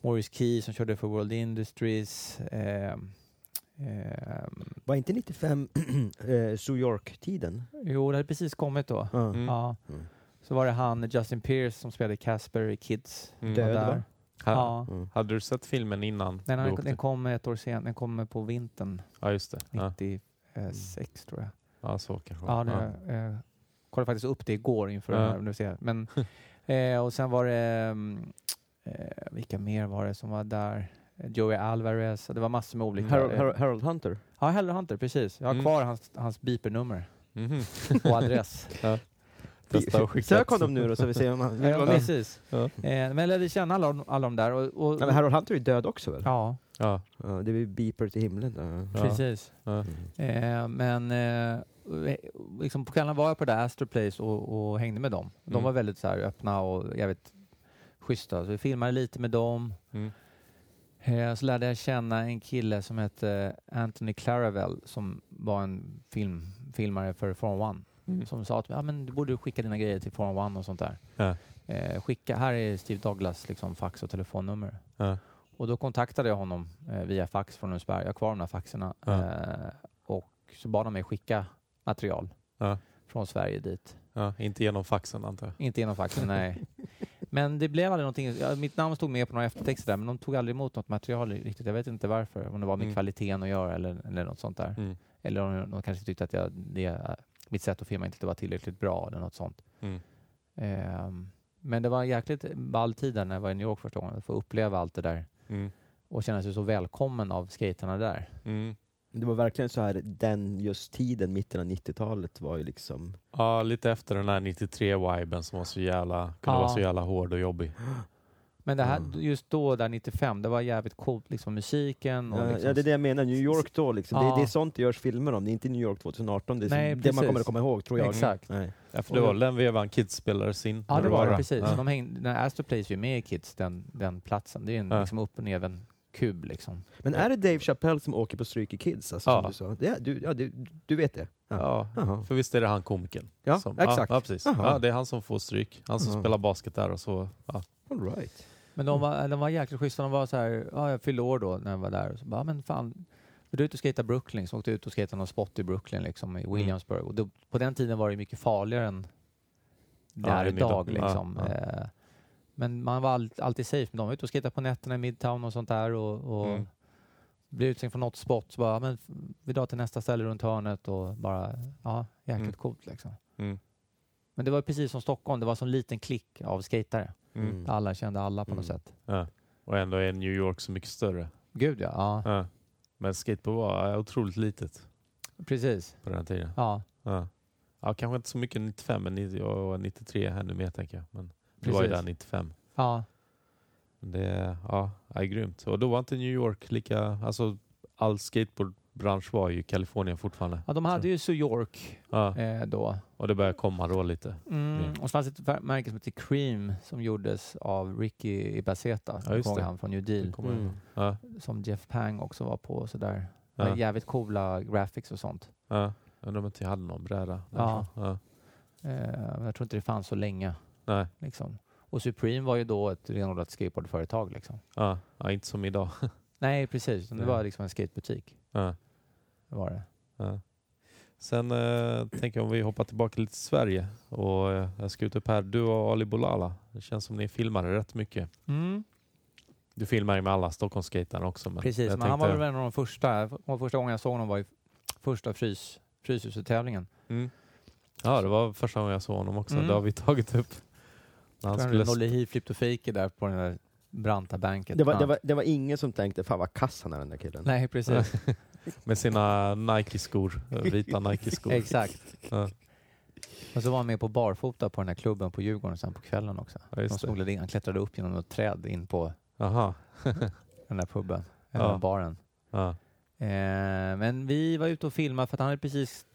Speaker 3: Morris Key som körde för World Industries. Eh, eh,
Speaker 1: Var inte 95 <clears throat> eh, New York-tiden?
Speaker 3: jo, det hade precis kommit då.
Speaker 1: Ja.
Speaker 2: Mm.
Speaker 3: Ja.
Speaker 1: Mm.
Speaker 3: Så var det han, Justin Pierce, som spelade Casper i Kids.
Speaker 2: Mm.
Speaker 1: Död,
Speaker 3: där.
Speaker 1: va?
Speaker 2: Ha,
Speaker 3: Ja.
Speaker 1: Mm.
Speaker 2: Hade du sett filmen innan
Speaker 3: Den,
Speaker 2: du
Speaker 3: den, den kom ett år senare, den kom på vintern
Speaker 2: Ja, just det. Ja,
Speaker 3: 96 tror jag.
Speaker 2: ja så kanske.
Speaker 3: Ja, det, eh, kollade faktiskt upp det igår inför
Speaker 2: Ja.
Speaker 3: den här universitetet. Men, <laughs> eh, och sen var det, mm, eh, vilka mer var det som var där? Joey Alvarez, det var massor med olika.
Speaker 1: Harold, Harold, Harold Hunter?
Speaker 3: Ja, Harold Hunter, precis. Jag har
Speaker 2: Mm.
Speaker 3: kvar hans, hans beepernummer
Speaker 2: Mhm. <laughs>
Speaker 3: och adress.
Speaker 2: Skicka
Speaker 1: Sök honom nu då så vi ser om han vill
Speaker 3: ja,
Speaker 1: vara med.
Speaker 3: precis.
Speaker 2: Ja.
Speaker 3: Eh, men jag lärde känna alla, de- alla de där. Och, och,
Speaker 1: Ja, men Harold Hunter är ju död också väl?
Speaker 3: ja,
Speaker 2: Ja.
Speaker 1: Ja, det är ju beeper till himlen. Ja.
Speaker 2: Ja.
Speaker 3: precis.
Speaker 2: Ja.
Speaker 3: Eh, men eh, liksom på kvällen var jag på det där Astor Place och, och hängde med dem. De
Speaker 2: Mm.
Speaker 3: var väldigt så här öppna och jävligt schyssta. Så vi filmade lite med dem. Eh, så lärde jag känna en kille som hette Anthony Claravel som var en film, filmare för Formel One.
Speaker 2: Mm.
Speaker 3: Som sa att ja, men du borde skicka dina grejer till Formel One och sånt där.
Speaker 2: Ja.
Speaker 3: Eh, skicka, här är Steve Douglas liksom, fax och telefonnummer.
Speaker 2: Ja.
Speaker 3: Och då kontaktade jag honom eh, via fax från Lundsberg. Jag har kvar de där faxerna.
Speaker 2: Ja.
Speaker 3: Eh, och så bad han mig skicka material från Sverige dit.
Speaker 2: Inte genom faxen antar jag.
Speaker 3: Inte genom faxen, nej. Men det blev aldrig någonting. Ja, mitt namn stod med på några eftertexter där, men de tog aldrig emot något material riktigt. Jag vet inte varför. Om det var med
Speaker 2: Mm.
Speaker 3: kvaliteten att göra eller, eller något sånt där.
Speaker 2: Mm.
Speaker 3: Eller om de kanske tyckte att jag, det, mitt sätt att filma inte var tillräckligt bra eller något sånt.
Speaker 2: Mm.
Speaker 3: Ehm, men det var en jäkligt ball tid när jag var i New York första gången. Att få uppleva allt det där.
Speaker 2: Mm.
Speaker 3: och känna sig så välkommen av skaterna där.
Speaker 2: Mm.
Speaker 1: Det var verkligen så här, den just tiden, mitten av 90-talet var ju liksom...
Speaker 2: Ja, lite efter den här 93-viben som var så jävla, kunde
Speaker 3: Ja.
Speaker 2: vara så jävla hård och jobbig.
Speaker 3: Men det här,
Speaker 1: Mm.
Speaker 3: just då, där 95, det var jävligt coolt, liksom musiken och
Speaker 1: Ja,
Speaker 3: liksom,
Speaker 1: ja, det är det jag menar, New York då liksom. Det,
Speaker 3: Ja.
Speaker 1: det är sånt det görs filmer om, det är inte New York 2018. Det är
Speaker 3: Nej,
Speaker 1: det man kommer att komma ihåg, tror jag.
Speaker 3: Exakt.
Speaker 1: Nej.
Speaker 2: Ja, för det var den vevan Kids spelades in.
Speaker 3: Ja, det var det, precis.
Speaker 2: Ja.
Speaker 3: De hängde, när Astor Place är ju med i Kids, den, den platsen. Det är en
Speaker 2: Ja.
Speaker 3: liksom upp och ner en kub liksom.
Speaker 1: Men är det Dave Chappelle som åker på stryk i Kids? Alltså,
Speaker 2: Ja.
Speaker 1: som du, sa? Det, du, ja, du, du vet det?
Speaker 2: Ja.
Speaker 1: Jaha.
Speaker 2: För visst är det han komikern?
Speaker 1: Ja,
Speaker 2: som,
Speaker 1: exakt.
Speaker 2: Ja, ja, precis. Ja, det är han som får stryk. Han som
Speaker 1: Jaha.
Speaker 2: spelar basket där och så. Ja.
Speaker 1: All right.
Speaker 3: Men de var, de var jäkligt schyssta. De var så här, ja, jag fyllde år då när jag var där. Och så bara, men fan, vill du ut och skata Brooklyn? Så åkte jag ut och skejtade någon spot i Brooklyn, liksom, i Williamsburg. Och då, på den tiden var det mycket farligare än det
Speaker 2: Ja,
Speaker 3: är idag.
Speaker 2: Ja,
Speaker 3: Liksom.
Speaker 2: ja.
Speaker 3: Eh, men man var all, alltid safe. Men de var ute och skejtade på nätterna i Midtown och sånt där. Och, och
Speaker 2: Mm.
Speaker 3: blev utslängd från något spot. Så bara, men vi drar till nästa ställe runt hörnet och bara, ja, jäkligt
Speaker 2: Mm.
Speaker 3: coolt liksom.
Speaker 2: Mm.
Speaker 3: Men det var precis som Stockholm, det var en liten klick av skatare.
Speaker 2: Mm.
Speaker 1: Mm.
Speaker 3: Alla kände alla på något
Speaker 1: Mm.
Speaker 3: sätt.
Speaker 2: Ja. Och ändå är New York så mycket större.
Speaker 3: Gud ja, ja.
Speaker 2: Ja. Men skateboard var otroligt litet
Speaker 3: precis.
Speaker 2: på den tiden.
Speaker 3: Ja,
Speaker 2: Ja. Ja, kanske inte så mycket 95, men 90 och 93 ännu mer tänker jag. Men det var ju där 95.
Speaker 3: ja.
Speaker 2: Det ja, är grymt. Och då var inte New York lika... Alltså, all skateboardbransch var ju i Kalifornien fortfarande.
Speaker 3: ja de hade ju New York
Speaker 2: Ja.
Speaker 3: eh, då.
Speaker 2: Och det började komma då lite.
Speaker 3: Mm.
Speaker 2: Mm.
Speaker 3: Och så fanns det ett märke som heter Cream som gjordes av Ricky Ibaceta,
Speaker 2: Ja, just det.
Speaker 3: han från New Deal,
Speaker 1: Mm.
Speaker 2: Ja.
Speaker 3: som Jeff Pang också var på och sådär.
Speaker 2: Ja.
Speaker 3: Med jävligt coola graphics och sånt.
Speaker 2: Ja. Undrar om inte jag hade någon bräda.
Speaker 3: Ja.
Speaker 2: ja.
Speaker 3: Eh, men jag tror inte det fanns så länge.
Speaker 2: Nej.
Speaker 3: Liksom. Och Supreme var ju då ett renodlat skateboardföretag. Liksom.
Speaker 2: Ja. ja, inte som idag. <laughs>
Speaker 3: Nej, precis. Det var liksom en skatebutik.
Speaker 2: ja.
Speaker 3: Det var det.
Speaker 2: Ja. Sen eh, tänker jag om vi hoppar tillbaka lite till Sverige. Och eh, jag ska ut upp här. Du och Ali Bolala. Det känns som ni filmade rätt mycket. Du filmar ju med alla Stockholmsskaterna också. Men
Speaker 3: Precis, men han var
Speaker 2: tänkte-
Speaker 3: väl en av de första. Första gången jag såg honom var i första frys, Fryshuset-tävlingen.
Speaker 2: Mm. Ja, det var första gången jag såg honom också.
Speaker 3: Mm.
Speaker 2: Det har vi tagit upp. När han skulle
Speaker 3: skulle... Nolly flipped och fake där på den där branta banken.
Speaker 1: Det var, det, var, det var ingen som tänkte, fan vad kass han är den där killen.
Speaker 3: Nej, precis. <laughs>
Speaker 2: med sina Nike-skor. Vita Nike-skor.
Speaker 3: Exakt.
Speaker 2: Ja.
Speaker 3: Och så var han med på barfota på den här klubben på Djurgården sen på kvällen också.
Speaker 2: Ja,
Speaker 3: De smugglade in, han klättrade upp genom ett träd in på
Speaker 2: Aha. <laughs>
Speaker 3: den där puben, eller
Speaker 2: Ja.
Speaker 3: baren.
Speaker 2: Ja.
Speaker 3: Eh, men vi var ute och filmade för att han hade precis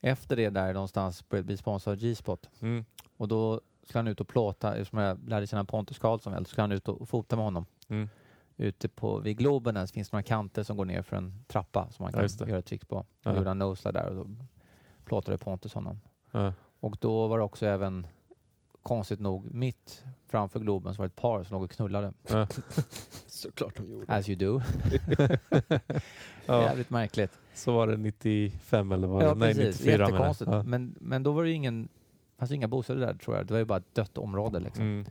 Speaker 3: efter det där någonstans börjat bli sponsrad av G-spot.
Speaker 2: Mm.
Speaker 3: Och då skulle han ut och plåta, eftersom jag lärde känna Pontus Karlsson väl, så skulle han ut och fota med honom.
Speaker 2: Mm.
Speaker 3: Ute på, vid Globen där så finns det några kanter som går ner för en trappa som man
Speaker 2: Ja,
Speaker 3: kan
Speaker 2: det.
Speaker 3: göra tricks på.
Speaker 2: Ja.
Speaker 3: Då gjorde han noslide där och då plåtade Pontus honom.
Speaker 2: Ja.
Speaker 3: Och då var det också även, konstigt nog, mitt framför Globen så var det ett par som låg och knullade.
Speaker 2: Ja. <laughs>
Speaker 1: Såklart de gjorde.
Speaker 3: As you do. <laughs>
Speaker 2: Ja.
Speaker 3: Jävligt märkligt.
Speaker 2: Så var det 95 eller vad
Speaker 3: Ja,
Speaker 2: Nej,
Speaker 3: precis.
Speaker 2: 94 menar jag.
Speaker 3: Jättekonstigt.
Speaker 2: Ja.
Speaker 3: Men, men då var det ingen, fanns det inga bostäder där tror jag. Det var ju bara ett dött område liksom.
Speaker 2: Mm.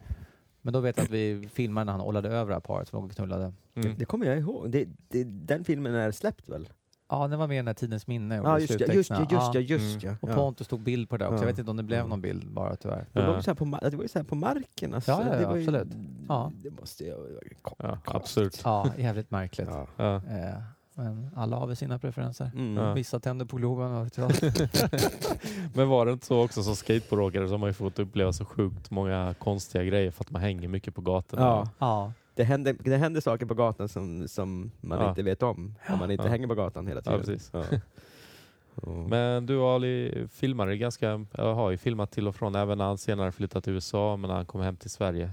Speaker 3: Men då vet jag att vi filmade när han ollade över det här paret som låg och knullade.
Speaker 2: Mm.
Speaker 1: Det kommer jag ihåg. Det, det, den filmen är släppt väl?
Speaker 3: Ja, den var med i den här Tidens minne. och
Speaker 1: Ja
Speaker 3: det
Speaker 1: just ja, just ja, just ja, just
Speaker 2: Mm.
Speaker 1: ja.
Speaker 3: Och. Pontus tog bild på det där också.
Speaker 1: Ja.
Speaker 3: Jag vet inte om det blev
Speaker 1: Ja.
Speaker 3: någon bild bara tyvärr.
Speaker 1: Det,
Speaker 2: Ja.
Speaker 1: låg så här på, det var ju så här på marken alltså.
Speaker 3: Ja, ja, ja,
Speaker 1: det var ju,
Speaker 3: absolut. Ja.
Speaker 1: Det måste ju
Speaker 2: Ja, absurt.
Speaker 3: Ja, jävligt märkligt.
Speaker 1: Ja.
Speaker 2: Ja.
Speaker 3: Eh, men alla har väl sina preferenser.
Speaker 1: Mm.
Speaker 2: Ja.
Speaker 3: Vissa tänder på Globen, vad vet jag. <laughs>
Speaker 2: Men var det inte så också som skateboardåkare så har man ju fått uppleva så sjukt många konstiga grejer för att man hänger mycket på gatorna.
Speaker 1: Ja.
Speaker 3: ja.
Speaker 1: Det, händer, det händer saker på gatan som, som man
Speaker 2: Ja.
Speaker 1: inte vet om, om man inte
Speaker 2: Ja.
Speaker 1: hänger på gatan hela tiden.
Speaker 2: Ja, precis.
Speaker 1: Ja. <laughs> Och-
Speaker 2: Men du Ali filmade ganska, jag har ju filmat till och från även när han senare flyttade till USA men när han kom hem till Sverige.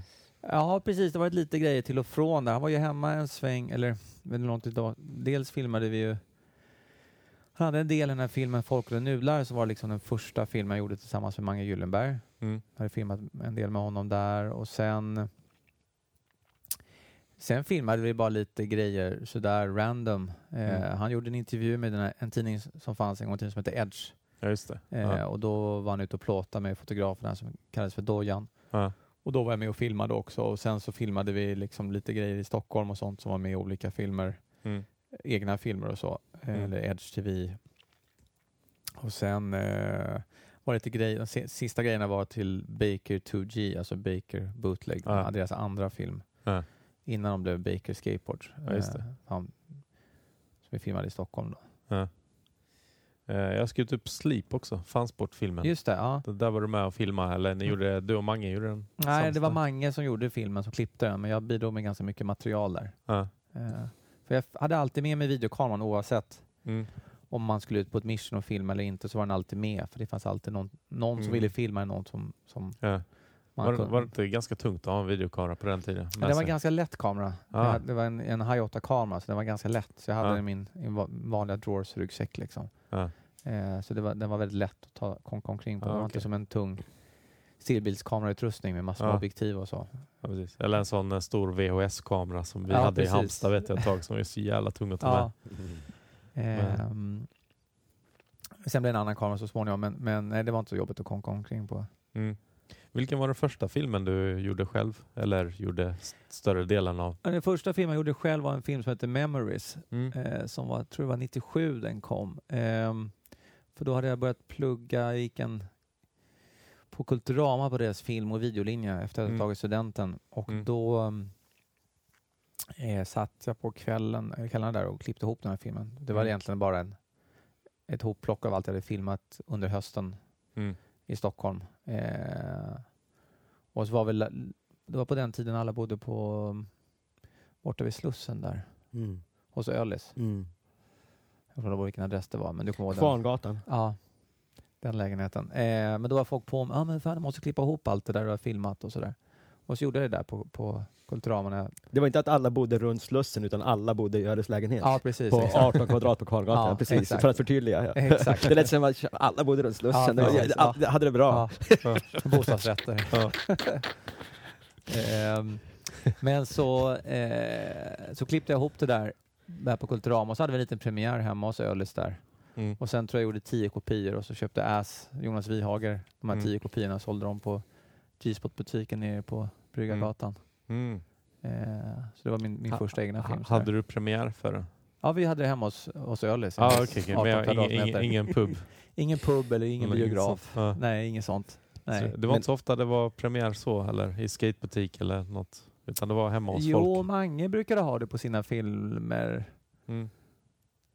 Speaker 3: Ja, precis. Det var lite grejer till och från där. Han var ju hemma en sväng, eller långt idag. Dels filmade vi ju han hade en del i den här filmen Folk och nudlar som var liksom den första filmen jag gjorde tillsammans med Mange Gyllenberg.
Speaker 2: Mm.
Speaker 3: Jag hade filmat en del med honom där och sen Sen filmade vi bara lite grejer sådär random. Eh,
Speaker 2: Mm.
Speaker 3: Han gjorde en intervju med den här, en tidning som fanns en gång tiden som hette Edge.
Speaker 2: Ja just det.
Speaker 3: Eh. Och då var han ute och plåtade med fotografen som kallades för Dojan.
Speaker 2: Ja.
Speaker 3: Och då var jag med och filmade också och sen så filmade vi liksom lite grejer i Stockholm och sånt som var med i olika filmer.
Speaker 2: Mm.
Speaker 3: Egna filmer och så. Eh,
Speaker 2: Mm.
Speaker 3: Eller Edge TV. Och sen eh, var det lite grejer, sista grejerna var till Baker 2G, alltså Baker Bootleg,
Speaker 2: Ja.
Speaker 3: deras andra film.
Speaker 2: Ja.
Speaker 3: innan de blev Baker Skateboard.
Speaker 2: Ja.
Speaker 3: Eh, han, som vi filmade i Stockholm då.
Speaker 2: Ja. Eh, Jag har skrivit upp Sleep också, Fansport-filmen.
Speaker 3: Just det, ja.
Speaker 2: Det Där var du med och filmade, eller ni gjorde, du och Mange gjorde den?
Speaker 3: Nej, det var. Mange som gjorde filmen, som klippte den, men jag bidrog med ganska mycket material där.
Speaker 2: Ja.
Speaker 3: Eh, för jag hade alltid med mig videokameran oavsett
Speaker 2: Mm.
Speaker 3: om man skulle ut på ett mission och filma eller inte så var den alltid med. För det fanns alltid någon, någon som
Speaker 2: Mm.
Speaker 3: ville filma eller någon som, som
Speaker 2: Ja. Var,
Speaker 3: kunde.
Speaker 2: var det inte ganska tungt att ha en videokamera på den tiden? Med
Speaker 3: det var en ganska lätt kamera.
Speaker 2: Ah.
Speaker 3: Det var en, en High 8-kamera så den var ganska lätt. Så jag hade
Speaker 2: Ah.
Speaker 3: den i min, va- vanliga drawers-ryggsäck. Liksom.
Speaker 2: Ja.
Speaker 3: Eh, så det var, den var väldigt lätt att ta konka omkring på.
Speaker 2: Ah,
Speaker 3: det var
Speaker 2: okej.
Speaker 3: inte som en tung stillbildskamerarutrustning med massor med
Speaker 2: Ah.
Speaker 3: objektiv och så.
Speaker 2: Ja. Eller en sån eh, stor VHS-kamera som vi
Speaker 3: Ja,
Speaker 2: hade
Speaker 3: precis.
Speaker 2: i Halmstad vet jag ett tag som var så jävla tung att ta
Speaker 3: Ja.
Speaker 2: med.
Speaker 3: Ehm, sen blev det en annan kamera så småningom men, men nej, det var inte så jobbigt att konka omkring på.
Speaker 2: Mm. Vilken var den första filmen du gjorde själv? Eller gjorde st- större delen av?
Speaker 3: Den första filmen jag gjorde själv var en film som heter Memories.
Speaker 2: Mm.
Speaker 3: eh, som var, jag tror det var 97 den kom. Ehm, för då hade jag börjat plugga, jag gick en på Kulturama på deras film och videolinje efter att
Speaker 2: Mm.
Speaker 3: jag tagit studenten. Och
Speaker 2: Mm.
Speaker 3: då eh, satt jag på kvällen, eh, kvällarna där och klippte ihop den här filmen. Det var
Speaker 2: Mm.
Speaker 3: egentligen bara en, ett hopplock av allt jag hade filmat under hösten
Speaker 2: Mm.
Speaker 3: i Stockholm. Eh, och så var väl, det var på den tiden alla bodde på um, borta vid Slussen där,
Speaker 1: Mm.
Speaker 3: hos Ölis.
Speaker 1: Mm.
Speaker 3: Jag kommer inte ihåg vilken adress det var, men du kommer ihåg den.
Speaker 1: Kvarngatan.
Speaker 3: Ja, den lägenheten. Eh, men då var folk på mig, ah, men fan, jag måste klippa ihop allt det där du har filmat och sådär. Och så gjorde det där på, på Kulturama. när jag-
Speaker 1: Det var inte att alla bodde runt Slussen utan alla bodde i Öres lägenhet.
Speaker 3: Ja, precis.
Speaker 1: på
Speaker 3: exakt.
Speaker 1: 18 kvadrat på Kvarngatan, <laughs>
Speaker 3: Ja,
Speaker 1: precis.
Speaker 3: exakt.
Speaker 1: För att förtydliga. Ja.
Speaker 3: Exakt.
Speaker 1: Det lät som att alla bodde runt Slussen.
Speaker 3: Ja, precis.
Speaker 1: jag- jag hade det bra.
Speaker 3: Ja, bostadsrätter.
Speaker 2: Ja. <laughs>
Speaker 3: Ehm, men så, eh, så klippte jag ihop det där, där på Kulturama och så hade vi en liten premiär hemma hos Ölis där.
Speaker 2: Mm.
Speaker 3: Och sen tror jag gjorde tio kopior och så köpte Ass, Jonas Wihager, de här
Speaker 2: Mm.
Speaker 3: tio kopiorna och sålde dem på G-spot-butiken nere på Bryggargatan.
Speaker 2: Mm.
Speaker 3: Eh, så det var min, min
Speaker 2: Ha-
Speaker 3: första egna film.
Speaker 2: Hade du premiär för den?
Speaker 3: Ja, vi hade det hemma hos, hos hemma
Speaker 2: ah, okej.
Speaker 3: 18
Speaker 2: Men jag, ingen, ingen, ingen pub? <laughs>
Speaker 3: Ingen pub eller ingen
Speaker 2: inget
Speaker 3: biograf.
Speaker 2: Ja.
Speaker 3: Nej, inget sånt. Nej.
Speaker 2: Så Det var
Speaker 1: Men-
Speaker 2: inte så ofta det var premiär så, eller i skatebutik eller något? Utan det var hemma hos
Speaker 3: Jo,
Speaker 2: folk?
Speaker 3: Mange brukade ha det på sina filmer.
Speaker 2: Mm.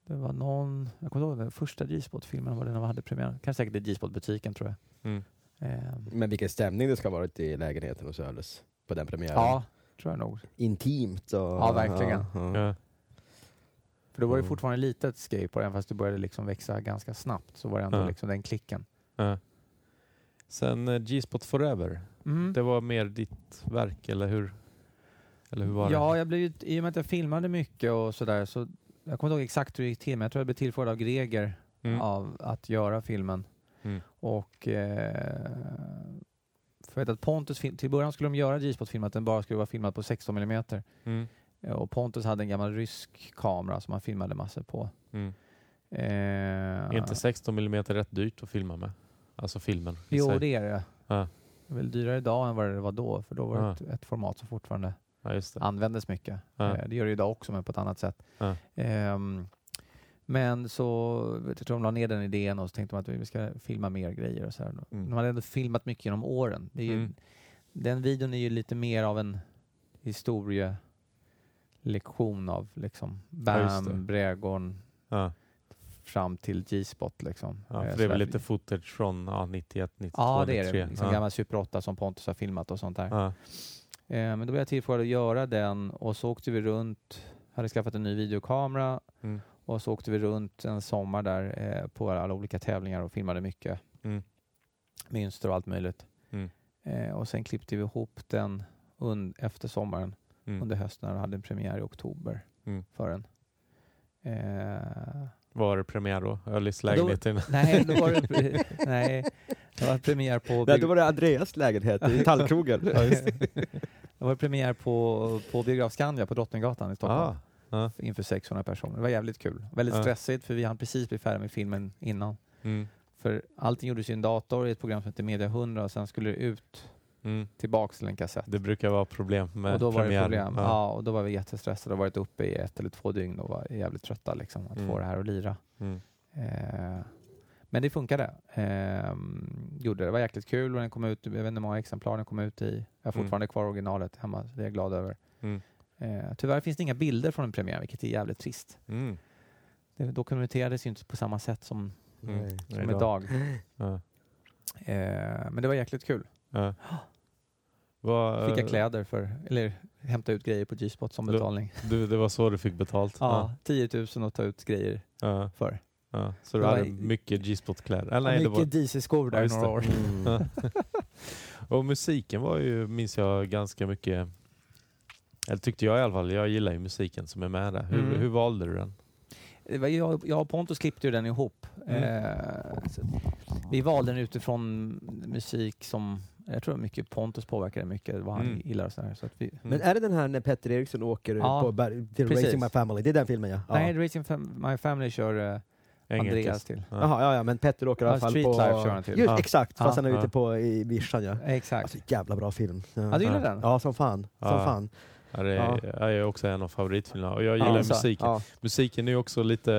Speaker 3: Det var någon, jag kommer inte ihåg den första G-spot-filmen var det när man hade premiär. Kanske säkert i G-spot-butiken tror jag.
Speaker 2: Mm.
Speaker 3: Ehm,
Speaker 1: Men vilken stämning det ska ha varit i lägenheten hos Öles på den premiären.
Speaker 3: ja, tror jag nog.
Speaker 1: Intimt och...
Speaker 3: Ja, verkligen.
Speaker 1: Ja, ja.
Speaker 3: För då var det
Speaker 1: Mm.
Speaker 3: fortfarande litet skateboard, även fast det började liksom växa ganska snabbt så var det ändå
Speaker 2: Ja.
Speaker 3: liksom den klicken.
Speaker 2: Ja. Sen eh, G-spot Forever,
Speaker 3: Mm.
Speaker 2: det var mer ditt verk, eller hur? Eller hur var
Speaker 3: ja,
Speaker 2: det?
Speaker 3: jag blev ju, i och med att jag filmade mycket och sådär så jag kommer inte ihåg exakt hur det gick till men jag tror jag blev tillfrågad av Greger
Speaker 2: Mm.
Speaker 3: av att göra filmen.
Speaker 2: Mm.
Speaker 3: Och eh, för att Pontus, till början skulle de göra G-spot-film att den bara skulle vara filmad på 16 mm.
Speaker 2: Mm.
Speaker 3: Och Pontus hade en gammal rysk kamera som han filmade massor på.
Speaker 2: Mm.
Speaker 3: Eh,
Speaker 2: Är inte 16 mm rätt dyrt att filma med? Alltså filmen
Speaker 3: Jo,
Speaker 2: sig.
Speaker 3: det är det.
Speaker 2: Ja.
Speaker 3: Det är väl dyrare idag än vad det var då, för då var det
Speaker 2: Ja.
Speaker 3: ett, ett format som fortfarande
Speaker 2: Ja, det.
Speaker 3: användes mycket.
Speaker 2: Ja.
Speaker 3: Eh, det gör det idag också, men på ett annat sätt.
Speaker 2: Ja.
Speaker 3: Men så vet jag tror de la ner den idén och så tänkte de att vi ska filma mer grejer. Och så här.
Speaker 2: Mm.
Speaker 3: De hade ändå filmat mycket genom åren. Ju,
Speaker 2: Mm.
Speaker 3: Den videon är ju lite mer av en historielektion av liksom
Speaker 2: Ja.
Speaker 3: Bam, Brädgården
Speaker 2: Ja.
Speaker 3: fram till G-spot. Liksom.
Speaker 2: Ja,
Speaker 3: Eh,
Speaker 2: för det är väl lite footage från ja, 91, 92,
Speaker 3: Ja, det är
Speaker 2: 93.
Speaker 3: det. Liksom
Speaker 2: ja.
Speaker 3: Gammal Super 8 som Pontus har filmat och sånt där.
Speaker 2: Ja.
Speaker 3: Eh, men då blev jag tillfrågad att göra den och så åkte vi runt, hade skaffat en ny videokamera
Speaker 2: Mm.
Speaker 3: Och så åkte vi runt en sommar där eh, på alla olika tävlingar och filmade mycket.
Speaker 2: Mm.
Speaker 3: Mönster och allt möjligt.
Speaker 2: Mm.
Speaker 3: Eh, och sen klippte vi ihop den efter sommaren
Speaker 2: Mm.
Speaker 3: under hösten och hade en premiär i oktober
Speaker 2: Mm.
Speaker 3: för den. Eh,
Speaker 2: Var det premiär då? Ölis
Speaker 3: då-
Speaker 2: lägenhet? in- <laughs>
Speaker 3: nej, då var det, <laughs> nej, det var premiär på...
Speaker 1: Nej, då var det Andreas lägenhet i Tallkrogen. <laughs>
Speaker 2: Ja,
Speaker 3: Det var premiär på, på Biograf Skandia på Drottninggatan i Stockholm.
Speaker 2: Ah, ja.
Speaker 3: inför 600 personer. Det var jävligt kul. Väldigt
Speaker 2: Ja.
Speaker 3: stressigt för vi hann precis bli färdiga med filmen innan.
Speaker 2: Mm.
Speaker 3: För allting gjordes i en dator i ett program som heter Media 100 och sen skulle det ut
Speaker 2: Mm.
Speaker 3: tillbaks till en kassett.
Speaker 2: Det brukar vara problem med
Speaker 3: och då var
Speaker 2: premiär.
Speaker 3: det problem. Ja.
Speaker 2: Ja.
Speaker 3: och då var vi jättestressade och varit uppe i ett eller två dygn och var jävligt trötta liksom, att få
Speaker 2: Mm.
Speaker 3: det här att lira.
Speaker 2: Mm.
Speaker 3: Eh, men det funkade. Eh, gjorde det. det var jäkligt kul och den kom ut, jag vet inte hur många exemplar den kom ut i. Jag har
Speaker 2: Mm.
Speaker 3: fortfarande kvar originalet hemma, det är jag glad över.
Speaker 2: Mm.
Speaker 3: Eh, tyvärr finns det inga bilder från en premiär, vilket är jävligt trist.
Speaker 2: Mm.
Speaker 3: Det dokumenterades ju inte på samma sätt som,
Speaker 2: Mm.
Speaker 1: Nej.
Speaker 3: som
Speaker 2: Idag.
Speaker 3: idag.
Speaker 2: Ja.
Speaker 3: Eh, men det var jäkligt kul.
Speaker 2: Ja. Vad,
Speaker 3: Fick jag kläder för, eller hämta ut grejer på G-spot som betalning.
Speaker 2: Du, det var så du fick betalt?
Speaker 3: Ja, 10 000 att ta ut grejer
Speaker 2: Ja.
Speaker 3: för.
Speaker 2: ja. Så du hade mycket G-spot-kläder? Eller, nej,
Speaker 3: Mycket
Speaker 2: var,
Speaker 3: DC-skor där
Speaker 2: Ja,
Speaker 3: i några år.
Speaker 1: Mm. <laughs> <laughs>
Speaker 2: och musiken var ju, minns jag, ganska mycket... Eller tyckte jag i alla fall. Jag gillar ju musiken som är med där. Hur,
Speaker 3: Mm.
Speaker 2: hur valde du den?
Speaker 3: Det var Jag, jag och Pontus klippte ju den ihop.
Speaker 2: Mm.
Speaker 3: Eh, vi valde den utifrån musik som, jag tror mycket Pontus påverkade mycket, vad han
Speaker 2: Mm.
Speaker 3: gillar och sådär. Så att vi,
Speaker 1: Men är det den här när Petter Eriksson åker
Speaker 3: Ja,
Speaker 1: på berg, till
Speaker 3: precis.
Speaker 1: Racing My Family? Det är den filmen ja? ja.
Speaker 3: Nej, Racing Fam- My Family kör eh, Andreas till.
Speaker 2: Ja.
Speaker 1: Jaha, ja, ja, men Petter åker i alla fall
Speaker 3: Street
Speaker 1: på...
Speaker 3: Life kör han till.
Speaker 1: Just,
Speaker 2: Ja.
Speaker 1: Exakt, fast han är ute på i Vischan ja.
Speaker 3: Exakt.
Speaker 1: Alltså jävla bra film.
Speaker 3: Ja, du gillar
Speaker 2: Ja.
Speaker 3: den?
Speaker 1: Ja, som fan. Som
Speaker 2: Ja.
Speaker 1: fan.
Speaker 2: Ja, det är,
Speaker 1: Ja.
Speaker 2: jag är också en av favoritfilmerna och jag
Speaker 1: Ja,
Speaker 2: gillar
Speaker 3: så.
Speaker 2: musiken.
Speaker 1: Ja.
Speaker 2: Musiken är också lite,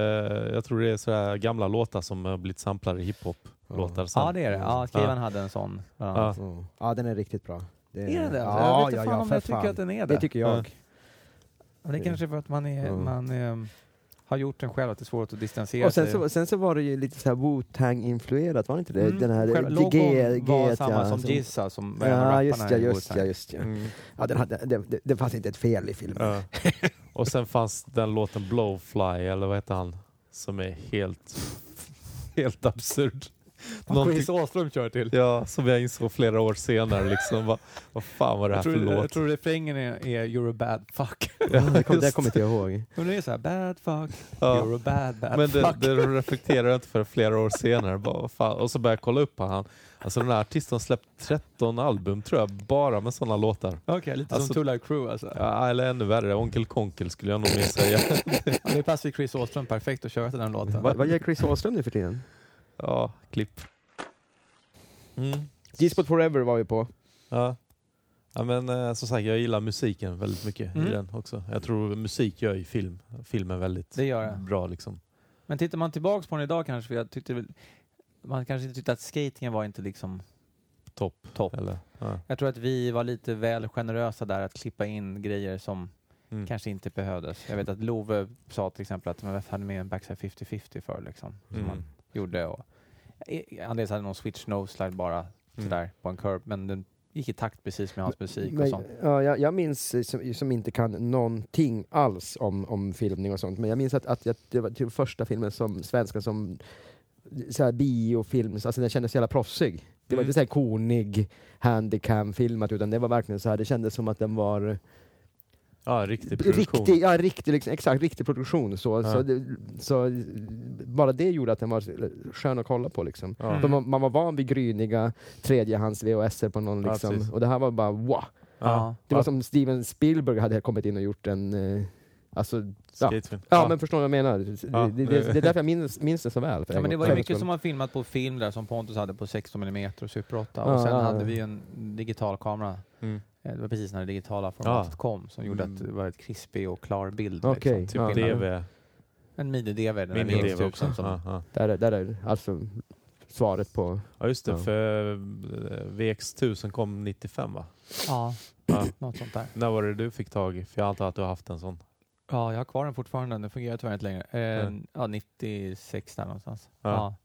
Speaker 2: jag tror det är sådär gamla låtar som har blivit samplade i hiphop-låtar.
Speaker 3: Ja, det är det. Ja,
Speaker 1: Ja.
Speaker 3: Kivan hade en sån.
Speaker 2: Ja.
Speaker 3: annat.
Speaker 1: Ja. ja, den är riktigt bra. Det
Speaker 3: Är den det?
Speaker 1: Ja,
Speaker 3: jag vet inte
Speaker 1: ja,
Speaker 3: fan
Speaker 1: ja,
Speaker 3: om jag tycker
Speaker 1: fan.
Speaker 3: att den är det.
Speaker 1: Det tycker jag.
Speaker 3: Ja, det är kanske för att man, är,
Speaker 1: Ja.
Speaker 3: man ehm, har gjort den själv, att det är svårt att distansera
Speaker 1: Och sen
Speaker 3: sig.
Speaker 1: så, sen så var det ju lite så här Wu-Tang-influerat, var det inte det?
Speaker 3: Mm,
Speaker 1: Den här G- G-
Speaker 3: var samma
Speaker 1: ja,
Speaker 3: som Jizza som var
Speaker 1: Ja, just ja, just ja, just ja.
Speaker 2: Mm.
Speaker 1: ja den hade, det, det, det fanns inte ett fel i filmen.
Speaker 2: Ja. <laughs> Och sen fanns den låten Blowfly, eller vad heter han? Som är helt, <laughs> helt absurd. Någonting-
Speaker 3: Chris Åström kör till.
Speaker 2: Ja, som jag insåg flera år senare. Liksom, vad, vad fan var det här
Speaker 3: Jag
Speaker 2: för
Speaker 3: tror, jag
Speaker 2: låt?
Speaker 3: tror refrängen är, är You're a bad fuck. <laughs>
Speaker 1: Ja, det, kom, det kommer inte jag ihåg.
Speaker 3: Men det är så här, bad fuck,
Speaker 2: Ja.
Speaker 3: you're a bad bad
Speaker 2: Men det,
Speaker 3: fuck.
Speaker 2: det reflekterar jag inte för flera år senare. Bara, vad fan. Och så började jag kolla upp på han. Alltså den här artisten har släppt 13 album tror jag, bara med sådana låtar.
Speaker 3: Okej, lite
Speaker 2: Alltså-
Speaker 3: som Two Live Crew alltså.
Speaker 2: Ja, eller ännu värre, Onkel Konkel skulle jag nog mer säga. <laughs>
Speaker 3: Ja, det passar ju Chris Åström perfekt att köra till den låten.
Speaker 1: Vad, vad gör Chris Åström nu för tiden?
Speaker 2: Ja, klipp. Mm.
Speaker 1: G-spot Forever var vi på.
Speaker 2: Ja. ja men eh, som sagt, jag gillar musiken väldigt mycket
Speaker 3: Mm.
Speaker 2: i den också. Jag tror musik gör ju film, filmen väldigt
Speaker 3: Det gör det.
Speaker 2: bra liksom.
Speaker 3: Men tittar man tillbaks på den idag kanske, för jag tyckte väl, man kanske inte tyckte att skatingen var inte liksom
Speaker 2: Topp.
Speaker 3: topp.
Speaker 2: Eller, ja.
Speaker 3: Jag tror att vi var lite väl generösa där att klippa in grejer som
Speaker 2: Mm.
Speaker 3: kanske inte behövdes. Jag vet att Love sa till exempel att man hade med en backside 50-50 för liksom, som
Speaker 2: Mm.
Speaker 3: man gjorde. Och, Andreas hade någon switch no slide bara
Speaker 2: Mm.
Speaker 3: sådär på en curb, men den gick i takt precis med hans musik och
Speaker 1: Men,
Speaker 3: sånt.
Speaker 1: ja, jag, jag minns, som, som inte kan någonting alls om, om filmning och sånt, men jag minns att, att jag, det var till första filmen som svenska som så här biofilm, alltså den kändes så jävla proffsig. Det var
Speaker 2: Mm.
Speaker 1: inte så här konig handicam-filmat utan det var verkligen så här, det kändes som att den var
Speaker 2: Ja, riktig produktion.
Speaker 1: riktig, ja, riktig, liksom, exakt, riktig produktion. Så,
Speaker 2: Ja.
Speaker 1: så, det, så bara det gjorde att den var skön att kolla på liksom.
Speaker 2: Ja.
Speaker 3: Mm.
Speaker 1: Man, man var van vid gryniga tredjehands VHS på någon
Speaker 2: Ja,
Speaker 1: liksom, och det här var bara wow.
Speaker 2: Ja.
Speaker 1: Det var
Speaker 2: Ja,
Speaker 1: som Steven Spielberg hade kommit in och gjort en... Eh, alltså, ja.
Speaker 2: skatefilm.
Speaker 1: ja, men förstår du vad jag menar?
Speaker 2: Ja.
Speaker 1: Det, det, det är därför jag minns, minns det så väl. för
Speaker 3: Ja,
Speaker 1: en
Speaker 3: men det var ju mycket
Speaker 1: skull.
Speaker 3: som var filmat på film där som Pontus hade på 16 mm och Super 8
Speaker 1: Ja,
Speaker 3: och sen
Speaker 1: ja,
Speaker 3: hade
Speaker 1: ja.
Speaker 3: vi en digital kamera.
Speaker 2: Mm.
Speaker 3: Eh, Det var precis när det digitala formatet kom som gjorde
Speaker 2: Mm.
Speaker 3: att det var ett krispig och klar bild.
Speaker 1: Okej,
Speaker 3: Liksom.
Speaker 1: ja.
Speaker 2: Typ. DV.
Speaker 3: En mini-DV, där
Speaker 2: Mini-DV
Speaker 3: VX1000
Speaker 2: också.
Speaker 3: som
Speaker 2: Ja, ja.
Speaker 1: Där, är- där är alltså svaret på...
Speaker 2: ja, just det.
Speaker 1: Ja.
Speaker 2: För eh, VX1000 kom 95 va?
Speaker 3: Ja,
Speaker 2: Ja.
Speaker 3: något sånt där.
Speaker 2: När var det du fick tag i? För jag antar att du har haft en sån.
Speaker 3: Ja, jag har kvar den fortfarande. Den fungerar tyvärr inte längre. Eh,
Speaker 2: Nej.
Speaker 3: ja, 96 där någonstans.
Speaker 2: Ja.
Speaker 3: Ja.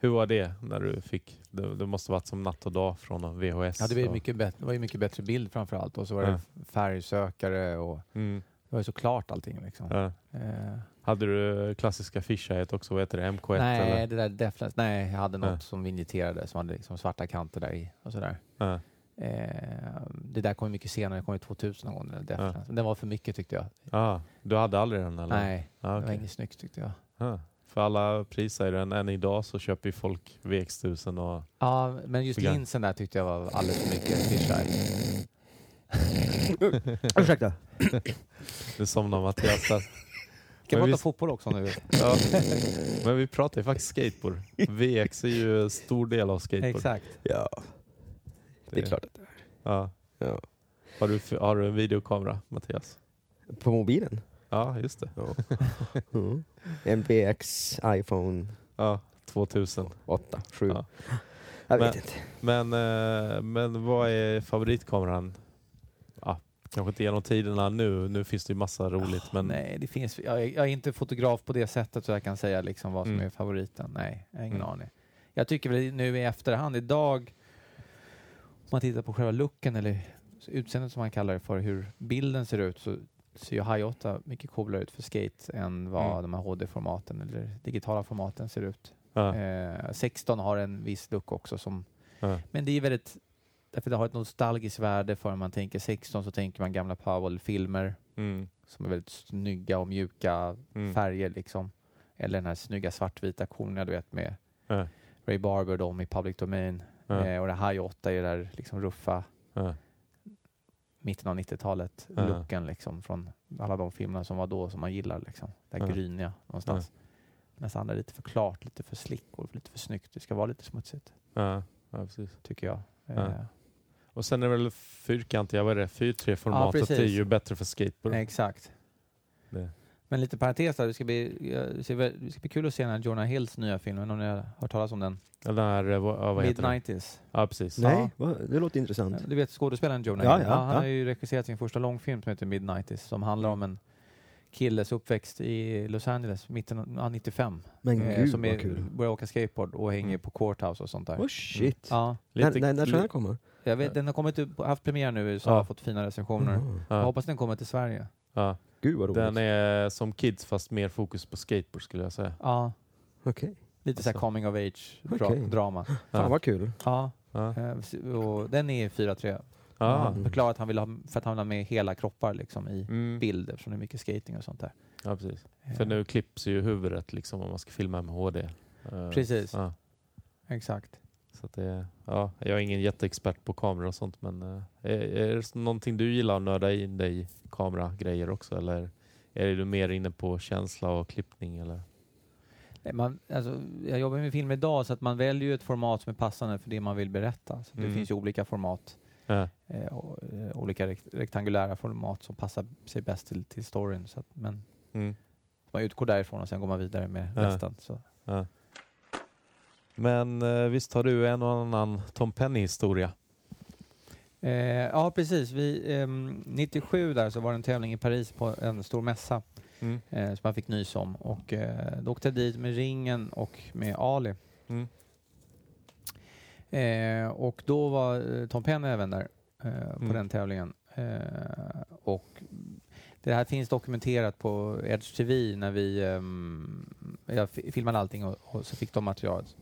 Speaker 2: Hur var det när du fick? Det, det måste varit som natt och dag från VHS.
Speaker 3: Ja, det, var mycket bättre, det var ju mycket bättre bild framför allt. Och så var det
Speaker 2: Ja.
Speaker 3: färgsökare och
Speaker 2: Mm.
Speaker 3: det var ju så klart allting. Liksom.
Speaker 2: Ja.
Speaker 3: Eh,
Speaker 2: Hade du klassiska fisheye också? Vad heter det? MK1
Speaker 3: nej,
Speaker 2: eller?
Speaker 3: det där Deflens, nej, jag hade något
Speaker 2: Ja.
Speaker 3: som vi injiterade som hade liksom svarta kanter där i och sådär.
Speaker 2: Ja.
Speaker 3: Eh, det där kom mycket senare, det kom ju 2000 någon gång. den Deflens. Den var för mycket tyckte jag.
Speaker 2: Ah, du hade aldrig den eller?
Speaker 3: Nej,
Speaker 2: Ah,
Speaker 3: det var inget snyggt tyckte jag.
Speaker 2: Ah. För alla prisar den än idag så köper ju folk VX1000 och...
Speaker 3: Ja, men just
Speaker 2: Program.
Speaker 3: linsen där tyckte jag var alldeles för mycket fisheye. <laughs>
Speaker 1: Ursäkta.
Speaker 2: Nu somnar Mattias där.
Speaker 3: Kan
Speaker 2: Men
Speaker 3: prata
Speaker 2: visst-
Speaker 3: fotboll också nu.
Speaker 2: Ja. Men vi pratar ju faktiskt skateboard. VX är ju en stor del av skateboard.
Speaker 3: Exakt.
Speaker 1: Ja, det är klart att det är.
Speaker 2: Ja.
Speaker 1: Ja.
Speaker 2: Har, du, har du en videokamera Mattias?
Speaker 1: På mobilen?
Speaker 2: Ja, just det.
Speaker 1: Ja. <laughs> Mm. MPX, iPhone
Speaker 2: Ja, 2000.
Speaker 1: 8, 7.
Speaker 2: Ja.
Speaker 1: Jag vet
Speaker 2: Men-
Speaker 1: inte.
Speaker 2: Men, eh, men vad är favoritkameran? Ja, Kanske inte genom tiderna nu. Nu finns det ju massa roligt. Men
Speaker 3: Nej, det finns, jag, är, jag är inte fotograf på det sättet så jag kan säga liksom vad som
Speaker 2: Mm.
Speaker 3: är favoriten. Nej, jag har ingen
Speaker 2: Mm.
Speaker 3: aning. Jag tycker väl nu i efterhand, idag, om man tittar på själva looken eller utseendet som man kallar det för, hur bilden ser ut, så ser ju High 8 mycket coolare ut för skate än vad
Speaker 2: Mm.
Speaker 3: de här HD-formaten eller digitala formaten ser ut.
Speaker 2: ja,
Speaker 3: Eh, 16 har en viss look också som
Speaker 2: ja,
Speaker 3: men det är väldigt, därför det har ett nostalgiskt värde för man tänker 16 så tänker man gamla Powell-filmer
Speaker 2: mm,
Speaker 3: som är väldigt snygga och mjuka
Speaker 2: mm,
Speaker 3: färger liksom. Eller den här snygga svartvita konerna du vet med
Speaker 2: ja,
Speaker 3: Ray Barber de i Public Domain. Eh, och det High 8 är ju där liksom ruffa mitten av 90-talet
Speaker 2: Ja.
Speaker 3: looken liksom från alla de filmerna som var då som man gillar liksom. Det här
Speaker 2: Ja.
Speaker 3: gryniga någonstans. Medan andra är lite för klart, lite för slick och lite för snyggt. Det ska vara lite smutsigt
Speaker 2: ja, ja, precis.
Speaker 3: tycker jag.
Speaker 2: Ja.
Speaker 3: Eh,
Speaker 2: Och sen är det väl fyrkantiga, vad är det? 4-3-formatet
Speaker 3: precis.
Speaker 2: är ju bättre för skateboard.
Speaker 3: Exakt.
Speaker 2: Det.
Speaker 3: Men lite parentes där, det ska bli, ja, det ska bli, kul att se den här Jonah Hills nya film. Om ni har hört talas om den?
Speaker 2: Eller den här, eh, vad, ja, vad heter den?
Speaker 3: Mid-90s.
Speaker 2: Ja, precis.
Speaker 1: Nej,
Speaker 3: Ja.
Speaker 1: det låter intressant.
Speaker 3: Du vet skådespelaren Jonah
Speaker 1: Ja,
Speaker 3: Hill?
Speaker 1: ja,
Speaker 3: han
Speaker 1: ja.
Speaker 3: har ju regisserat sin första långfilm som heter Mid-90s som handlar om en killes uppväxt i Los Angeles, mitten av ja, 95.
Speaker 1: Men
Speaker 3: eh,
Speaker 1: gud
Speaker 3: som är,
Speaker 1: kul.
Speaker 3: börjar åka skateboard och hänger
Speaker 2: Mm.
Speaker 3: på Courthouse och sånt där.
Speaker 1: Oh shit.
Speaker 3: Ja,
Speaker 2: Lite-
Speaker 1: när, när, när den komma?
Speaker 3: jag vet, den har kommit ut, haft premiär nu i USA
Speaker 2: Ja.
Speaker 3: och fått fina recensioner.
Speaker 1: Mm.
Speaker 3: Jag
Speaker 2: Ja,
Speaker 3: hoppas den kommer till Sverige.
Speaker 2: ja.
Speaker 1: Gud vad roligt.
Speaker 2: Den är som Kids fast mer fokus på skateboard skulle jag säga.
Speaker 3: Ja,
Speaker 1: Okej.
Speaker 3: lite så här
Speaker 2: Alltså.
Speaker 3: coming of age dra,
Speaker 1: Okej.
Speaker 3: drama. <laughs>
Speaker 1: Fan
Speaker 2: Ja.
Speaker 1: vad kul.
Speaker 3: Ja,
Speaker 2: Ja.
Speaker 3: eh, och den är 4-3.
Speaker 2: Ja.
Speaker 3: Han förklarar att han vill ha, för att han vill ha med hela kroppar liksom i
Speaker 2: Mm.
Speaker 3: bild eftersom det är mycket skating och sånt där.
Speaker 2: ja, precis.
Speaker 3: Eh,
Speaker 2: För nu klipps ju huvudet liksom om man ska filma med HD. Eh,
Speaker 3: Precis.
Speaker 2: Ja.
Speaker 3: Exakt.
Speaker 2: Så det, ja, jag är ingen jätteexpert på kameror och sånt men eh, är, är det någonting du gillar att nörda in dig i kameragrejer också eller är du mer inne på känsla och klippning eller?
Speaker 3: Nej, Man, alltså, jag jobbar med film idag så att man väljer ett format som är passande för det man vill berätta. Så Det
Speaker 2: Mm.
Speaker 3: finns ju olika format,
Speaker 2: Ja,
Speaker 3: eh, och, eh, olika rekt rektangulära format som passar sig bäst till, till storyn. Så att, men
Speaker 2: mm,
Speaker 3: man utgår därifrån och sen går man vidare med
Speaker 2: Ja.
Speaker 3: resten. Så.
Speaker 2: ja. Men eh, visst har du en och annan Tom Penny-historia?
Speaker 3: Eh, ja, precis. Vi, ehm, 97 där så var det en tävling i Paris på en stor mässa
Speaker 2: Mm.
Speaker 3: eh, som man fick nys om. Och, eh, då åkte jag dit med Ringen och med Ali.
Speaker 2: Mm.
Speaker 3: Eh, och då var eh, Tom Penn även där eh, på
Speaker 2: Mm.
Speaker 3: den tävlingen. Eh, och det här finns dokumenterat på Edge TV när vi ehm, jag fi- filmade allting och, och så fick de materialet.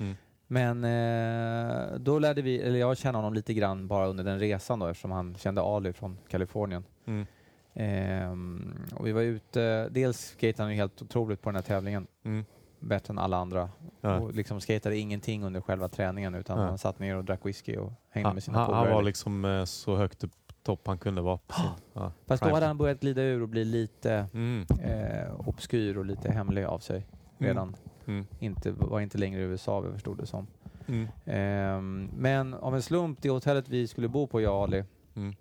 Speaker 2: Mm.
Speaker 3: Men eh, då lärde vi, eller jag kände honom lite grann bara under den resan då eftersom han kände Ali från Kalifornien.
Speaker 2: Mm.
Speaker 3: Ehm, och vi var ute, dels skatade han ju helt otroligt på den här tävlingen,
Speaker 2: Mm.
Speaker 3: bättre än alla andra.
Speaker 2: Ja.
Speaker 3: Och liksom skatade ingenting under själva träningen utan
Speaker 2: Ja.
Speaker 3: han satt ner och drack whisky och hängde
Speaker 2: Han,
Speaker 3: med sina
Speaker 2: han, han
Speaker 3: polare.
Speaker 2: var liksom eh, så högt upp topp han kunde vara. På sin, <gasps> ja.
Speaker 3: Fast då hade han börjat glida ur och bli lite
Speaker 2: Mm.
Speaker 3: eh, obskyr och lite hemlig av sig redan.
Speaker 2: Mm.
Speaker 3: Inte, var inte längre i USA, vi förstod det som.
Speaker 2: Mm.
Speaker 3: Ehm, men av en slump, det hotellet vi skulle bo på, jag och Ali,
Speaker 2: Mm.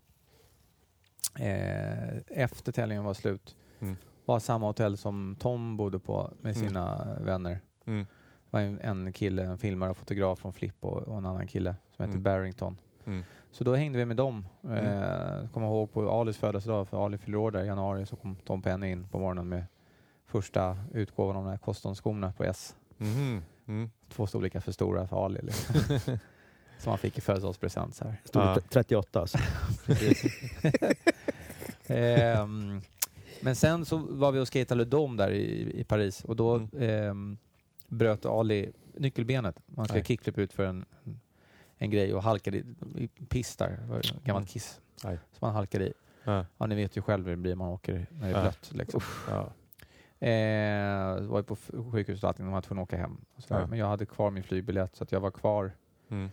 Speaker 3: eh, efter tävlingen var slut,
Speaker 2: Mm.
Speaker 3: var samma hotell som Tom bodde på med
Speaker 2: Mm.
Speaker 3: sina vänner.
Speaker 2: Mm.
Speaker 3: Det var en, en kille, en filmare och fotograf från Flipp och, och en annan kille som hette
Speaker 2: Mm.
Speaker 3: Barrington.
Speaker 2: Mm.
Speaker 3: Så då hängde vi med dem. Eh, kommer ihåg på Alis födelsedag, för Ali fyller år där i januari, så kom Tom Penny in på morgonen med första utgåvan av de här Coston-skorna på S.
Speaker 2: Mhm. Mm.
Speaker 3: Två storlekar för stora för Ali. Liksom. <laughs> som han fick i födelsedagspresent. Så här.
Speaker 1: Stod
Speaker 2: Ja.
Speaker 1: det 38 alltså. <laughs> <laughs>
Speaker 3: Ehm, men sen så var vi och skejtade Le Dom där i, i Paris och då
Speaker 2: Mm.
Speaker 3: ehm, bröt Ali nyckelbenet. Man ska kickflip ut för en, en grej och halkade i, i piss där. Gammalt
Speaker 2: Mm.
Speaker 3: kiss
Speaker 2: Nej.
Speaker 3: som man halkade i.
Speaker 2: Ja.
Speaker 3: Ja, ni vet ju själv hur det blir man åker när det är blött. Liksom.
Speaker 2: Ja.
Speaker 3: Eh, var ju på sjukhuset och allting, de var tvungna att åka hem.
Speaker 2: Ja.
Speaker 3: Men jag hade kvar min flygbiljett så att jag var kvar
Speaker 2: Mm.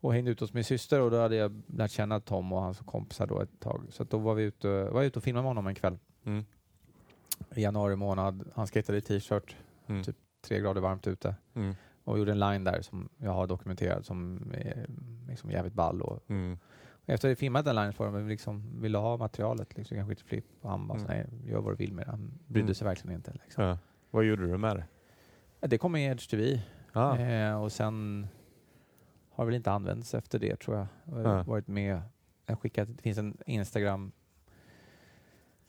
Speaker 3: och hängde ut hos min syster och då hade jag lärt känna Tom och hans kompisar då ett tag. Så då var vi ute, var jag ute och filmade med honom en kväll
Speaker 2: Mm.
Speaker 3: i januari månad. Han skejtade i t-shirt,
Speaker 2: Mm.
Speaker 3: Typ. tre grader varmt ute
Speaker 2: Mm.
Speaker 3: och gjorde en line där som jag har dokumenterat som är liksom jävligt ball. Och,
Speaker 2: Mm.
Speaker 3: och efter att jag filmat den line för honom, liksom ville ha materialet, liksom, kanske inte flipp och han bara
Speaker 2: Mm.
Speaker 3: nej, gör vad du vill med det. Han brydde
Speaker 2: Mm.
Speaker 3: sig verkligen inte. Liksom.
Speaker 2: Ja. Vad gjorde du med det?
Speaker 3: Ja, Det kom i Edge TV
Speaker 2: Ah.
Speaker 3: eh, och sen har väl inte använts efter det tror jag. Jag har
Speaker 2: Ja.
Speaker 3: varit med, jag skickat, det finns en Instagram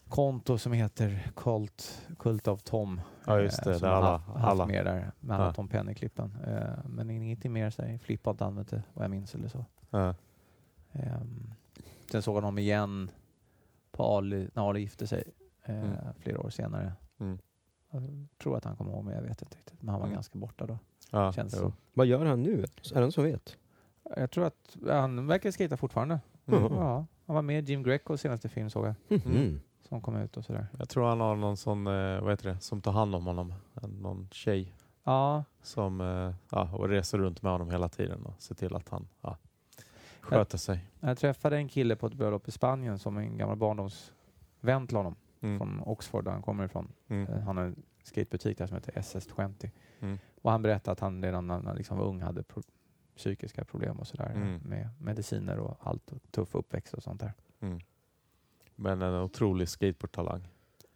Speaker 3: konto som heter Cult, Cult of Tom.
Speaker 2: Ja, just det.
Speaker 3: eh, som
Speaker 2: alla,
Speaker 3: haft, haft
Speaker 2: alla.
Speaker 3: med där med alla
Speaker 2: Ja.
Speaker 3: Tom Penny-klippen. Eh, men ingenting mer, så här, Flippa har inte använt det vad jag minns eller så.
Speaker 2: Ja.
Speaker 3: Ehm, sen såg han honom igen på Ali, när Ali gifte sig eh,
Speaker 2: Mm.
Speaker 3: flera år senare.
Speaker 2: Mm.
Speaker 3: Jag tror att han kommer ihåg, men jag vet inte riktigt. Men han var
Speaker 2: Mm.
Speaker 3: ganska borta då.
Speaker 2: Ja,
Speaker 3: Känns.
Speaker 1: Vad gör han nu? Är det någon som vet?
Speaker 3: Jag tror att han verkar skata fortfarande.
Speaker 2: Mm.
Speaker 3: Ja, han var med i Jim Grecos senaste film såg jag,
Speaker 1: Mhm.
Speaker 3: som kom ut och sådär.
Speaker 2: Jag tror han har någon sån, eh, vad heter det, som tar hand om honom. Någon tjej
Speaker 3: Ja,
Speaker 2: som eh, ja, och reser runt med honom hela tiden och ser till att han ja, sköter sig.
Speaker 3: jag träffade en kille på ett bröllop i Spanien som en gammal barndomsvän till honom
Speaker 2: Mm.
Speaker 3: från Oxford där han kommer ifrån.
Speaker 2: Mm.
Speaker 3: Eh, Han har en skatebutik där som heter SS20.
Speaker 2: Mm.
Speaker 3: Och han berättade att han redan när han liksom var ung hade pro- psykiska problem och sådär
Speaker 2: Mm.
Speaker 3: med mediciner och allt och tuff uppväxt och sånt där.
Speaker 2: Mm. Men en otrolig skateboardtalang.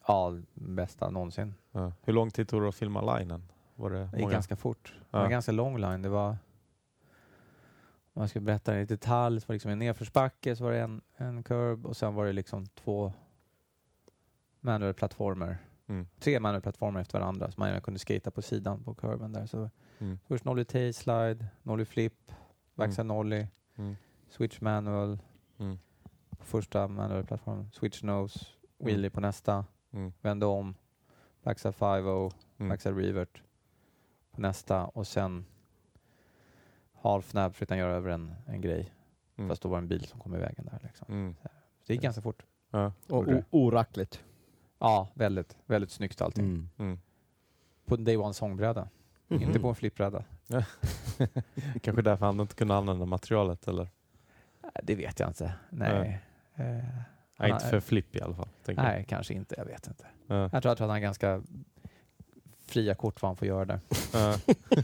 Speaker 3: Ja, bästa någonsin.
Speaker 2: Ja. Hur lång tid tog det att filma linen? Var det
Speaker 3: Det gick ganska fort. Det
Speaker 2: Ja.
Speaker 3: var en ganska lång line. Det var, jag ska berätta det i detalj, så var det liksom en nedförsbacke, så var det en, en curb och sen var det liksom två manual plattformar.
Speaker 2: Mm.
Speaker 3: Tre manual plattformar efter varandra, så man gärna kunde skata på sidan på curben där. Så
Speaker 2: Mm.
Speaker 3: först nollie tail slide, nollie flip, backside nollie,
Speaker 2: Mm.
Speaker 3: switch manual,
Speaker 2: Mm.
Speaker 3: på första manual plattformen, switch nose,
Speaker 2: Mm.
Speaker 3: wheelie på nästa,
Speaker 2: Mm.
Speaker 3: vände om, backside 5
Speaker 2: Mm.
Speaker 3: backside revert på nästa och sen half nab försökte han göra över en, en grej.
Speaker 2: Mm.
Speaker 3: Fast då var det en bil som kom i vägen där. Liksom.
Speaker 2: Mm.
Speaker 3: Så det gick ganska fort.
Speaker 2: Ja.
Speaker 1: Och orackligt.
Speaker 3: Ja, väldigt, väldigt snyggt allting.
Speaker 1: Mm.
Speaker 2: Mm.
Speaker 3: På en day one sångbräda,
Speaker 1: Mhm.
Speaker 3: inte på en flippbräda. <laughs>
Speaker 2: Kanske därför han inte kunde använda materialet eller?
Speaker 3: Nej, Det vet jag inte. Nej. Eh,
Speaker 2: Nej,
Speaker 3: han
Speaker 2: inte för flipp i alla fall. tänker jag.
Speaker 3: Nej, kanske inte. Jag vet inte.
Speaker 2: Ja.
Speaker 3: Jag tror, att han har ganska fria kort vad han får göra där.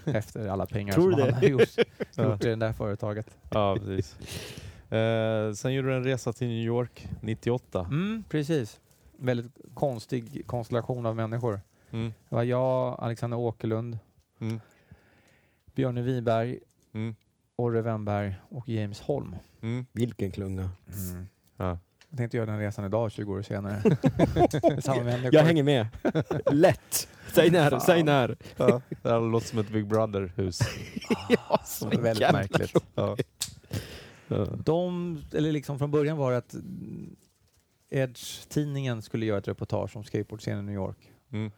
Speaker 3: <laughs> Efter alla pengar
Speaker 1: Tror
Speaker 3: som
Speaker 1: du
Speaker 3: han
Speaker 1: det?
Speaker 3: har gjort, <laughs> gjort i det där företaget.
Speaker 2: ja, precis. Eh, sen gjorde du en resa till New York 98.
Speaker 3: Mm, precis. Väldigt konstig konstellation av människor.
Speaker 2: Mm.
Speaker 3: Det var jag, Alexander Åkerlund,
Speaker 2: Mm.
Speaker 3: Björne Wiberg,
Speaker 2: Mm.
Speaker 3: Orre Wennberg och James Holm.
Speaker 2: Mm.
Speaker 1: Vilken klunga.
Speaker 2: Ja.
Speaker 3: Jag tänkte göra den resan idag, 20 år senare. <laughs>
Speaker 1: Jag hänger med. Lätt. Säg när,
Speaker 3: Fan.
Speaker 1: säg när.
Speaker 2: Ja. Det här låter som ett Big Brother-hus. <laughs>
Speaker 1: ja,
Speaker 3: Så väldigt märkligt.
Speaker 2: Ja.
Speaker 3: De, eller liksom från början var det att Edge-tidningen skulle göra ett reportage om skateboardscenen i New York.
Speaker 2: Mm.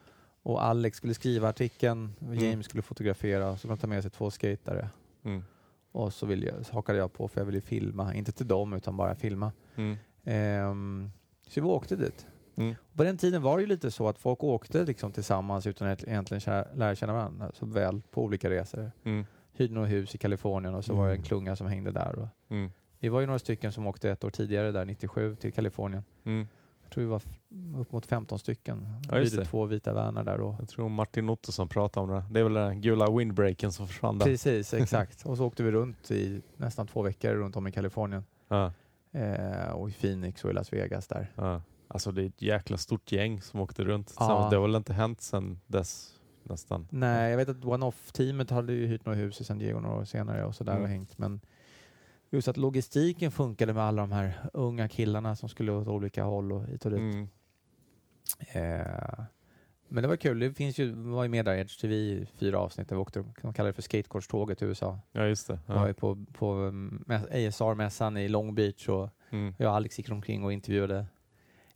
Speaker 3: Och Alex skulle skriva artikeln, och James
Speaker 2: Mm.
Speaker 3: skulle fotografera, så skulle de ta med sig två skatare.
Speaker 2: Mm.
Speaker 3: Och så, vill jag, så hakade jag på för jag ville filma, inte till dem utan bara filma.
Speaker 2: Mm.
Speaker 3: Ehm, så vi åkte dit.
Speaker 2: Mm.
Speaker 3: På den tiden var det ju lite så att folk åkte liksom tillsammans utan att egentligen lära känna varandra så väl på olika resor.
Speaker 2: Mm.
Speaker 3: Hyrde några hus i Kalifornien och så var det en
Speaker 1: Mm.
Speaker 3: klunga som hängde där.
Speaker 2: Mm.
Speaker 3: vi var ju några stycken som åkte ett år tidigare där, 97, till Kalifornien.
Speaker 2: Mm.
Speaker 3: Jag tror vi var upp mot 15 stycken.
Speaker 2: Ja, just
Speaker 3: Hyrde
Speaker 2: det.
Speaker 3: två vita vanar där. Och
Speaker 2: Jag tror Martin Ottosson pratade om det. Det är väl den gula windbreaken som försvann där.
Speaker 3: Precis, exakt. <laughs> Och så åkte vi runt i nästan två veckor runt om i Kalifornien.
Speaker 2: Ja.
Speaker 3: Eh, och i Phoenix och i Las Vegas där.
Speaker 2: Ja. Alltså det är ett jäkla stort gäng som åkte runt
Speaker 3: Ja.
Speaker 2: Det har väl inte hänt sedan dess nästan.
Speaker 3: Nej, jag vet att One-Off-teamet hade ju hyrt några hus i San Diego några år senare och sådär
Speaker 2: Mm.
Speaker 3: och hängt. Men just att logistiken funkade med alla de här unga killarna som skulle åt olika håll och hit och dit.
Speaker 2: Mm.
Speaker 3: Eh, men det var kul. Det finns ju, var ju med där Edge TV i fyra avsnitt där vi åkte, de kallar det för skateboardståget i USA.
Speaker 2: Ja just det.
Speaker 3: Vi var
Speaker 2: Ja.
Speaker 3: ju på, på um, ASR-mässan i Long Beach och
Speaker 2: Mm.
Speaker 3: jag och Alex gick omkring och intervjuade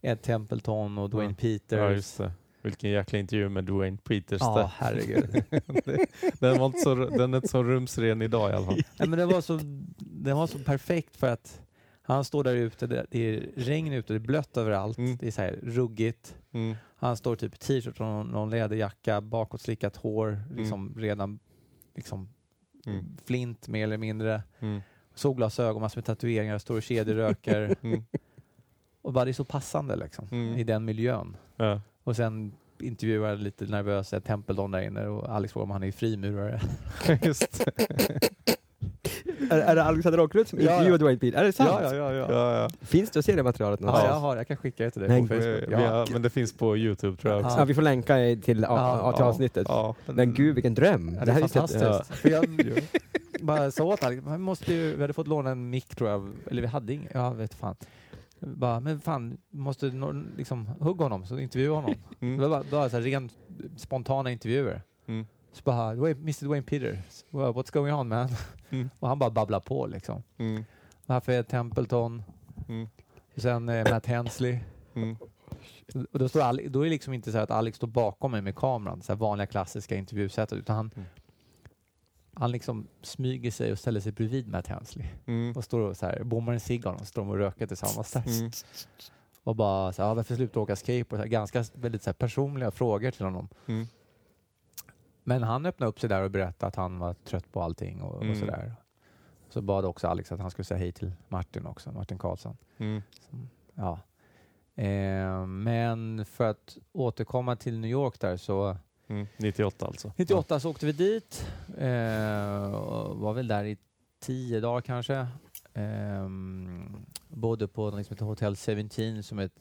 Speaker 3: Ed Templeton och Dwayne
Speaker 2: Ja.
Speaker 3: Peters.
Speaker 2: ja just det. Vilken jäkla intervju med Dwayne Peters
Speaker 3: Ja,
Speaker 2: där.
Speaker 3: herregud. <laughs>
Speaker 2: den, var inte så, den är inte så rumsren idag i alla fall.
Speaker 3: Nej, men det var så, den var så perfekt för att han står där ute, det är regn ute, det är blött överallt,
Speaker 2: Mm.
Speaker 3: det är så här ruggigt.
Speaker 2: Mm.
Speaker 3: Han står typ i t-shirt och någon, någon läderjacka, bakåtslickat hår, liksom redan liksom
Speaker 2: Mm.
Speaker 3: flint mer eller mindre.
Speaker 2: Mm.
Speaker 3: Solglasögon, massor med tatueringar, står och kedjeröker. <laughs>
Speaker 2: Mm.
Speaker 3: och bara det är så passande liksom,
Speaker 2: Mm.
Speaker 3: i den miljön.
Speaker 2: Ja.
Speaker 3: Och sen intervjuade lite nervösa Templeton där inne och Alex frågade om han är frimurare. <laughs>
Speaker 2: Just. <laughs>
Speaker 1: Är, är det Alexander Åkerlund som
Speaker 3: Ja, ja.
Speaker 1: intervjuar Dwayne Pete? Är det sant?
Speaker 3: ja, ja.
Speaker 2: Ja, ja.
Speaker 1: Finns det att se det materialet
Speaker 3: Ja,
Speaker 1: någonstans?
Speaker 3: jag, har, jag kan skicka det till dig
Speaker 1: Nej,
Speaker 3: på Facebook.
Speaker 2: vi
Speaker 3: Ja.
Speaker 2: men det finns på Youtube tror jag också.
Speaker 1: Ja, vi får länka till, ja, till
Speaker 3: ja,
Speaker 1: avsnittet.
Speaker 2: Ja.
Speaker 1: Men gud vilken dröm!
Speaker 3: Ja, det är
Speaker 1: visste jag inte.
Speaker 3: fantastiskt. För jag <laughs> bara sa åt Alex, man måste ju, vi hade fått låna en mick tror jag, eller vi hade ingen, jag vet fan. Bara, men fan, måste nå- liksom hugga honom, så intervjua honom. Det var
Speaker 2: Mm.
Speaker 3: bara, bara så här, ren spontana intervjuer.
Speaker 2: Mm.
Speaker 3: Så bara, "Dwayne- Mr Dwayne Peters, well, what's going on man?
Speaker 2: Mm. <laughs>
Speaker 3: Och han bara babblar på liksom.
Speaker 2: Mm.
Speaker 3: Varför är Templeton?
Speaker 2: Mm.
Speaker 3: Och sen eh, Matt Hensley.
Speaker 2: Mm.
Speaker 3: Och då, står Alex, då är det liksom inte så att Alex står bakom mig med kameran, så vanliga klassiska intervjusättet, utan han,
Speaker 2: Mm.
Speaker 3: han liksom smyger sig och ställer sig bredvid Matt Hensley
Speaker 2: Mm.
Speaker 3: och står och så här, bommar en cigg och står och röker tillsammans där.
Speaker 2: Mm.
Speaker 3: Och bara så här, "Ja, varför sluta åka skateboard? Ganska väldigt så här, personliga frågor till honom.
Speaker 2: Mm.
Speaker 3: Men han öppnade upp sig där och berättade att han var trött på allting och,
Speaker 2: Mm.
Speaker 3: och sådär. Så bad också Alex att han skulle säga hej till Martin också, Martin Karlsson.
Speaker 2: Mm.
Speaker 3: Ja. eh, men för att återkomma till New York där så
Speaker 2: Mm. 98 alltså.
Speaker 3: 98 så åkte vi dit. Eh, och var väl där i tio dagar kanske. Eh, bodde på något som heter Hotel 17 som är ett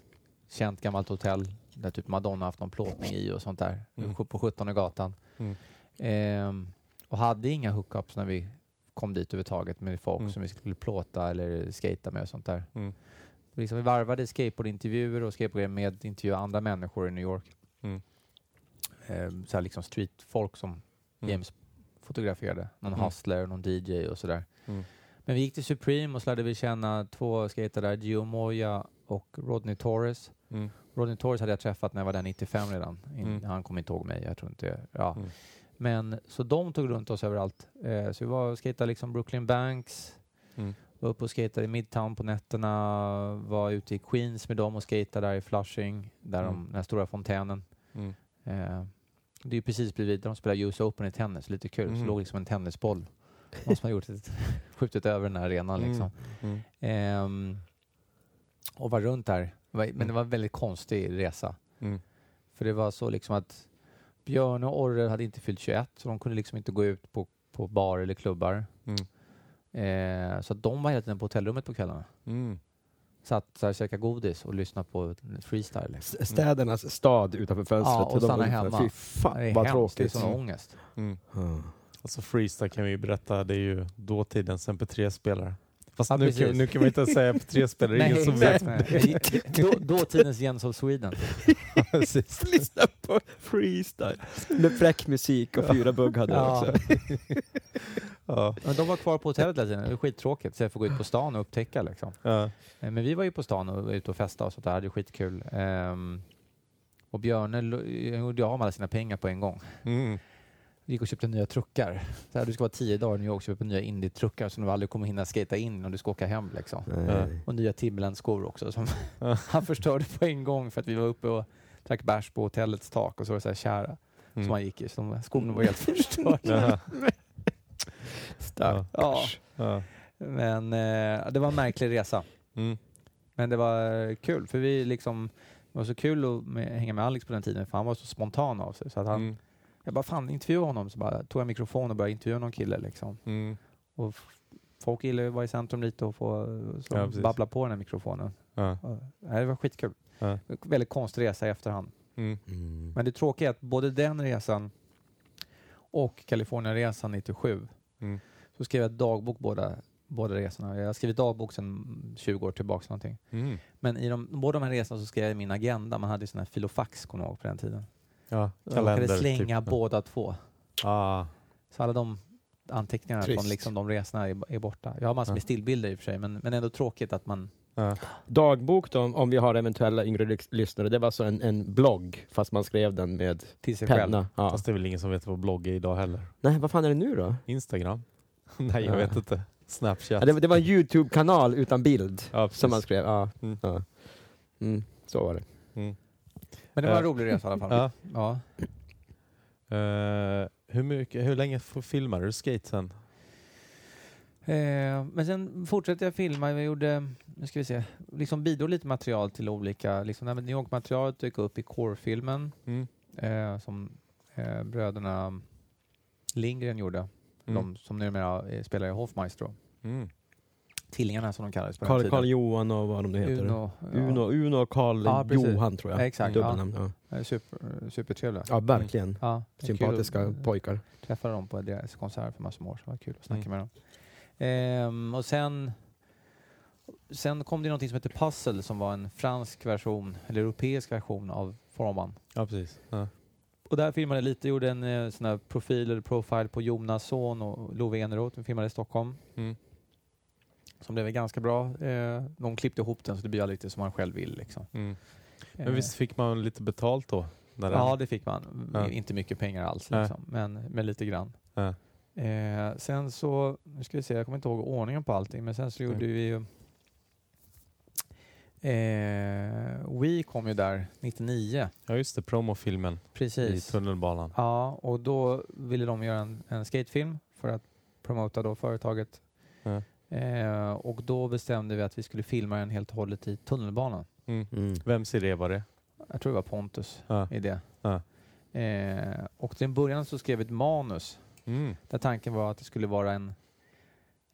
Speaker 3: känt gammalt hotell där typ Madonna haft någon plåtning i och sånt där.
Speaker 2: Mm.
Speaker 3: På 17 gatan.
Speaker 2: Mm.
Speaker 3: Eh, och hade inga hookups när vi kom dit överhuvudtaget med folk
Speaker 2: Mm.
Speaker 3: som vi skulle plåta eller skata med och sånt där.
Speaker 2: Mm.
Speaker 3: Liksom vi varvade skateboardintervjuer och skateboardgrejer med intervjua andra människor i New York.
Speaker 2: Mm.
Speaker 3: Eh, så liksom streetfolk som
Speaker 2: Mm.
Speaker 3: James fotograferade. Någon
Speaker 2: Mm.
Speaker 3: hustler, någon DJ och sådär.
Speaker 2: Mm.
Speaker 3: Men vi gick till Supreme och så lärde vi känna två skater där, Gio Moya och Rodney Torres.
Speaker 2: Mm.
Speaker 3: Rodney Torres hade jag träffat när jag var där 95 redan. In,
Speaker 2: Mm.
Speaker 3: Han kommer inte ihåg mig, jag tror inte... Ja.
Speaker 2: Mm.
Speaker 3: Men så de tog runt oss överallt. Eh, så vi var och skejtade liksom Brooklyn Banks,
Speaker 2: Mm.
Speaker 3: var uppe och skejtade i Midtown på nätterna, var ute i Queens med dem och skejtade där i Flushing, där de,
Speaker 2: Mm.
Speaker 3: den här stora fontänen.
Speaker 2: Mm.
Speaker 3: Eh, det är ju precis bredvid där de spelar US Open i tennis, lite kul. Så
Speaker 2: Mm.
Speaker 3: låg liksom en tennisboll. Någon som har gjort ett, <laughs> skjutit över den här arenan liksom.
Speaker 2: Mm.
Speaker 3: Och var runt där. Men det var en väldigt konstig resa.
Speaker 2: Mm.
Speaker 3: För det var så liksom att Björn och Orre hade inte fyllt 21 så de kunde liksom inte gå ut på, på bar eller klubbar.
Speaker 2: Mm.
Speaker 3: Eh, så att de var hela tiden på hotellrummet på kvällarna.
Speaker 2: Mm.
Speaker 3: Satt så här, käkade godis och lyssnade på freestyle. Liksom.
Speaker 1: S- Städernas stad utanför fönstret.
Speaker 3: Ja, och
Speaker 1: de var
Speaker 3: stanna hemma.
Speaker 1: Fy
Speaker 3: det
Speaker 1: fan
Speaker 3: är
Speaker 1: vad
Speaker 3: hemskt, det är
Speaker 1: tråkigt.
Speaker 3: sån ångest.
Speaker 2: Mm. Alltså freestyle kan vi ju berätta, det är ju dåtidens MP3-spelare. Fast
Speaker 3: Ja,
Speaker 2: nu, kan, nu kan man inte säga MP3-spelare, <laughs> det är ingen som vet.
Speaker 3: nej. Då, dåtidens Jens of Sweden. <laughs>
Speaker 2: Precis. <laughs>
Speaker 1: Lyssna på freestyle. Med fräck musik och fyra bugg hade jag
Speaker 3: Ja.
Speaker 1: också.
Speaker 2: Ja.
Speaker 3: Men de var kvar på hotellet hela tiden. Det var skittråkigt. Så jag får gå ut på stan och upptäcka liksom.
Speaker 2: Ja.
Speaker 3: Eh, Men vi var ju på stan och var ute och festade och sånt där. Det hade skitkul. Ehm, och Björne lo- gjorde av med alla sina pengar på en gång.
Speaker 2: Mm.
Speaker 3: Gick och köpte nya truckar. Så här, du ska vara tio dagar i New York och köpa nya Indie-truckar som du aldrig kommer hinna skata in om du ska åka hem. Liksom.
Speaker 1: Nej.
Speaker 3: Och nya Timberland-skor också som <laughs> han förstörde på en gång för att vi var uppe och drack bärs på hotellets tak och så var det så här kära
Speaker 2: Mm.
Speaker 3: som han gick i. Så de skorna var helt <laughs> förstörda.
Speaker 1: Stark.
Speaker 3: Ja,
Speaker 2: Ja.
Speaker 3: men eh, det var en märklig resa.
Speaker 2: Mm.
Speaker 3: Men det var eh, kul för vi liksom det var så kul att med, hänga med Alex på den tiden för han var så spontan av sig. Så att han,
Speaker 2: Mm.
Speaker 3: Jag bara fan intervjua honom. Så bara tog jag mikrofon och började intervjua någon kille liksom.
Speaker 2: Mm.
Speaker 3: Och folk gillar ju att vara i centrum lite och få så
Speaker 2: Ja,
Speaker 3: babbla på den här mikrofonen.
Speaker 2: Ja.
Speaker 3: Det var skitkul.
Speaker 2: Ja.
Speaker 3: Väldigt konstig resa i efterhand.
Speaker 2: Mm.
Speaker 1: Mm.
Speaker 3: Men det tråkiga är att både den resan och Kalifornienresan 97
Speaker 2: Mm.
Speaker 3: så skrev jag dagbok båda, båda resorna. Jag har skrivit dagbok sedan 20 år tillbaka. Någonting.
Speaker 2: Mm.
Speaker 3: Men i de, båda de här resorna så skrev jag min agenda. Man hade ju sån här filofax, kommer jag ihåg, på den tiden.
Speaker 2: Ja, kalender.
Speaker 3: råkade slänga
Speaker 2: typ.
Speaker 3: båda två.
Speaker 2: Ah.
Speaker 3: Så alla de anteckningarna
Speaker 1: Trist.
Speaker 3: från liksom de resorna är, är borta. Jag har massor med
Speaker 2: Ja.
Speaker 3: stillbilder i och för sig, men, men ändå tråkigt att man...
Speaker 2: Ja.
Speaker 1: Dagbok då, om vi har eventuella yngre lys- lyssnare, det var alltså en, en blogg fast man skrev den med
Speaker 3: Till sig själv.
Speaker 1: penna. Ja.
Speaker 2: Fast det är väl ingen som vet vad blogg är idag heller.
Speaker 1: Nej, vad fan är det nu då?
Speaker 2: Instagram? <laughs> Nej, jag
Speaker 1: Ja.
Speaker 2: vet inte. Snapchat?
Speaker 1: Ja, det, var- det var en Youtube-kanal utan bild som man skrev. Ja.
Speaker 2: Mm.
Speaker 1: Ja. Mm, så var det.
Speaker 2: Mm.
Speaker 3: Men det var en
Speaker 2: Eh,
Speaker 3: rolig resa i alla fall.
Speaker 2: Ja. Eh, hur, mycket, hur länge filmade du skate sen?
Speaker 3: Eh, men sen fortsatte jag filma. Jag gjorde, nu ska vi se, liksom bidrog lite material till olika, liksom när New York-materialet dök upp i Core-filmen
Speaker 2: Mm.
Speaker 3: eh, som eh, bröderna Lindgren gjorde.
Speaker 2: Mm.
Speaker 3: De som numera eh, spelar i Hofmaestro.
Speaker 2: Mm.
Speaker 3: Tvillingarna som de kallades på
Speaker 1: Karl. Karl Johan och vad de nu heter.
Speaker 3: Uno.
Speaker 1: Uno, Uno och Karl
Speaker 3: Ja.
Speaker 1: Johan tror jag.
Speaker 3: Exakt,
Speaker 1: Dubbelnamn. Ja.
Speaker 3: Ja. Super, supertrevliga.
Speaker 1: ja, verkligen.
Speaker 3: Ja, det är
Speaker 1: Sympatiska
Speaker 3: kul
Speaker 1: pojkar.
Speaker 3: träffa dem på deras konsert för massor med år sedan. Det var kul att snacka
Speaker 2: Mm.
Speaker 3: med dem. Ehm, och sen Sen kom det någonting som heter Puzzle som var en fransk version, eller europeisk version av Formula One.
Speaker 2: Ja, precis. Ja.
Speaker 3: Och där filmade jag lite, gjorde en eh, sån här profil eller profile på Jonas son och Love Eneroth, vi filmade i Stockholm.
Speaker 2: Mm.
Speaker 3: Som blev ganska bra. Eh, de klippte ihop den så det blir riktigt som man själv vill. Liksom.
Speaker 2: Mm. Men
Speaker 3: Eh,
Speaker 2: visst fick man lite betalt då? När
Speaker 3: Ja, det fick man.
Speaker 2: Ja.
Speaker 3: Inte mycket pengar alls, liksom. men, men lite grann.
Speaker 2: Ja.
Speaker 3: Eh, sen så, nu ska vi se, jag kommer inte ihåg ordningen på allting, men sen så gjorde
Speaker 2: Mm.
Speaker 3: vi ju... Eh, We kom ju där 99,
Speaker 2: ja, just det. Promofilmen i
Speaker 3: precis.
Speaker 2: tunnelbanan.
Speaker 3: Ja, och då ville de göra en, en skatefilm för att promota då företaget.
Speaker 2: Ja.
Speaker 3: Eh, och då bestämde vi att vi skulle filma den helt och hållet i tunnelbanan.
Speaker 2: Mm.
Speaker 1: Mm.
Speaker 2: Vems idé var det?
Speaker 3: Jag tror det var Pontus
Speaker 2: Ja.
Speaker 3: i det.
Speaker 2: Ja.
Speaker 3: Eh, och till en början så skrev vi ett manus
Speaker 2: Mm.
Speaker 3: där tanken var att det skulle vara en,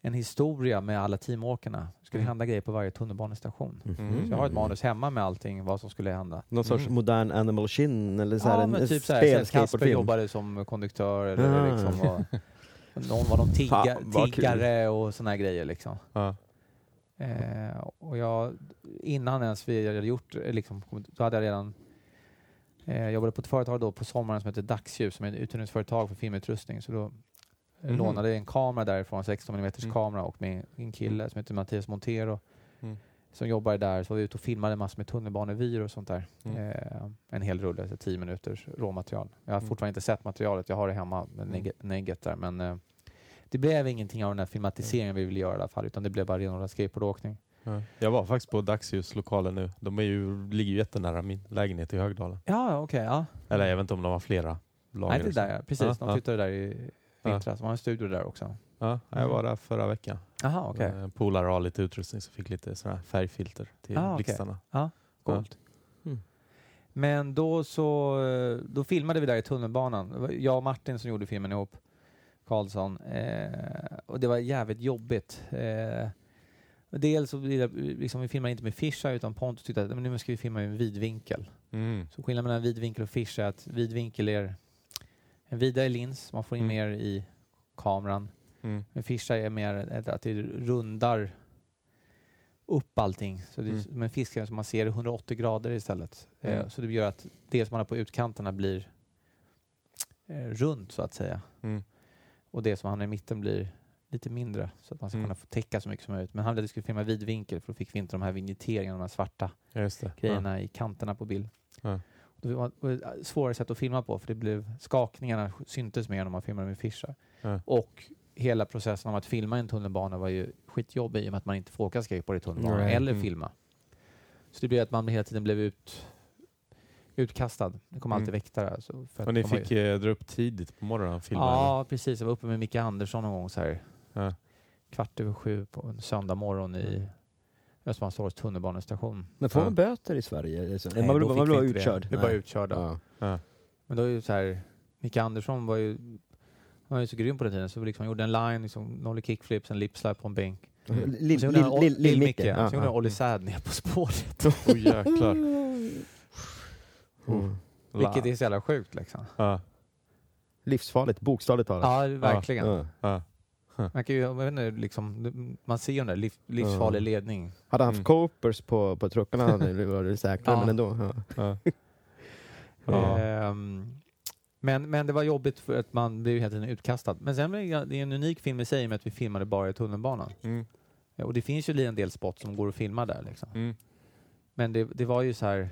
Speaker 3: en historia med alla teamåkarna. Det skulle
Speaker 2: Mm.
Speaker 3: hända grejer på varje tunnelbanestation.
Speaker 2: Mm.
Speaker 3: Så jag har ett manus hemma med allting, vad som skulle hända.
Speaker 1: Någon sorts
Speaker 2: Mm.
Speaker 1: modern Animal Chin eller så här,
Speaker 3: ja,
Speaker 1: en,
Speaker 3: men
Speaker 1: en
Speaker 3: typ så Kasper jobbade som konduktör eller
Speaker 1: Ah.
Speaker 3: liksom var, <laughs> någon var någon tigga,
Speaker 1: Fan, vad kul.
Speaker 3: tiggare och såna här grejer liksom.
Speaker 2: Ja.
Speaker 3: Eh, och jag, innan ens vi hade gjort, eh, liksom, då hade jag redan eh, jobbade på ett företag då på sommaren som heter Dagsljus som är ett uthyrningsföretag för filmutrustning. Så då
Speaker 2: Mhm.
Speaker 3: lånade jag en kamera därifrån, 16 mm
Speaker 2: Mm.
Speaker 3: kamera och med en kille som heter Mattias Montero
Speaker 2: Mm.
Speaker 3: Som jobbar där. Så var vi ute och filmade massor med tunnelbanevyer och sånt där.
Speaker 2: Mm.
Speaker 3: Eh, en hel rulle, så 10 minuters råmaterial. Jag har
Speaker 2: Mm.
Speaker 3: fortfarande inte sett materialet, jag har det hemma med
Speaker 2: Mm.
Speaker 3: negge- negget där. Men eh, det blev ingenting av den här filmatiseringen
Speaker 2: Mm.
Speaker 3: vi ville göra i alla fall, utan det blev bara renodlad skateboardåkning.
Speaker 2: Ja. Jag var faktiskt på Dagsljus-lokalen nu. De är ju, ligger ju jättenära min lägenhet i Högdalen.
Speaker 3: Ja, okej. ja.
Speaker 2: Eller jag vet inte om de har flera lager.
Speaker 3: Nej, det är där ja. Precis,
Speaker 2: Ja,
Speaker 3: de flyttade där i vintras. De har en studio där också.
Speaker 2: Ja, jag var där förra veckan.
Speaker 3: Jaha, okej.
Speaker 2: En polare har lite utrustning så fick lite sådana här färgfilter till
Speaker 3: Ah,
Speaker 2: blixtarna.
Speaker 3: Coolt.
Speaker 1: Mm.
Speaker 3: Men då så, eh, då filmade vi där i tunnelbanan. Jag och Martin som gjorde filmen ihop. Karlsson. Eh, och det var jävligt jobbigt. Eh, dels så det, liksom, vi filmade inte med fisheye utan Pontus tyckte att men nu ska vi filma en vidvinkel.
Speaker 2: Mm.
Speaker 3: Så skillnaden mellan vidvinkel och fisheye är att vidvinkel är en vidare lins, man får in
Speaker 2: Mm.
Speaker 3: mer i kameran.
Speaker 2: Mm.
Speaker 3: Men fisheye är mer att det rundar upp allting. Så det
Speaker 2: Mm.
Speaker 3: som en fiskare som man ser i 180 grader istället. Eh,
Speaker 2: Mm.
Speaker 3: så det gör att det som man har på utkanterna blir eh, runt så att säga.
Speaker 2: Mm.
Speaker 3: Och det som han har i mitten blir lite mindre så att man ska
Speaker 2: Mm.
Speaker 3: kunna få täcka så mycket som möjligt. Men han ville att vi skulle filma vidvinkel för då fick vi inte de här vignetteringarna, de här svarta
Speaker 2: Ja,
Speaker 3: grejerna i kanterna på bild.
Speaker 2: Ja.
Speaker 3: Det var ett svårare sätt att filma på för det blev skakningarna syntes mer när man filmade med fishar.
Speaker 2: Ja.
Speaker 3: Och hela processen om att filma en tunnelbana var ju skitjobbig i och med att man inte får åka skateboard i tunnelbanan
Speaker 1: Nej.
Speaker 3: eller
Speaker 2: Mm.
Speaker 3: filma. Så det blev att man hela tiden blev ut, utkastad. Det kom alltid
Speaker 2: Mm.
Speaker 3: väktare. Alltså, för att
Speaker 2: Och ni fick
Speaker 3: ut.
Speaker 2: eh, dra upp tidigt på morgonen och filma?
Speaker 3: Ja, precis. Jag var uppe med Micke Andersson någon gång så här
Speaker 2: eller? Ja.
Speaker 3: kvart över sju på en söndag morgon i
Speaker 2: Mm.
Speaker 3: Östermalmstorgs tunnelbanestation.
Speaker 1: Men får
Speaker 2: Ja.
Speaker 1: man böter i Sverige? Alltså,
Speaker 3: Nej,
Speaker 1: man blir,
Speaker 3: inte
Speaker 1: utkörd?
Speaker 3: Det. Vi
Speaker 1: Nej.
Speaker 3: utkörda.
Speaker 1: Ja.
Speaker 2: Ja.
Speaker 3: Men då är ju så här, Micke Andersson var ju, han var ju så grym på den tiden så vi liksom gjorde en line, liksom, nolly kickflips, en lipslide på en bänk.
Speaker 2: Mm.
Speaker 1: Lill-Micke?
Speaker 3: Så gjorde han Olli Säd ner på spåret.
Speaker 2: Åh <laughs> jäklar.
Speaker 1: Mm.
Speaker 3: Vilket är så jävla sjukt liksom.
Speaker 2: Ja.
Speaker 1: Livsfarligt, bokstavligt talat.
Speaker 3: Ja, verkligen.
Speaker 1: Ja.
Speaker 2: Ja.
Speaker 3: Man, kan ju, jag vet inte, liksom, man ser ju den där liv, livsfarlig ledning.
Speaker 1: Hade han haft
Speaker 2: Mm.
Speaker 1: copers på, på truckarna hade det varit säkrare, men ändå. Ja.
Speaker 3: Ehm, men, men det var jobbigt för att man blev hela tiden utkastad. Men sen det det är en unik film i sig med att vi filmade bara i tunnelbanan.
Speaker 2: Mm.
Speaker 3: Ja, Och det finns ju en del spots som går att filma där. Liksom.
Speaker 2: Mm.
Speaker 3: Men det, det var ju så här.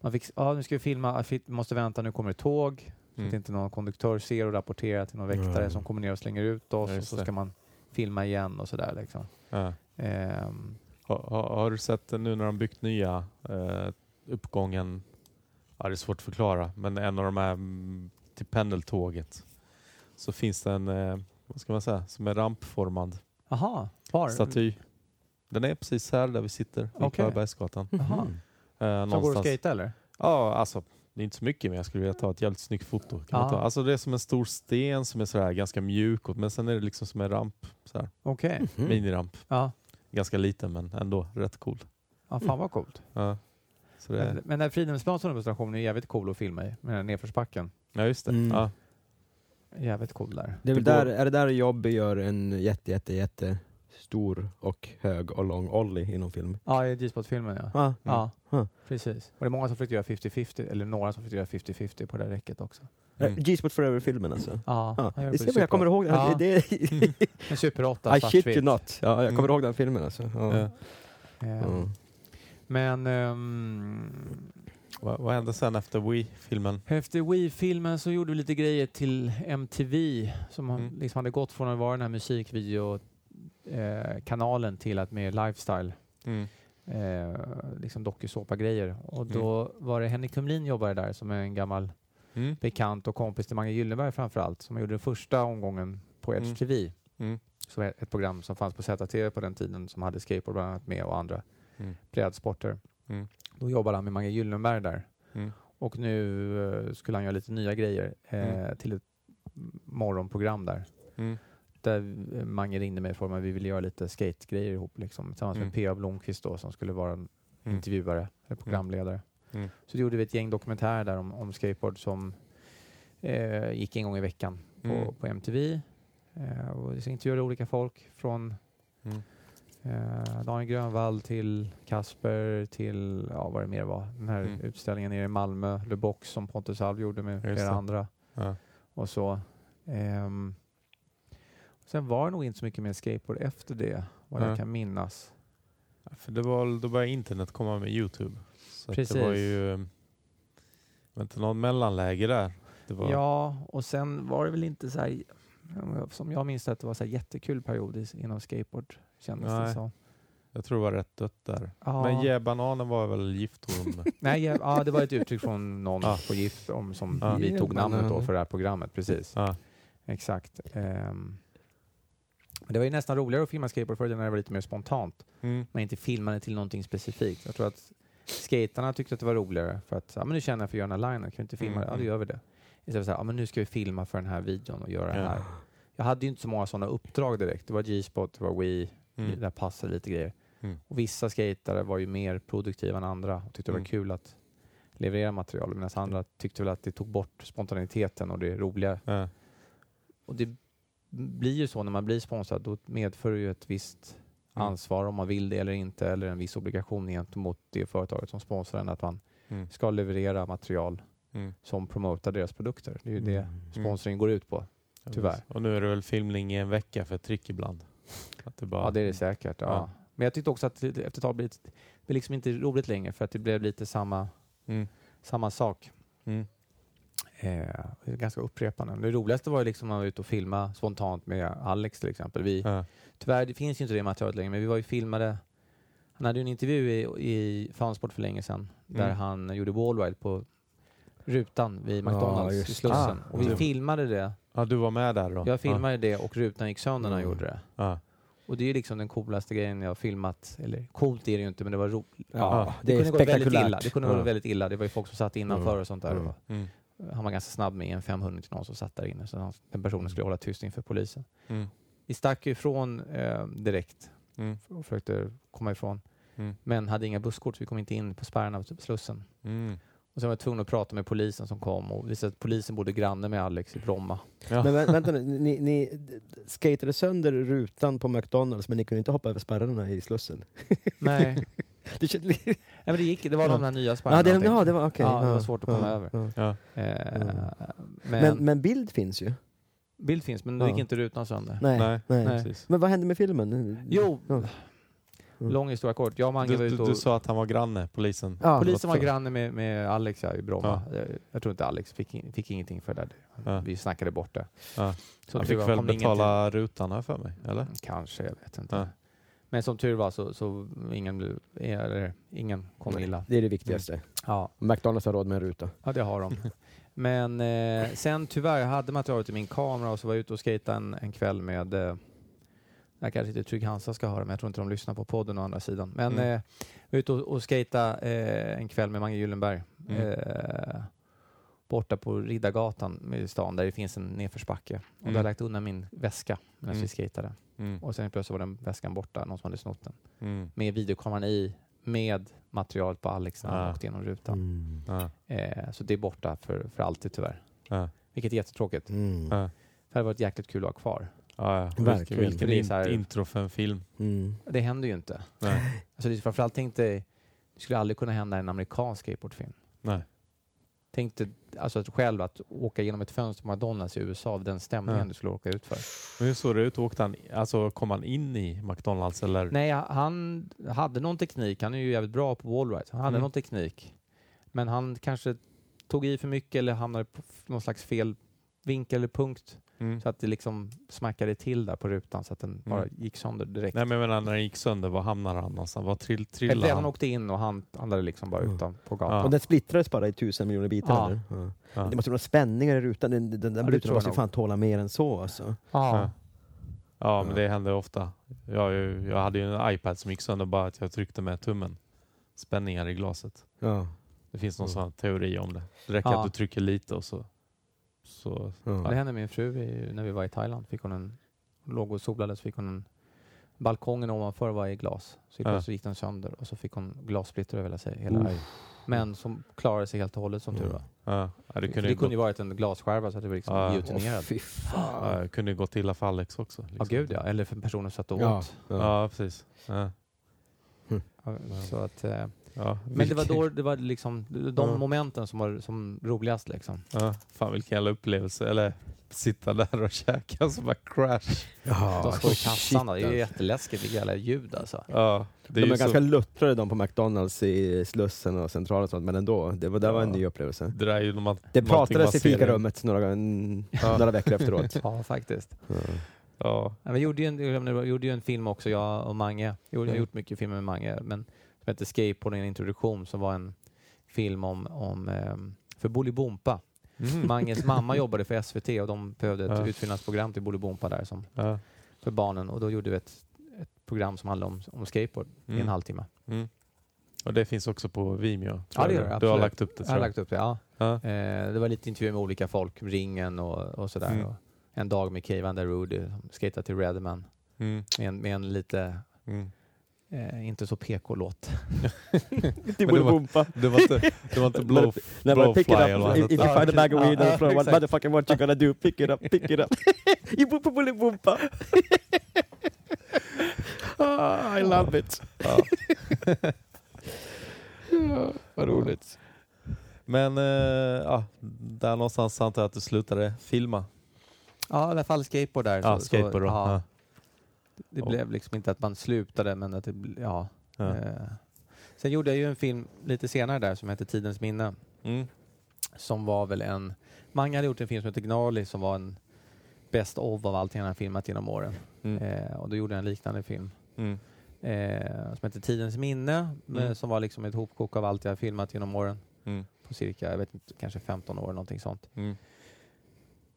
Speaker 3: Man fick, ja nu ska vi filma, vi måste vänta, nu kommer ett tåg. Så att
Speaker 2: Mm.
Speaker 3: inte någon konduktör ser och rapporterar till någon väktare
Speaker 1: Mm.
Speaker 3: som kommer ner och slänger ut oss.
Speaker 2: Ja,
Speaker 3: och så
Speaker 2: det.
Speaker 3: ska man filma igen och sådär. Liksom.
Speaker 2: Ja.
Speaker 3: Ehm,
Speaker 2: Har, har, har du sett nu när de byggt nya eh, uppgången, ja, det är svårt att förklara, men en av de här mm, till pendeltåget så finns det en, eh, vad ska man säga, som är rampformad
Speaker 3: Aha, var?
Speaker 2: staty. Den är precis här där vi sitter, vid
Speaker 3: Okej.
Speaker 2: Klarabergsgatan.
Speaker 1: Mhm.
Speaker 2: Eh,
Speaker 3: Som går att
Speaker 2: någonstans.
Speaker 3: skejta eller?
Speaker 2: Ja, alltså det är inte så mycket men jag skulle vilja ta ett jävligt snyggt foto. Kan
Speaker 3: Ah.
Speaker 2: ta? Alltså det är som en stor sten som är sådär ganska mjuk och- men sen är det liksom som en ramp, sådär,
Speaker 3: Okej.
Speaker 1: Mhm.
Speaker 2: miniramp.
Speaker 3: Ja.
Speaker 2: Ganska liten men ändå rätt cool.
Speaker 3: ja, fan vad coolt.
Speaker 2: Ja. Så det,
Speaker 3: Men, men den Fridhemsplan tunnelbanestationen är jävligt cool att filma i. Med den här nedförsbacken.
Speaker 2: ja just det.
Speaker 1: Mm.
Speaker 2: Ja.
Speaker 3: Jävligt cool där.
Speaker 1: Det är, väl där, är det där Jobby gör en jätte, jätte, jätte stor och hög och lång Ollie inom film.
Speaker 3: Ja, i G-spot-filmen ja.
Speaker 1: Ah,
Speaker 3: Ja,
Speaker 1: Mm.
Speaker 3: precis. Och det är många som försökte göra 50-50, eller några som försökte göra 50-50 på det här räcket också.
Speaker 2: Mm.
Speaker 1: G-spot Forever-filmen alltså.
Speaker 3: Ja,
Speaker 1: Ja,
Speaker 3: gör
Speaker 1: det ser man, jag kommer ihåg den.
Speaker 3: Ja.
Speaker 1: Det, <laughs>
Speaker 3: En Super 8,
Speaker 1: I shit you not. Ja, jag kommer
Speaker 2: Mm.
Speaker 1: ihåg den filmen alltså. Ja.
Speaker 2: Ja.
Speaker 3: Ehm,
Speaker 1: Mm.
Speaker 3: Men ehm,
Speaker 2: Vad, vad hände sen efter Wii-filmen?
Speaker 3: efter Wii-filmen så gjorde vi lite grejer till MTV som
Speaker 2: Mm.
Speaker 3: liksom hade gått från att vara den här musikvideo-kanalen eh, till att mer lifestyle.
Speaker 2: Mm.
Speaker 3: Eh, liksom dokusåpa-grejer. Och då var det Henrik Kumlin jobbade där som är en gammal
Speaker 2: Mm.
Speaker 3: bekant och kompis till Mange Gyllenberg framförallt som gjorde den första omgången på Edge
Speaker 2: Mm.
Speaker 3: TV.
Speaker 2: Mm.
Speaker 3: Som är ett program som fanns på ZTV på den tiden som hade skateboard bland annat med och andra
Speaker 2: Mm.
Speaker 3: brädsporter.
Speaker 2: Mm.
Speaker 3: Då jobbade han med Mange Gyllenberg där.
Speaker 2: Mm.
Speaker 3: Och nu eh, skulle han göra lite nya grejer eh,
Speaker 2: Mm.
Speaker 3: till ett morgonprogram där.
Speaker 2: Mm.
Speaker 3: Där eh, Mange ringde mig för att vi ville göra lite skategrejer ihop liksom, tillsammans
Speaker 2: Mm.
Speaker 3: med P.A. Blomqvist då, som skulle vara
Speaker 2: Mm.
Speaker 3: intervjuare eller programledare.
Speaker 2: Mm.
Speaker 3: Så då gjorde vi ett gäng dokumentärer där om, om skateboard som eh, gick en gång i veckan på,
Speaker 2: Mm.
Speaker 3: på MTV. Eh, och så intervjuade olika folk från
Speaker 2: Mm.
Speaker 3: Eh, Daniel Grönvall till Kasper till, ja vad det mer var, den här
Speaker 2: Mm.
Speaker 3: utställningen nere i Malmö, The Box som Pontus Alv gjorde med
Speaker 2: Just
Speaker 3: flera
Speaker 2: det.
Speaker 3: andra
Speaker 2: Ja.
Speaker 3: och så. Ehm, sen var det nog inte så mycket mer skateboard efter det, vad
Speaker 2: Nej.
Speaker 3: jag kan minnas.
Speaker 2: Ja, För det var, då började internet komma med Youtube. Så att det var
Speaker 3: Precis.
Speaker 2: ju eh, var inte någon mellanläge där. Var,
Speaker 3: Ja, och sen var det väl inte så här, som jag minns det, att det var så jättekul period inom skateboard, kändes det
Speaker 2: Nej.
Speaker 3: som.
Speaker 2: Jag tror det var rätt dött där.
Speaker 3: Ja.
Speaker 2: Men yeah, bananen var väl giftorm. <laughs>
Speaker 3: Nej, ja, ja, det var ett uttryck från någon
Speaker 2: Ja.
Speaker 3: på Gift om, som
Speaker 2: Ja.
Speaker 3: vi tog namnet då för det här programmet. Precis,
Speaker 2: ja.
Speaker 3: exakt. Ehm, men det var ju nästan roligare att filma skateboard förr när det var lite mer spontant.
Speaker 2: Mm.
Speaker 3: Man inte filmade till någonting specifikt. Jag tror att skaterna tyckte att det var roligare för att ja, men nu känner jag för att göra den här linen, kan vi inte filma
Speaker 2: Mm,
Speaker 3: det? Ja, då
Speaker 2: mm.
Speaker 3: gör vi det. Istället för att säga, ja, men nu ska vi filma för den här videon och göra det här. Jag hade ju inte så många sådana uppdrag direkt. Det var G-spot, det var Wii,
Speaker 2: Mm.
Speaker 3: där passade lite grejer.
Speaker 2: Mm.
Speaker 3: Och vissa skatare var ju mer produktiva än andra och tyckte det var
Speaker 2: Mm.
Speaker 3: kul att leverera material medan andra tyckte väl att det tog bort spontaniteten och det roliga.
Speaker 2: Ja.
Speaker 3: Och det blir ju så när man blir sponsrad, då medför det ju ett visst
Speaker 2: Mm.
Speaker 3: ansvar om man vill det eller inte eller en viss obligation gentemot det företaget som sponsrar en att man
Speaker 2: Mm.
Speaker 3: ska leverera material
Speaker 2: Mm.
Speaker 3: som promotar deras produkter. Det är ju det
Speaker 1: Mm.
Speaker 3: sponsring går ut på. Tyvärr.
Speaker 2: Och nu är det väl filmning i en vecka för tryck ibland. Att det bara,
Speaker 3: Ja, det är det säkert. Ja.
Speaker 2: Ja.
Speaker 3: Men jag tyckte också att det efter ett tag blir det liksom inte roligt längre för att det blev lite samma,
Speaker 2: Mm.
Speaker 3: samma sak.
Speaker 2: Mm.
Speaker 3: Eh, ganska upprepande. Det roligaste var ju liksom när man var ute och filma spontant med Alex till exempel. Vi,
Speaker 2: Ja.
Speaker 3: Tyvärr det finns ju inte det materialet längre, men vi var ju filmade. Han hade ju en intervju i, i Fansport för länge sedan där
Speaker 2: Mm.
Speaker 3: han gjorde wallride på rutan vid
Speaker 1: Ja,
Speaker 3: McDonalds i
Speaker 1: just det.
Speaker 3: Slussen.
Speaker 2: Ah,
Speaker 3: och vi
Speaker 2: ja.
Speaker 3: filmade det.
Speaker 2: Ja, du var med där då?
Speaker 3: Jag filmade det och rutan gick sönder när han
Speaker 1: Mm.
Speaker 3: gjorde det.
Speaker 2: Ja.
Speaker 3: Och det är ju liksom den coolaste grejen jag har filmat. Eller coolt är det ju inte, men det var roligt.
Speaker 1: Ja,
Speaker 3: det,
Speaker 1: det är
Speaker 3: kunde gå väldigt illa. Det kunde gå
Speaker 1: Ja.
Speaker 3: väldigt illa. Det var ju folk som satt innanför
Speaker 1: Mm.
Speaker 3: och sånt där.
Speaker 1: Mm.
Speaker 3: Och
Speaker 2: Mm.
Speaker 3: han var ganska snabb med en 500 till någon som satt där inne. Så han, den personen skulle hålla tyst inför polisen.
Speaker 2: Mm.
Speaker 3: Vi stack ju ifrån eh, direkt
Speaker 2: Mm.
Speaker 3: och försökte komma ifrån.
Speaker 2: Mm.
Speaker 3: Men hade inga busskort så vi kom inte in på spärren av Slussen. Och sen var jag tvungen att prata med polisen som kom och visade att polisen bodde granne med Alex i Bromma.
Speaker 2: Ja.
Speaker 1: Men vä- vänta nu, ni, ni skatade sönder rutan på McDonalds men ni kunde inte hoppa över spärrarna i Slussen?
Speaker 3: Nej, <laughs>
Speaker 1: Det, känns-
Speaker 3: Nej men det gick Det var
Speaker 1: Ja.
Speaker 3: de där nya spärrarna.
Speaker 1: ja, det, ja, det var okej.
Speaker 3: Ja, det var svårt att
Speaker 1: ja,
Speaker 3: komma över.
Speaker 1: ja.
Speaker 2: Ja.
Speaker 3: Eh, men,
Speaker 1: Men, men bild finns ju.
Speaker 3: bild finns, men
Speaker 1: Ja.
Speaker 3: gick inte rutan sönder.
Speaker 1: Nej.
Speaker 2: Nej,
Speaker 1: nej. Men vad hände med filmen?
Speaker 3: Jo,
Speaker 1: Ja. Mm.
Speaker 3: lång historia kort. Jag och Mange
Speaker 2: Du,
Speaker 3: var
Speaker 2: du,
Speaker 3: ute och...
Speaker 2: du sa att han var granne, polisen.
Speaker 1: Ja,
Speaker 3: Polisen var granne med, med Alex här i Bromma. Eh, Jag tror inte Alex fick, in, fick ingenting för det där.
Speaker 2: Ja.
Speaker 3: Vi snackade bort det.
Speaker 2: Ja.
Speaker 3: Som
Speaker 2: Han fick
Speaker 3: var
Speaker 2: väl betala rutan här för mig, eller?
Speaker 3: Kanske, jag vet inte.
Speaker 2: Ja.
Speaker 3: Men som tur var så, så ingen, eller, ingen kom
Speaker 1: Nej,
Speaker 3: illa.
Speaker 1: Det är det viktigaste.
Speaker 3: Ja,
Speaker 1: McDonalds har råd med en ruta.
Speaker 3: ja, det har de. Men eh, sen tyvärr, jag hade materialet i min kamera och så var jag ute och skejtade en, en kväll med eh, jag kanske inte Trygg Hansa ska höra, men jag tror inte de lyssnar på podden å andra sidan. Men
Speaker 2: Mm.
Speaker 3: eh, ute och, och skejtade eh, en kväll med Mange Gyllenberg.
Speaker 2: Mm.
Speaker 3: Eh, borta på Riddargatan i stan där det finns en nedförsbacke. Och då
Speaker 2: Mm.
Speaker 3: hade jag lagt undan min väska medan
Speaker 2: Mm.
Speaker 3: vi skejtade.
Speaker 2: Mm.
Speaker 3: Och sen plötsligt var den väskan borta, någon som hade snott den.
Speaker 2: Mm.
Speaker 3: Med videokameran i, med material på Alex när han
Speaker 2: Ah.
Speaker 3: åkte genom rutan.
Speaker 1: Mm.
Speaker 2: Ja.
Speaker 3: Eh, så det är borta för, för alltid tyvärr.
Speaker 2: Ja.
Speaker 3: Vilket är jättetråkigt.
Speaker 1: Mm.
Speaker 2: Ja.
Speaker 3: Det hade varit jäkligt kul att ha kvar.
Speaker 2: Ja, ja.
Speaker 1: Verkligen.
Speaker 2: Vilken, vilken
Speaker 3: Det är så här-
Speaker 2: in, intro för en film.
Speaker 1: Mm.
Speaker 3: Det händer ju inte.
Speaker 2: Nej.
Speaker 3: Alltså det framförallt dig, det skulle aldrig kunna hända i en amerikansk skateboardfilm.
Speaker 2: Nej.
Speaker 3: Tänk dig alltså att själv att åka genom ett fönster på McDonalds i USA av den stämningen
Speaker 2: Ja.
Speaker 3: du skulle åka ut för.
Speaker 2: Men hur såg det ut? Åkte han, alltså, kom han in i McDonalds eller?
Speaker 3: Nej, han hade någon teknik. Han är ju jävligt bra på wallride. Han hade
Speaker 2: Mm.
Speaker 3: någon teknik. Men han kanske tog i för mycket eller hamnade på någon slags fel vinkel eller punkt.
Speaker 2: Mm.
Speaker 3: Så att det liksom smackade till där på rutan så att den bara
Speaker 2: Mm.
Speaker 3: gick sönder direkt.
Speaker 2: Nej men jag menar när den gick sönder, var hamnade han någonstans? Var trill,
Speaker 3: Eller
Speaker 2: trillade
Speaker 3: han
Speaker 2: han?
Speaker 3: åkte in och han andade liksom bara
Speaker 1: Mm.
Speaker 3: utan på gatan.
Speaker 2: Ja.
Speaker 1: Och den splittrades bara i tusen miljoner bitar
Speaker 3: Ja.
Speaker 1: eller? Ja.
Speaker 2: Ja.
Speaker 1: Det måste vara spänningar i rutan, den, den, den
Speaker 3: det
Speaker 1: rutan
Speaker 3: tror jag
Speaker 1: måste ju
Speaker 3: nog.
Speaker 1: fan tåla mer än så alltså.
Speaker 3: Ja.
Speaker 2: Ja men
Speaker 1: Ja.
Speaker 2: det hände ofta. Jag, jag hade ju en iPad som gick sönder bara att jag tryckte med tummen. Spänningar i glaset.
Speaker 1: Ja.
Speaker 2: Det finns någon
Speaker 1: Mm.
Speaker 2: sån teori om det. Det räcker
Speaker 3: Ja.
Speaker 2: att du trycker lite och så... så
Speaker 1: Ja.
Speaker 3: Det hände min fru i, när vi var i Thailand. Fick hon en, låg och solade så fick hon en balkongen ovanför var i glas. Så
Speaker 2: Ja.
Speaker 3: gick den sönder och så fick hon glassplitter över sig. Hela,
Speaker 1: Uff.
Speaker 3: Men som klarade sig helt och hållet som tur
Speaker 1: Ja.
Speaker 3: var.
Speaker 2: ja, ja, det kunde,
Speaker 3: det
Speaker 2: ju
Speaker 3: kunde ju varit en glasskärva så att det var liksom
Speaker 2: Ja.
Speaker 1: fan.
Speaker 2: ja, det kunde gått illa för Alex också. Liksom.
Speaker 3: gud ja. Eller för personen som satt och
Speaker 1: Ja.
Speaker 3: åt.
Speaker 1: Ja.
Speaker 2: Precis. Ja,
Speaker 3: Så att, eh,
Speaker 2: Ja,
Speaker 3: men det var då det var liksom de
Speaker 1: Ja.
Speaker 3: momenten som var som roligast liksom.
Speaker 2: Ja, fan vilken jävla upplevelse. Eller sitta där och käka så bara crash.
Speaker 1: Ja,
Speaker 3: De står i kassan. Det är ju
Speaker 1: alltså.
Speaker 3: jätteläskigt vilka jävla ljud alltså.
Speaker 2: Ja, det är
Speaker 1: De är
Speaker 2: så,
Speaker 1: ganska luttrade de på McDonalds i Slussen och Centralen och sånt, men ändå, det var, det var en
Speaker 2: Ja.
Speaker 1: ny upplevelse.
Speaker 2: det där är ju man,
Speaker 1: Det pratades i fikarummet några, några veckor efteråt. <laughs>
Speaker 3: Ja, faktiskt.
Speaker 1: Ja.
Speaker 2: Ja,
Speaker 3: Ja, vi gjorde ju, en, jag gjorde ju en film också, jag och Mange. Jag, jag har
Speaker 2: Mm.
Speaker 3: gjort mycket filmer med Mange, men som heter Skateboard, en introduktion, som var en film om, om ehm, för Bolibompa.
Speaker 2: Mhm.
Speaker 3: Manges mamma <laughs> jobbade för SVT och de behövde ett
Speaker 2: Ja.
Speaker 3: utfyllnadsprogram till Bolibompa där som,
Speaker 2: ja.
Speaker 3: för barnen och då gjorde vi ett, ett program som handlade om, om skateboard i
Speaker 2: Mm.
Speaker 3: en halvtimme.
Speaker 2: Mm. Och det finns också på Vimeo.
Speaker 3: Ja, det gör det,
Speaker 2: Du har
Speaker 3: absolut.
Speaker 2: lagt upp det
Speaker 3: Jag har lagt upp det, ja.
Speaker 2: Ja.
Speaker 3: Eh, det var lite intervjuer med olika folk, Ringen och, och sådär.
Speaker 2: Mm.
Speaker 3: Och en dag med Der Roode, som skejtade till Redman
Speaker 2: Mm.
Speaker 3: med en, med en lite,
Speaker 2: Mm.
Speaker 3: Eh, inte så PK-låt.
Speaker 2: Det var-
Speaker 1: Bolibompa.
Speaker 2: Det var inte, det var inte blow,
Speaker 1: Nej, men pick it
Speaker 2: blowfly
Speaker 1: up.
Speaker 2: eller vad
Speaker 1: If, you find a bag of weed and throw what motherfucking what you gonna do, pick it up, pick it up. you boop Bolibompa. ah, I love it.
Speaker 2: Ja.
Speaker 1: Ja, vad roligt.
Speaker 2: Men eh, ja, där någonstans antar jag att du slutade filma.
Speaker 3: Ja, i alla fall skateboard där.
Speaker 2: Ja,
Speaker 3: så,
Speaker 2: skateboard då.
Speaker 3: Så, ja,
Speaker 2: Ja.
Speaker 3: Det
Speaker 2: Och-
Speaker 3: blev liksom inte att man slutade, men att det, ja.
Speaker 2: Ja.
Speaker 3: Eh. Sen gjorde jag ju en film lite senare där som heter Tidens minne.
Speaker 2: Mm.
Speaker 3: Som var väl en... Mange hade gjort en film som heter Gnarly som var en best of av allting han har filmat genom åren.
Speaker 2: Mm.
Speaker 3: Eh, och då gjorde jag en liknande film.
Speaker 2: Mm.
Speaker 3: Eh, som heter Tidens minne, med,
Speaker 2: Mm.
Speaker 3: som var liksom ett hopkok av allt jag har filmat genom åren.
Speaker 2: Mm.
Speaker 3: På cirka, jag vet inte, kanske 15 år någonting sånt.
Speaker 2: Mm.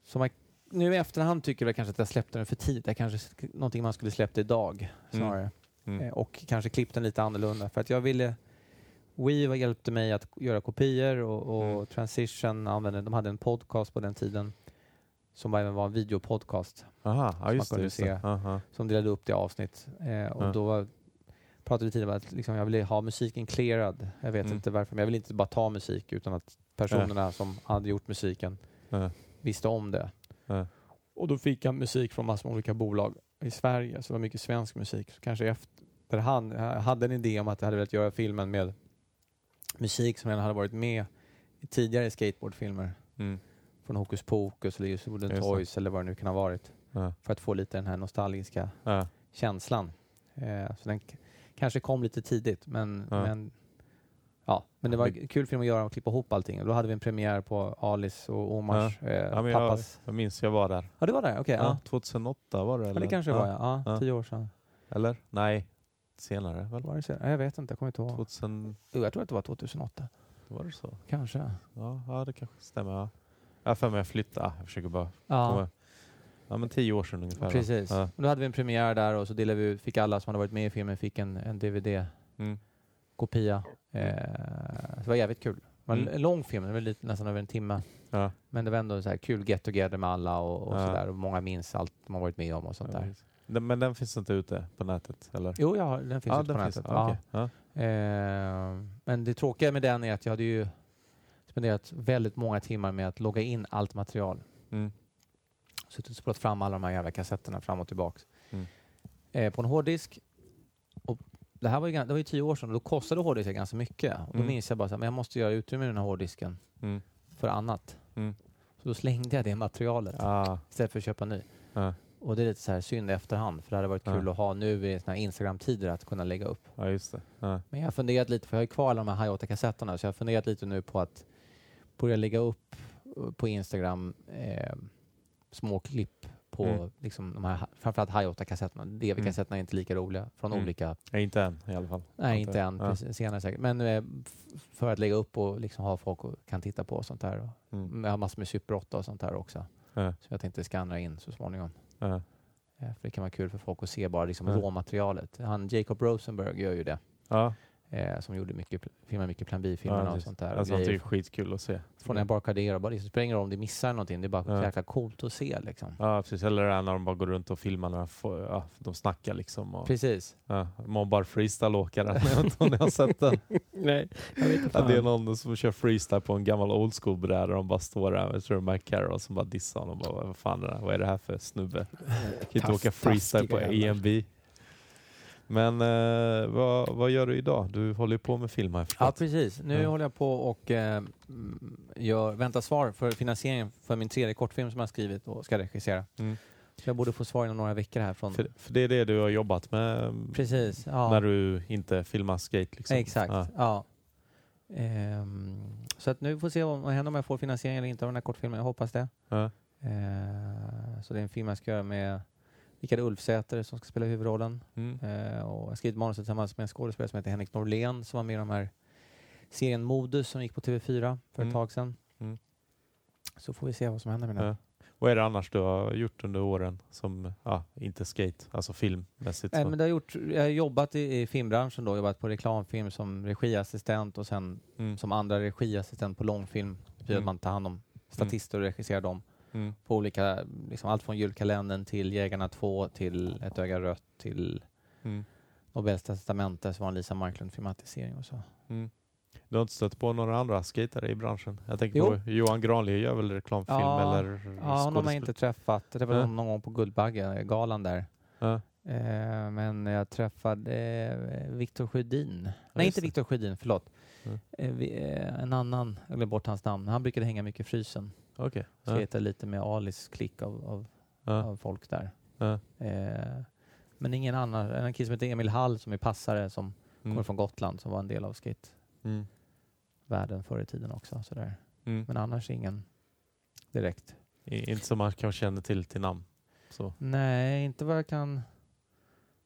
Speaker 3: Som jag nu i efterhand tycker jag kanske att jag släppte den för tidigt. Det är kanske sk- någonting man skulle släppt idag snarare.
Speaker 2: Mm.
Speaker 3: Eh, och kanske klippt den lite annorlunda. För att jag ville... Weave hjälpte mig att göra kopior och, och
Speaker 2: Mm.
Speaker 3: Transition använde, de hade en podcast på den tiden som även var en videopodcast
Speaker 2: Aha, ja,
Speaker 3: man
Speaker 2: det.
Speaker 3: kunde
Speaker 2: Just
Speaker 3: se.
Speaker 2: det. Aha.
Speaker 3: som delade upp det avsnitt. Eh, och
Speaker 2: Ja.
Speaker 3: då var, pratade vi tidigare om att liksom, jag ville ha musiken clearad. Jag vet
Speaker 2: Mm.
Speaker 3: inte varför, men jag ville inte bara ta musik utan att personerna som hade gjort musiken
Speaker 2: Ja.
Speaker 3: visste om det. Och då fick jag musik från massor med olika bolag i Sverige, så det var mycket svensk musik. Så kanske efterhand, jag hade en idé om att jag hade velat göra filmen med musik som redan hade varit med i tidigare skateboardfilmer.
Speaker 2: Mm.
Speaker 3: Från Hokus Pokus eller just Wooden
Speaker 2: Just det.
Speaker 3: Toys eller vad det nu kan ha varit.
Speaker 2: Ja.
Speaker 3: För att få lite den här nostalgiska
Speaker 2: Ja.
Speaker 3: känslan. Eh, så den kanske kom lite tidigt, men,
Speaker 2: Ja.
Speaker 3: men Ja, men det var en kul film att göra och klippa ihop allting. Och då hade vi en premiär på Alice och Omars eh,
Speaker 2: Ja, men jag,
Speaker 3: pappas...
Speaker 2: jag minns jag var där.
Speaker 3: Ja, det var det? Okej,
Speaker 2: Ja,
Speaker 3: ja.
Speaker 2: 2008 var det
Speaker 3: ja.
Speaker 2: eller?
Speaker 3: det kanske var ja. ja.
Speaker 2: Ja.
Speaker 3: Tio år sedan.
Speaker 2: Eller? Nej, senare väl?
Speaker 3: Var det? Ja, Jag vet inte, jag kommer inte ihåg.
Speaker 2: 2000,
Speaker 3: Jo, jag tror att det var 2008.
Speaker 2: var det så?
Speaker 3: Kanske.
Speaker 2: Ja, ja det kanske stämmer. Ja. Jag har för mig jag flyttade. Ah, Jag försöker bara
Speaker 3: Ja,
Speaker 2: komma. Ja men tio år sedan ungefär.
Speaker 3: precis.
Speaker 2: Ja.
Speaker 3: Då hade vi en premiär där och så delade vi ut, fick alla som hade varit med i filmen fick en, en DVD-kopia.
Speaker 2: Mm.
Speaker 3: Eh, så det var jävligt kul. Det var en
Speaker 2: Mm.
Speaker 3: lång film, det var lite, nästan över en timme.
Speaker 2: Ja.
Speaker 3: Men det var ändå så här kul get together med alla och, och
Speaker 2: Ja.
Speaker 3: sådär. Och många minns allt har varit med om och sånt där.
Speaker 2: Den, men den finns inte ute på nätet eller?
Speaker 3: Jo, ja, den finns
Speaker 2: ja,
Speaker 3: ute på
Speaker 2: den finns.
Speaker 3: nätet.
Speaker 2: Okej. Ja.
Speaker 3: Eh, men det tråkiga med den är att jag hade ju spenderat väldigt många timmar med att logga in allt material.
Speaker 2: Mm.
Speaker 3: Suttit och spolat fram alla de här jävla kassetterna fram och tillbaks.
Speaker 2: Mm.
Speaker 3: Eh, på en hårddisk. Det här var ju, det var ju tio år sedan och då kostade hårddiskar ganska mycket. Och då
Speaker 2: Mm.
Speaker 3: minns jag bara att jag måste göra utrymme i den här hårddisken
Speaker 2: Mm.
Speaker 3: för annat.
Speaker 2: Mm.
Speaker 3: Så då slängde jag det materialet
Speaker 2: Ah,
Speaker 3: istället för att köpa ny.
Speaker 2: ja.
Speaker 3: Och det är lite så här synd i efterhand för det hade varit
Speaker 2: Ja.
Speaker 3: kul att ha nu i såna här Instagram-tider att kunna lägga upp.
Speaker 2: ja, just det. Ja.
Speaker 3: Men jag har funderat lite, för jag har ju kvar alla de här High 8-kassetterna, så jag har funderat lite nu på att börja lägga upp eh, på Instagram eh, små klipp på
Speaker 2: Mm.
Speaker 3: liksom de här, framförallt High 8-kassetterna. DV-kassetterna är inte lika roliga från
Speaker 2: Mm.
Speaker 3: olika,
Speaker 2: Nej, inte än i alla fall.
Speaker 3: nej inte än,
Speaker 2: Ja.
Speaker 3: senare säkert. Men eh, för att lägga upp och liksom ha folk och kan titta på och sånt där. Och
Speaker 2: Mm.
Speaker 3: jag har massor med Super 8 och sånt där också.
Speaker 2: Ja.
Speaker 3: Så jag tänkte skanna in så småningom.
Speaker 2: Ja.
Speaker 3: Eh, För det kan vara kul för folk att se bara liksom råmaterialet. Han Jacob Rosenberg gör ju det.
Speaker 2: Ja.
Speaker 3: Eh, som gjorde mycket, filmade mycket Plan B-filmerna och
Speaker 2: precis.
Speaker 3: sånt där. och
Speaker 2: Alltså, det är ju skitkul att se.
Speaker 3: från Embarcadero. Bara, det spelar ingen roll om det missar någonting. Det är bara
Speaker 2: Ja.
Speaker 3: så jäkla coolt att se liksom.
Speaker 2: Ja, precis. Eller det när de bara går runt och filmar när de, får, ja, de snackar liksom. Och,
Speaker 3: Precis.
Speaker 2: ja, mobbar freestyle-åkare. <laughs> Jag vet inte om ni har sett den? <laughs>
Speaker 1: Nej, jag vet inte.
Speaker 2: Ja, det är någon som kör freestyle på en gammal old school bräda och de bara står där, jag tror det är Mike Carroll som bara dissar honom. Bara, vad fan är det här? Vad är det här för snubbe? Kan inte åka freestyle på EMB. Men eh, vad, vad gör du idag? Du håller ju på med film har jag
Speaker 3: Ja, precis. Nu håller jag på och eh, mm, gör, väntar svar för finansieringen för min tredje kortfilm som jag har skrivit och ska regissera.
Speaker 2: Mm.
Speaker 3: Så jag borde få svar inom några veckor här från...
Speaker 2: För, för det är det du har jobbat med
Speaker 3: Precis. Ja.
Speaker 2: när du inte filmar skate? Liksom.
Speaker 3: Exakt.
Speaker 2: Ja.
Speaker 3: Ja. Ehm, så att nu får vi se vad vad händer om jag får finansiering eller inte av den här kortfilmen. Jag hoppas det.
Speaker 2: Ja.
Speaker 3: Eh, så det är en film jag ska göra med Rickard Ulfsäter som ska spela huvudrollen.
Speaker 2: Mm.
Speaker 3: Eh, och jag har skrivit manuset tillsammans med en skådespelare som heter Henrik Norlén som var med i de här serien Modus som gick på TV4 för ett
Speaker 2: Mm.
Speaker 3: tag sedan.
Speaker 2: Mm.
Speaker 3: Så får vi se vad som händer med den.
Speaker 2: Ja. Vad är det annars du har gjort under åren som, ja, inte skate, alltså filmmässigt?
Speaker 3: Nej,
Speaker 2: så?
Speaker 3: men det har gjort, jag har jobbat i, i filmbranschen då, jobbat på reklamfilm som regiassistent och sen
Speaker 2: Mm.
Speaker 3: som andra regiassistent på långfilm. Betyder
Speaker 2: Mm.
Speaker 3: att man tar hand om statister och regisserar dem
Speaker 2: Mm.
Speaker 3: på olika, liksom allt från julkalendern till Jägarna 2 till Ett öga rött till
Speaker 2: Mm.
Speaker 3: Nobels testamente som var en Lisa Marklund filmatisering och så.
Speaker 2: Mm. Du har inte stött på några andra skatare i branschen? Jag tänker
Speaker 3: Jo.
Speaker 2: på Johan Granli gör väl reklamfilm
Speaker 3: Ja,
Speaker 2: eller
Speaker 3: Ja, honom har jag inte träffat. Jag träffade honom någon gång på Guldbagge-galan där.
Speaker 2: Ja.
Speaker 3: Eh, men jag träffade eh, Viktor Sjödin. Nej, inte. Viktor Sjödin, förlåt.
Speaker 2: Mm.
Speaker 3: Eh, vi, eh, en annan, jag glömde bort hans namn. Han brukade hänga mycket i frysen.
Speaker 2: Okej. Ja.
Speaker 3: Skejtade lite med Alis klick av, av,
Speaker 2: Ja.
Speaker 3: av folk där.
Speaker 2: Ja.
Speaker 3: Eh, men ingen annan. En kille som heter Emil Hall som är passare som kommer
Speaker 2: Mm.
Speaker 3: från Gotland som var en del av skatevärlden
Speaker 2: Mm.
Speaker 3: förr i tiden också. Sådär.
Speaker 2: Mm.
Speaker 3: Men annars ingen direkt.
Speaker 2: I- Inte som man kanske känner till till namn. Så.
Speaker 3: Nej, inte vad jag kan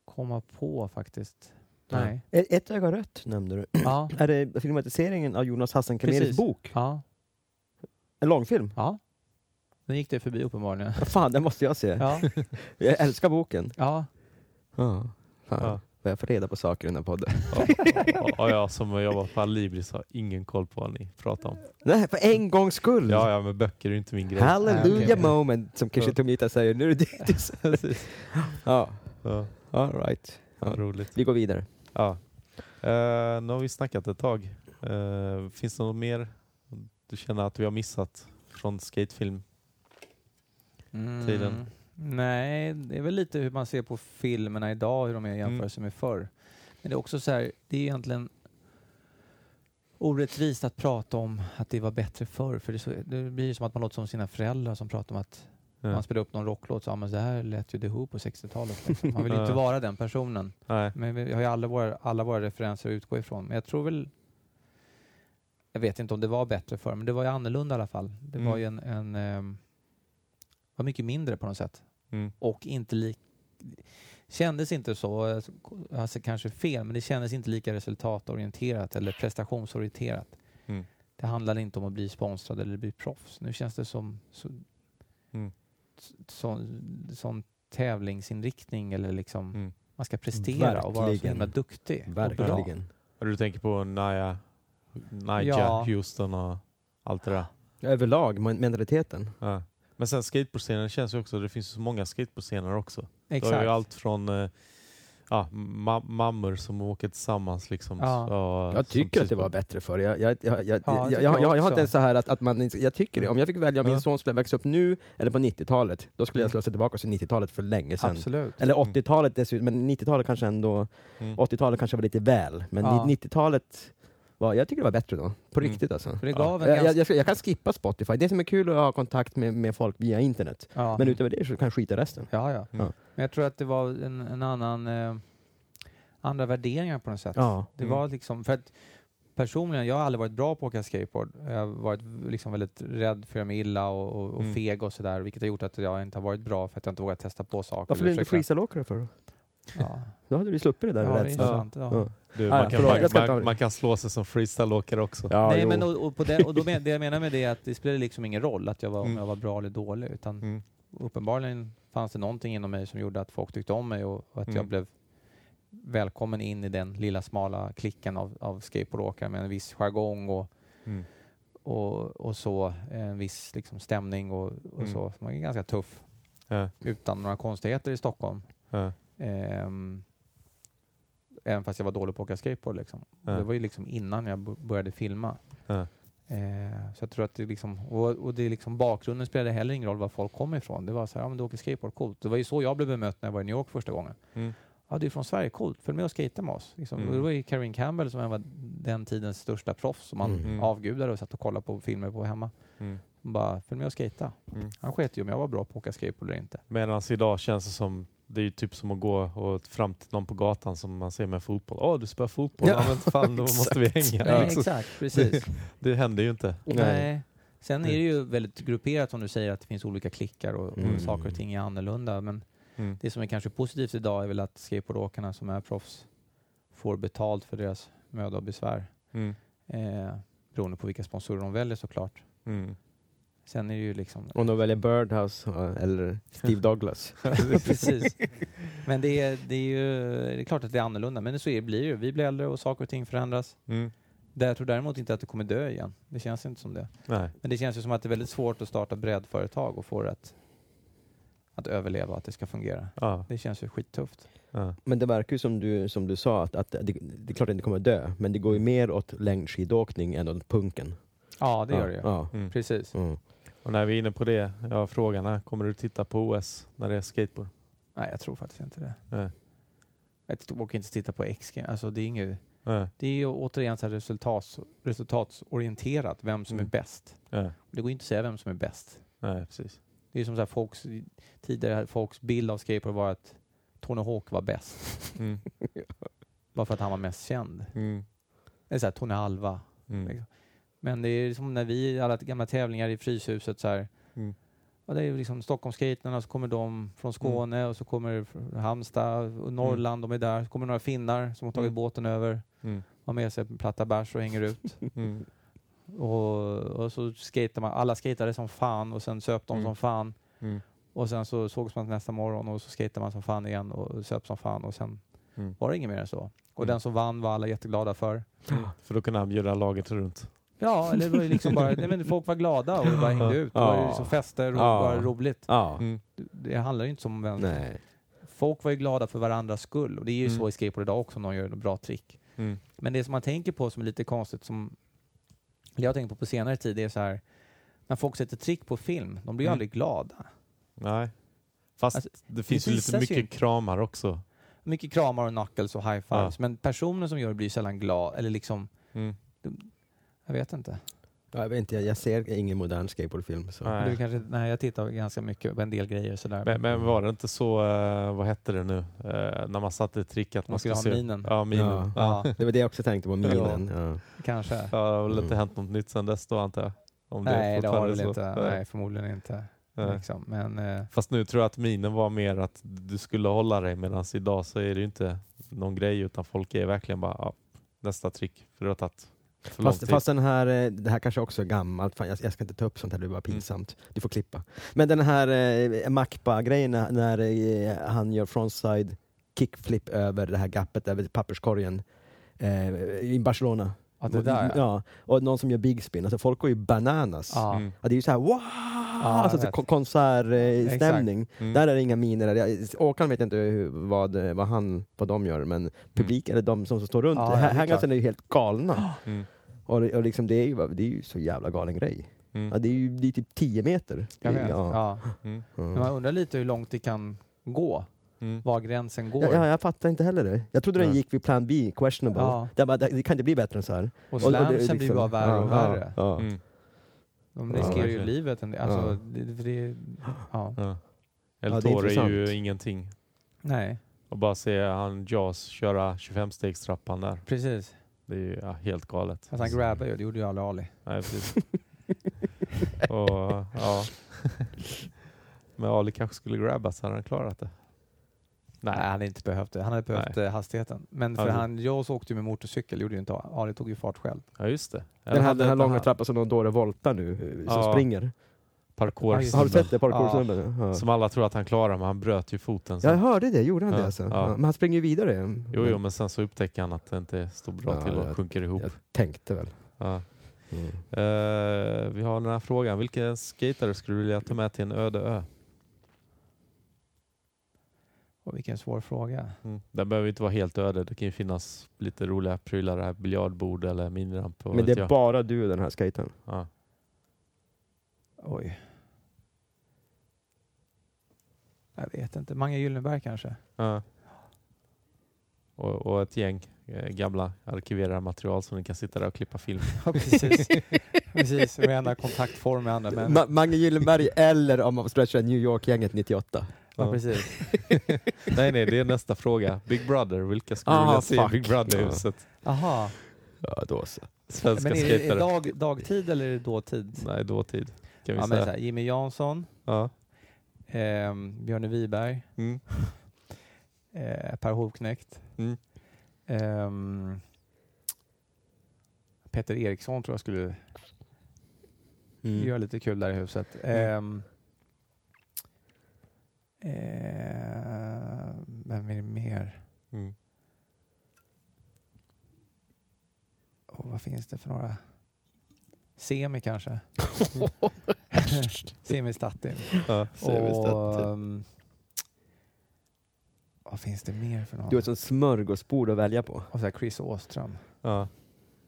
Speaker 3: komma på faktiskt. Nej.
Speaker 1: Ett, öga rött nämnde du.
Speaker 3: Ja, <clears throat>
Speaker 1: Är det filmatiseringen av Jonas Hassan
Speaker 3: Precis.
Speaker 1: bok?
Speaker 3: ja,
Speaker 1: En långfilm?
Speaker 3: ja. Den gick det förbi uppenbarligen.
Speaker 1: Vad fan, den måste jag se.
Speaker 3: Ja, <laughs>
Speaker 1: Jag älskar boken.
Speaker 3: ja.
Speaker 1: Ja. Fan,
Speaker 2: Ja.
Speaker 1: vad jag får reda på saker i den här podden.
Speaker 2: Och, och jag som har jobbat på Alibris har ingen koll på vad ni pratar om.
Speaker 1: Nej, för en gångs skull!
Speaker 2: Ja, ja, men böcker är inte min grej.
Speaker 1: Halleluja
Speaker 3: Okej.
Speaker 1: moment, som kanske
Speaker 2: Ja.
Speaker 1: Tomita säger. Nu är det dit. <laughs> ja,
Speaker 2: Ja,
Speaker 1: all right.
Speaker 2: ja,
Speaker 1: Ja.
Speaker 2: roligt.
Speaker 1: Vi går vidare.
Speaker 2: Ja. Uh, nu har vi snackat ett tag. Eh, finns det något mer du känner att vi har missat från skatefilm?
Speaker 3: Mm. Nej, det är väl lite hur man ser på filmerna idag, hur de är i
Speaker 2: Mm.
Speaker 3: jämförelse med förr. Men det är också så här, det är egentligen orättvist att prata om att det var bättre förr. För det, så, det blir som att man låter som sina föräldrar som pratar om att
Speaker 2: Ja.
Speaker 3: man spelar upp någon rocklåt så ja, men så här lät ju The Who på 60-talet. Liksom. Man vill ju <laughs> inte vara den personen.
Speaker 2: Nej.
Speaker 3: Men vi har ju alla våra, alla våra referenser att utgå ifrån. Men jag tror väl... Jag vet inte om det var bättre förr, men det var ju annorlunda i alla fall. Det
Speaker 2: Mm.
Speaker 3: var ju en... en ehm, var mycket mindre på något sätt.
Speaker 2: Mm.
Speaker 3: Och inte lik... Kändes inte så, alltså kanske fel, men det kändes inte lika resultatorienterat eller prestationsorienterat.
Speaker 2: Mm.
Speaker 3: Det handlade inte om att bli sponsrad eller bli proffs. Nu känns det som så,
Speaker 2: Mm.
Speaker 3: sån, sån tävlingsinriktning eller liksom
Speaker 2: Mm.
Speaker 3: man ska prestera och vara så
Speaker 1: Verkligen.
Speaker 3: himla duktig. och bra.
Speaker 1: Verkligen.
Speaker 2: Och Du tänker på Naya, Naya
Speaker 3: Ja.
Speaker 2: Houston och allt det där?
Speaker 1: Överlag, men- mentaliteten.
Speaker 2: Ja. Men sen skateboardscenen känns ju också, det finns så många skateboardscener också. Du har ju
Speaker 3: Exakt.
Speaker 2: allt från eh, ja, ma- mammor som åker tillsammans. Liksom.
Speaker 3: Ja.
Speaker 2: Så,
Speaker 1: Jag tycker att det var bättre förr. Jag, jag, jag, jag,
Speaker 3: Ja,
Speaker 1: jag,
Speaker 3: det
Speaker 1: jag, jag, har inte så här att, att man, jag tycker det. Om jag fick välja om min son skulle växa upp nu eller på 90-talet, då skulle jag
Speaker 2: Mm.
Speaker 1: slå sig tillbaka till 90-talet för länge sedan.
Speaker 3: Absolut.
Speaker 1: Eller
Speaker 2: Mm.
Speaker 1: 80-talet dessutom, men 90-talet kanske ändå,
Speaker 2: Mm.
Speaker 1: 80-talet kanske var lite väl, men
Speaker 3: Ja.
Speaker 1: 90-talet var, jag tycker det var bättre då. På
Speaker 2: Mm.
Speaker 1: riktigt alltså.
Speaker 3: För det gav en
Speaker 1: Jag, jag, jag, kan skippa Spotify, det som är kul är att ha kontakt med, med folk via internet.
Speaker 3: ja.
Speaker 1: Men utöver det så kan jag skita resten.
Speaker 3: Ja, ja.
Speaker 2: Mm.
Speaker 3: Men jag tror att det var en, en annan... Eh, andra värderingar på något sätt.
Speaker 1: Ja.
Speaker 3: Det
Speaker 2: Mm.
Speaker 3: var liksom... För att personligen, jag har aldrig varit bra på att åka skateboard. Jag har varit liksom väldigt rädd för att göra mig illa och, och, och
Speaker 2: Mm.
Speaker 3: feg och sådär. Vilket har gjort att jag inte har varit bra för att jag inte vågat testa på saker.
Speaker 1: Varför är du inte freestyle-åkare för då?
Speaker 3: Ja,
Speaker 1: Då hade du sluppit det där
Speaker 3: ja det är
Speaker 1: rädslan.
Speaker 3: intressant. Ja.
Speaker 2: Du, man, kan,
Speaker 1: jag
Speaker 2: man, man, man kan slå sig som freestyleåkare också.
Speaker 1: Ja,
Speaker 3: Nej,
Speaker 1: jo.
Speaker 3: men och, och, på det, och då men, det jag menar med det är att det spelar liksom ingen roll att jag var, om
Speaker 2: Mm.
Speaker 3: jag var bra eller dålig. Utan
Speaker 2: Mm.
Speaker 3: uppenbarligen fanns det någonting inom mig som gjorde att folk tyckte om mig och, och att jag
Speaker 2: Mm.
Speaker 3: blev välkommen in i den lilla smala klicken av, av skateboardåkare med en viss jargong och,
Speaker 2: Mm.
Speaker 3: och, och så en viss liksom, stämning och, och
Speaker 2: Mm.
Speaker 3: så. Man är ganska tuff
Speaker 2: Ja,
Speaker 3: utan några konstigheter i Stockholm.
Speaker 2: ja,
Speaker 3: Ehm, även fast jag var dålig på att åka skateboard. Liksom.
Speaker 2: Ja.
Speaker 3: Det var ju liksom innan jag började filma.
Speaker 2: ja.
Speaker 3: Eh, så jag tror att det liksom, och, och det liksom, bakgrunden spelade heller ingen roll var folk kom ifrån. Det var så här, ja men du åker skateboard, coolt. Det var ju så jag blev bemött när jag var i New York första gången.
Speaker 2: Mm.
Speaker 3: Ja, du är från Sverige, coolt. Följ med och skata med oss. Liksom.
Speaker 2: Mm.
Speaker 3: Det var ju Karin Campbell som var den tidens största proffs som man
Speaker 1: Mm.
Speaker 3: avgudade och satt och kollade på filmer på hemma.
Speaker 2: Mm.
Speaker 3: Bara, följ med och skata.
Speaker 2: Mm.
Speaker 3: Han sket ju om jag var bra på att åka skateboard eller inte.
Speaker 2: Medan idag känns det som det är ju typ som att gå och fram till någon på gatan som man ser med fotboll. Åh, du spelar fotboll? Ja,
Speaker 1: Ja,
Speaker 2: men fan, då <laughs> måste vi hänga.
Speaker 3: Nej,
Speaker 2: Liksom.
Speaker 3: exakt, precis. <laughs>
Speaker 2: Det händer ju inte.
Speaker 3: Nej. Sen är det ju väldigt grupperat som du säger att det finns olika klickar och, och
Speaker 1: Mm.
Speaker 3: saker och ting är annorlunda. Men
Speaker 2: Mm.
Speaker 3: det som är kanske positivt idag är väl att skateboardåkarna som är proffs får betalt för deras möda och besvär.
Speaker 2: Mm.
Speaker 3: Eh, beroende på vilka sponsorer de väljer såklart.
Speaker 2: Mm.
Speaker 3: Sen är det ju liksom...
Speaker 1: Om de väljer Birdhouse ja, eller Steve <laughs> Douglas.
Speaker 3: Precis. Men det är, det är ju det är klart att det är annorlunda. Men så är, blir det ju. Vi blir äldre och saker och ting förändras.
Speaker 2: Mm.
Speaker 3: Där jag tror däremot inte att det kommer dö igen. Det känns inte som det.
Speaker 2: Nej.
Speaker 3: Men det känns ju som att det är väldigt svårt att starta breddföretag och få det att, att överleva, att det ska fungera.
Speaker 2: Ja.
Speaker 3: Det känns ju skittufft.
Speaker 2: Ja.
Speaker 1: Men det verkar ju som du, som du sa, att, att det, det är klart att det inte kommer dö, men det går ju mer åt längdskidåkning än åt punken.
Speaker 3: Ja, det gör det ju.
Speaker 1: Ja.
Speaker 2: Mm.
Speaker 3: Precis.
Speaker 1: Mm.
Speaker 2: Och när vi är inne på det, ja, frågan är, kommer du titta på OS när det är skateboard?
Speaker 3: Nej, jag tror faktiskt inte det.
Speaker 2: Nej.
Speaker 3: Jag åker inte titta på X Alltså det är inget...
Speaker 2: Nej.
Speaker 3: Det är ju återigen så resultats, resultatsorienterat, vem som
Speaker 2: Mm.
Speaker 3: är bäst.
Speaker 2: Ja.
Speaker 3: Det går inte att säga vem som är bäst.
Speaker 2: Nej, precis.
Speaker 3: Det är som så här folks, tidigare folks bild av skateboard var att Tony Hawk var bäst.
Speaker 2: Mm. <laughs>
Speaker 3: Bara för att han var mest känd.
Speaker 2: Mm.
Speaker 3: Eller så här, Tony Alva.
Speaker 2: Mm.
Speaker 3: Men det är som när vi, alla gamla tävlingar i Fryshuset så här.
Speaker 2: Mm.
Speaker 3: Ja, det är liksom Stockholmsskaterna, så kommer de från Skåne och så kommer Halmstad och Norrland, de är där. Så kommer några finnar som har tagit
Speaker 2: Mm.
Speaker 3: båten över,
Speaker 2: Mm.
Speaker 3: har med sig en platta bärs och hänger ut. <laughs>
Speaker 2: Mm.
Speaker 3: och, och så skater man, alla skatade som fan och sen söp de
Speaker 2: Mm.
Speaker 3: som fan.
Speaker 2: Mm.
Speaker 3: Och sen så sågs man nästa morgon och så skatade man som fan igen och söp som fan och sen
Speaker 2: Mm.
Speaker 3: var det inget mer än så. Och
Speaker 2: Mm.
Speaker 3: den som vann var alla jätteglada för. <gasps>
Speaker 2: För då kunde han bjuda laget runt.
Speaker 3: Ja, eller det var ju liksom bara, nej men folk var glada och det bara hängde ut. Det var ju liksom fester och
Speaker 1: Ja.
Speaker 3: bara roligt.
Speaker 1: Ja.
Speaker 2: Mm.
Speaker 3: Det handlar ju inte som vem.
Speaker 1: Nej.
Speaker 3: Folk var ju glada för varandras skull och det är ju
Speaker 2: Mm.
Speaker 3: så i skateboard idag också om någon gör ett bra trick.
Speaker 2: Mm.
Speaker 3: Men det som man tänker på som är lite konstigt som eller jag har tänkt på på senare tid är så här när folk sätter trick på film, de blir ju
Speaker 2: Mm.
Speaker 3: aldrig glada.
Speaker 2: Nej. Fast
Speaker 3: Alltså,
Speaker 2: det finns
Speaker 3: det
Speaker 2: ju lite
Speaker 3: visas ju
Speaker 2: mycket
Speaker 3: inte.
Speaker 2: kramar också.
Speaker 3: Mycket kramar och knuckles och high fives,
Speaker 2: Ja.
Speaker 3: men personen som gör det blir sällan glad eller liksom,
Speaker 2: Mm.
Speaker 3: Jag vet inte.
Speaker 1: Ja, Jag, vet inte, jag, jag ser ingen modern skateboardfilm. Så.
Speaker 2: Nej.
Speaker 3: Du kanske, nej, jag tittar ganska mycket på en del grejer sådär.
Speaker 2: Men, men var det inte så, eh, vad hette det nu, eh, när man satte ett trick att
Speaker 3: Man
Speaker 2: man
Speaker 3: skulle ha
Speaker 2: se...
Speaker 3: minen.
Speaker 2: Ja, minen.
Speaker 1: Ja.
Speaker 2: Ja.
Speaker 3: ja,
Speaker 1: Det var det jag också tänkte på, minen. Ja.
Speaker 3: kanske.
Speaker 2: Ja, det har väl inte
Speaker 1: Mm.
Speaker 2: hänt något nytt sedan dess då antar jag? Om
Speaker 3: nej, det har
Speaker 2: fortfarande
Speaker 3: det väl inte.
Speaker 2: Nej.
Speaker 3: Förmodligen inte. Liksom. Men eh,
Speaker 2: Fast nu tror jag att minen var mer att du skulle hålla dig medan idag så är det ju inte någon grej utan folk är verkligen bara ja, nästa trick för det
Speaker 1: Fast, fast den här, eh, det här kanske också är gammalt, Fan, jag, jag ska inte ta upp sånt här, det blir bara pinsamt. Du får klippa. Men den här eh, Macpa-grejen när, när eh, han gör frontside kickflip över det här gappet över papperskorgen eh, i Barcelona.
Speaker 3: Ja, det där ja.
Speaker 1: ja. Och någon som gör big spin, alltså folk går ju bananas.
Speaker 3: ja.
Speaker 2: Mm.
Speaker 1: Ja, det är ju så här wow! alltså,
Speaker 3: jag
Speaker 1: så
Speaker 3: vet.
Speaker 1: kon- konsertstämning.
Speaker 2: Mm.
Speaker 1: Där är det inga miner. Jag- Åkan vet jag inte hur, vad, vad, han, vad de gör, men publiken, eller de som står runt,
Speaker 3: Ja, det är
Speaker 1: hangarsen
Speaker 3: klart.
Speaker 1: är ju helt galna.
Speaker 2: Mm.
Speaker 1: Och, det- och liksom, det, är ju, det är ju så jävla galen grej.
Speaker 2: Mm.
Speaker 1: Ja, det är ju det är typ 10 meter.
Speaker 3: Jag vet.
Speaker 1: Ja.
Speaker 3: Ja.
Speaker 2: Mm.
Speaker 3: Men man undrar lite hur långt det kan gå.
Speaker 2: Mm.
Speaker 3: Var gränsen går.
Speaker 1: Ja, ja, jag fattar inte heller det. Jag trodde den
Speaker 2: Ja.
Speaker 1: gick vid plan B, questionable.
Speaker 3: Ja.
Speaker 1: Det, bara, det, kan inte bli bättre än så här.
Speaker 3: Och
Speaker 1: Och- och är
Speaker 3: slamsen blir
Speaker 1: liksom-
Speaker 3: bara värre och
Speaker 1: ja,
Speaker 3: värre.
Speaker 1: Ja,
Speaker 2: Mm.
Speaker 3: De
Speaker 1: Ja,
Speaker 3: riskerar ju livet. En del. Alltså,
Speaker 1: Ja.
Speaker 3: det, det, ja.
Speaker 2: El
Speaker 1: det är
Speaker 2: Toro är, ju ingenting.
Speaker 3: Nej,
Speaker 2: Och bara se han Jaws köra 25-stegstrappan där.
Speaker 3: precis.
Speaker 2: Det är ju ja, helt galet.
Speaker 3: Fast han grabbar ju, det gjorde ju aldrig Ali.
Speaker 2: Nej, precis. och, ja. <laughs> Men Ali kanske skulle grabba så hade han klarat det.
Speaker 3: Nej, han hade inte behövt det. Han hade behövt eh, hastigheten. Men för
Speaker 2: det-
Speaker 3: han, Jaws åkte ju med motorcykel, gjorde ju inte Ali. Tog ju fart själv.
Speaker 2: Ja, just det.
Speaker 1: Den här, den här långa
Speaker 2: trapp
Speaker 1: trappan som någon dåre voltar nu, eh, som
Speaker 2: Ja.
Speaker 1: springer.
Speaker 2: parkour
Speaker 3: Ja,
Speaker 1: Har du sett det? Parkoursnubben? Ja.
Speaker 2: Som alla tror att han klarar, men han bröt ju foten. sen.
Speaker 1: Jag hörde det, gjorde han
Speaker 2: Ja,
Speaker 1: det alltså?
Speaker 2: ja.
Speaker 1: Ja. Men han springer ju vidare.
Speaker 2: Jo, jo, men sen så upptäcker han att det inte står bra
Speaker 1: Ja,
Speaker 2: till och
Speaker 1: jag-
Speaker 2: sjunker ihop.
Speaker 1: Jag tänkte väl.
Speaker 2: Ja.
Speaker 1: Mm.
Speaker 2: Eh, vi har den här frågan. Vilken skatare skulle du vilja ta med till en öde ö?
Speaker 3: Och vilken svår fråga.
Speaker 2: Mm. Den behöver inte vara helt öde. Det kan ju finnas lite roliga prylar här. Biljardbord eller miniramp.
Speaker 1: Men det är
Speaker 2: jag.
Speaker 1: bara du och den här skaten.
Speaker 2: Ja.
Speaker 3: Oj. Jag vet inte. Mange Gyllenberg kanske?
Speaker 2: Ja. Och, och ett gäng eh, gamla arkiverade material som ni kan sitta där och klippa film. <laughs>
Speaker 3: Ja, precis. precis. Med enda kontaktform med andra män.
Speaker 1: Ma- Mange Gyllenberg eller om man stretchar New York-gänget 98.
Speaker 3: Ja, precis. <laughs>
Speaker 2: nej, nej, det är nästa fråga. Big Brother. Vilka skulle du
Speaker 1: Ah,
Speaker 2: vilja se i
Speaker 1: fuck.
Speaker 2: Big Brother-huset?
Speaker 3: Aha.
Speaker 1: Ja, då så.
Speaker 2: Svenska
Speaker 3: Men är det, är det dag, dagtid eller är det dåtid?
Speaker 2: Nej, dåtid. Kan vi
Speaker 3: Ja, men
Speaker 2: säga.
Speaker 3: så här, Jimmy Jansson,
Speaker 2: ja.
Speaker 3: ehm, Björne Wiberg,
Speaker 2: Mm.
Speaker 3: eh, Per Hovknekt,
Speaker 2: Mm.
Speaker 3: ehm, Peter Eriksson tror jag skulle
Speaker 1: Mm.
Speaker 3: göra lite kul där i huset. Ehm, eh, vem är det mer?
Speaker 2: Mm.
Speaker 3: Och vad finns det för några? Semi kanske? <laughs> Semi Statin.
Speaker 2: Ja.
Speaker 3: Och, ehm, vad finns det mer för någon?
Speaker 1: Du har ett sånt smörgåsbord att välja på.
Speaker 3: Och så Chris Åström.
Speaker 2: Ja.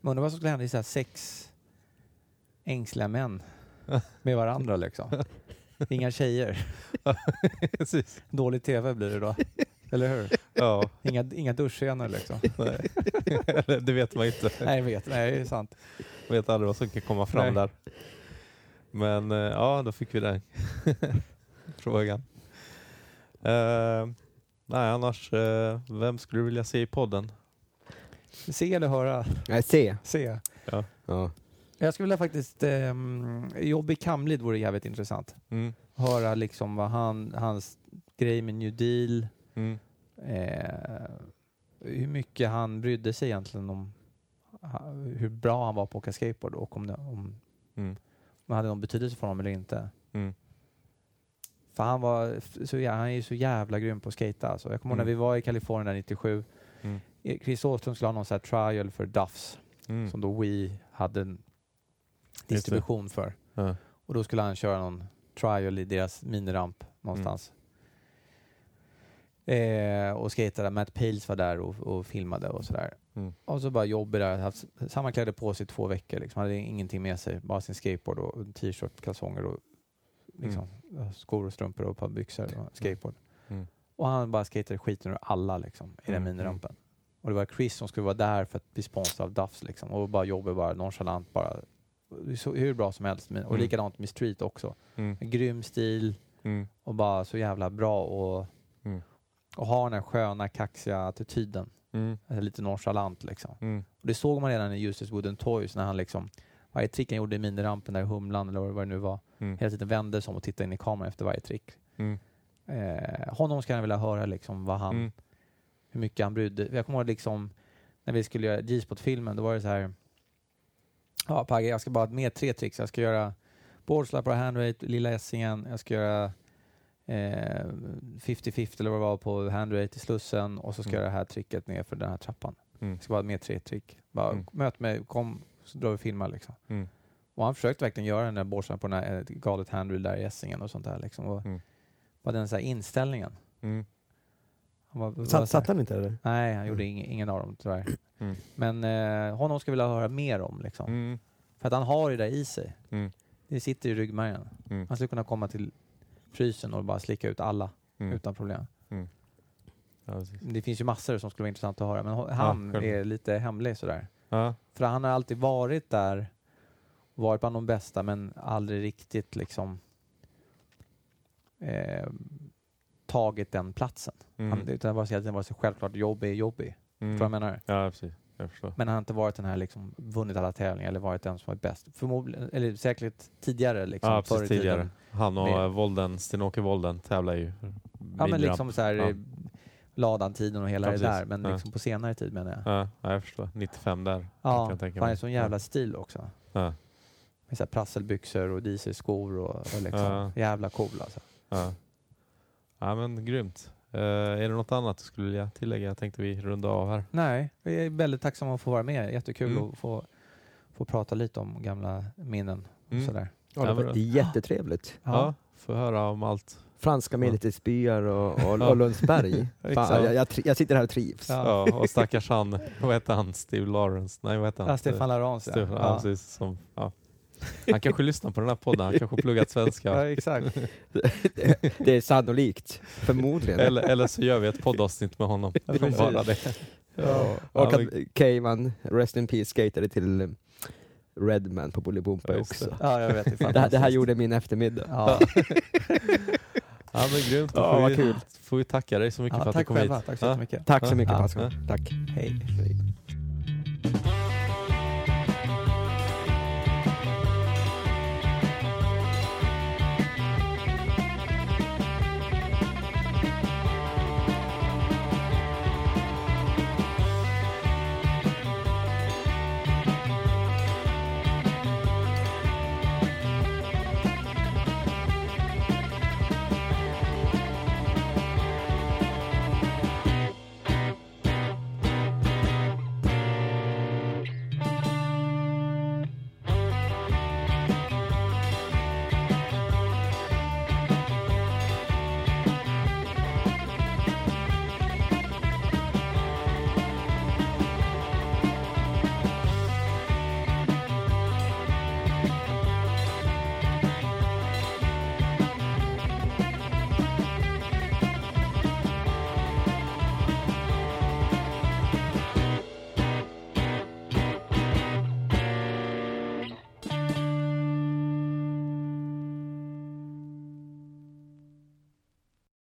Speaker 3: Men undrar vad som skulle hända i så sex ängsliga män <laughs> med varandra liksom. Inga tjejer. <laughs>
Speaker 2: Precis.
Speaker 3: Dålig tv blir det då. Eller hur?
Speaker 2: Ja.
Speaker 3: Inga, inga duschscener liksom.
Speaker 2: Nej. Eller, det vet man inte.
Speaker 3: Nej, jag vet. Nej, det är sant.
Speaker 2: Man vet aldrig vad som kan komma fram
Speaker 3: Nej.
Speaker 2: där. Men eh, ja, då fick vi den <laughs> frågan. Eh, nej, annars, eh, vem skulle du vilja se i podden?
Speaker 3: Se eller höra?
Speaker 1: Nej, se.
Speaker 3: Se.
Speaker 1: Ja.
Speaker 3: Jag skulle vilja faktiskt... Um, Jobby Kamlid vore jävligt intressant.
Speaker 2: Mm.
Speaker 3: Höra liksom vad han, hans grej med New Deal,
Speaker 2: Mm.
Speaker 3: eh, hur mycket han brydde sig egentligen om hur bra han var på att åka skateboard och om det, om,
Speaker 2: Mm.
Speaker 3: om hade någon betydelse för honom eller inte.
Speaker 2: Mm.
Speaker 3: För han var så, jä- han är ju så jävla grym på att skata. Alltså. Jag kommer ihåg när
Speaker 2: Mm.
Speaker 3: vi var i Kalifornien där 97.
Speaker 2: Mm.
Speaker 3: Eh, Chris Åström skulle ha någon sån här trial för Duffs
Speaker 2: Mm.
Speaker 3: som då We hade en distribution för.
Speaker 2: Ja.
Speaker 3: Och då skulle han köra någon trial i deras miniramp någonstans. Eh, och skatade. Matt Pales var där och, och filmade och sådär.
Speaker 2: Mm.
Speaker 3: Och så bara jobbade där. Haft samma kläder på sig i två veckor. Liksom. Hade ingenting med sig. Bara sin skateboard och t-shirt, kalsonger och liksom, skor och strumpor och ett par byxor och skateboard.
Speaker 2: Mm.
Speaker 3: Och han bara skatade skiten ur alla liksom, i den
Speaker 2: Mm,
Speaker 3: minirampen. Och det var Chris som skulle vara där för att bli sponsrad av Duffs liksom. Och bara jobba bara nonchalant bara. Så, hur bra som helst. Och
Speaker 2: Mm.
Speaker 3: likadant med Street också.
Speaker 2: Mm.
Speaker 3: En grym stil
Speaker 2: Mm.
Speaker 3: och bara så jävla bra och,
Speaker 2: Mm.
Speaker 3: och ha den här sköna kaxiga attityden.
Speaker 2: Mm.
Speaker 3: Alltså lite nonchalant liksom.
Speaker 2: Mm.
Speaker 3: Och det såg man redan i Useless Wooden Toys när han liksom varje trick han gjorde i minirampen där i Humlan eller vad det nu var.
Speaker 2: Mm.
Speaker 3: Hela tiden vände sig om och tittade in i kameran efter varje trick. Eh, honom ska jag vilja höra liksom vad han, hur mycket han brydde Jag kommer ihåg liksom när vi skulle göra G-spot-filmen, då var det så här Ja Pagge, jag ska bara ha med tre tricks. Jag ska göra boardslap och handrate, lilla Essingen. Jag ska göra eh, 50-50 eller vad det var på handrate i Slussen och så ska
Speaker 2: Mm.
Speaker 3: jag göra det här tricket ner för den här trappan.
Speaker 2: Mm.
Speaker 3: Det ska vara mer tre trick. Bara
Speaker 2: Mm.
Speaker 3: möt mig, kom så drar vi filma liksom.
Speaker 2: Mm.
Speaker 3: Och han försökte verkligen göra den där borsten på den här eh, galet handreel där i Essingen och sånt där liksom. Och
Speaker 2: Mm.
Speaker 3: Bara den så här inställningen.
Speaker 2: Mm.
Speaker 3: Han var, var
Speaker 1: Satt, satt han inte eller?
Speaker 3: Nej, han gjorde ing, ingen av dem tyvärr.
Speaker 2: Mm.
Speaker 3: Men eh, honom ska vi vilja höra mer om liksom.
Speaker 2: Mm.
Speaker 3: För att han har det där i sig.
Speaker 2: Mm.
Speaker 3: Det sitter i ryggmärgen.
Speaker 2: Mm.
Speaker 3: Han skulle kunna komma till frysen och bara slicka ut alla
Speaker 2: Mm.
Speaker 3: utan problem.
Speaker 2: Ja, precis.
Speaker 3: Det finns ju massor som skulle vara intressant att höra, men han
Speaker 2: själv.
Speaker 3: är lite hemlig sådär.
Speaker 2: Ja.
Speaker 3: För han har alltid varit där, varit bland de bästa, men aldrig riktigt liksom eh, tagit den platsen.
Speaker 2: Mm.
Speaker 3: Han, utan det var så, det var så självklart jobb är jobbig.
Speaker 2: Mm.
Speaker 3: Förstår du vad jag menar?
Speaker 2: Ja, precis. Jag förstår.
Speaker 3: Men han har inte varit den här liksom, vunnit alla tävlingar eller varit den som varit bäst. Förmodligen, eller säkert tidigare liksom,
Speaker 2: ja, precis. Tidigare.
Speaker 3: tiden.
Speaker 2: Han och
Speaker 3: Med-.
Speaker 2: Volden, Sten-Åke Volden tävlar ju.
Speaker 3: Ja men liksom så här,
Speaker 2: Ja.
Speaker 3: Ladan-tiden och hela
Speaker 2: Ja,
Speaker 3: det där. Men
Speaker 2: Ja.
Speaker 3: liksom på senare tid menar jag.
Speaker 2: Ja, ja, jag förstår. 95 där. kan
Speaker 3: Ja,
Speaker 2: jag tänka
Speaker 3: han är sån jävla stil också.
Speaker 2: Ja.
Speaker 3: Med så här prasselbyxor och dieselskor och, och liksom jävla cool alltså.
Speaker 2: Ja. Ja, men grymt. Eh, är det något annat du skulle vilja tillägga? Jag tänkte vi runda av här.
Speaker 3: Nej, vi är väldigt tacksamma att få vara med. Jättekul
Speaker 2: Mm.
Speaker 3: att få, få prata lite om gamla minnen. Och
Speaker 2: Mm.
Speaker 3: sådär.
Speaker 1: Ja, det,
Speaker 2: Ja,
Speaker 1: var, jättetrevligt.
Speaker 2: Ja. få höra om allt.
Speaker 1: Franska medeltidsbyar och, och, <laughs>
Speaker 2: Ja.
Speaker 1: och Lundsberg. <laughs> Fan, jag, jag, jag sitter här och trivs.
Speaker 3: Ja.
Speaker 2: Ja, och stackars han, vad heter han? Steve Lawrence? Nej, vad heter han?
Speaker 3: Ja, Stefan Larans ja.
Speaker 2: Stefan, ja.
Speaker 3: ja.
Speaker 2: precis, som, ja. Han kanske lyssnar på den här podden, han kanske pluggat svenska. <laughs>
Speaker 3: ja, exakt.
Speaker 1: Det är sannolikt. Förmodligen.
Speaker 2: Eller, eller så gör vi ett poddavsnitt med honom. <laughs>
Speaker 3: Ja,
Speaker 2: bara det.
Speaker 3: Ja.
Speaker 1: Och
Speaker 2: Ja,
Speaker 1: att Cayman, Rest in Peace, skatade till Redman på Bolibompa
Speaker 2: Ja,
Speaker 1: också.
Speaker 3: ja, jag vet. Det, <laughs>
Speaker 1: Det här, det här
Speaker 3: fantastiskt.
Speaker 1: gjorde min eftermiddag.
Speaker 3: Ja.
Speaker 2: Ja men grymt, då
Speaker 1: Ja,
Speaker 2: får,
Speaker 1: vad
Speaker 2: vi,
Speaker 1: kul.
Speaker 2: får vi tacka dig så mycket
Speaker 3: Ja,
Speaker 2: för att du kom hit.
Speaker 3: själva. Tack så
Speaker 2: Ja.
Speaker 3: jättemycket.
Speaker 1: Tack så
Speaker 2: Ja.
Speaker 1: mycket
Speaker 3: Ja.
Speaker 1: Tack.
Speaker 3: Hej.
Speaker 1: Hej.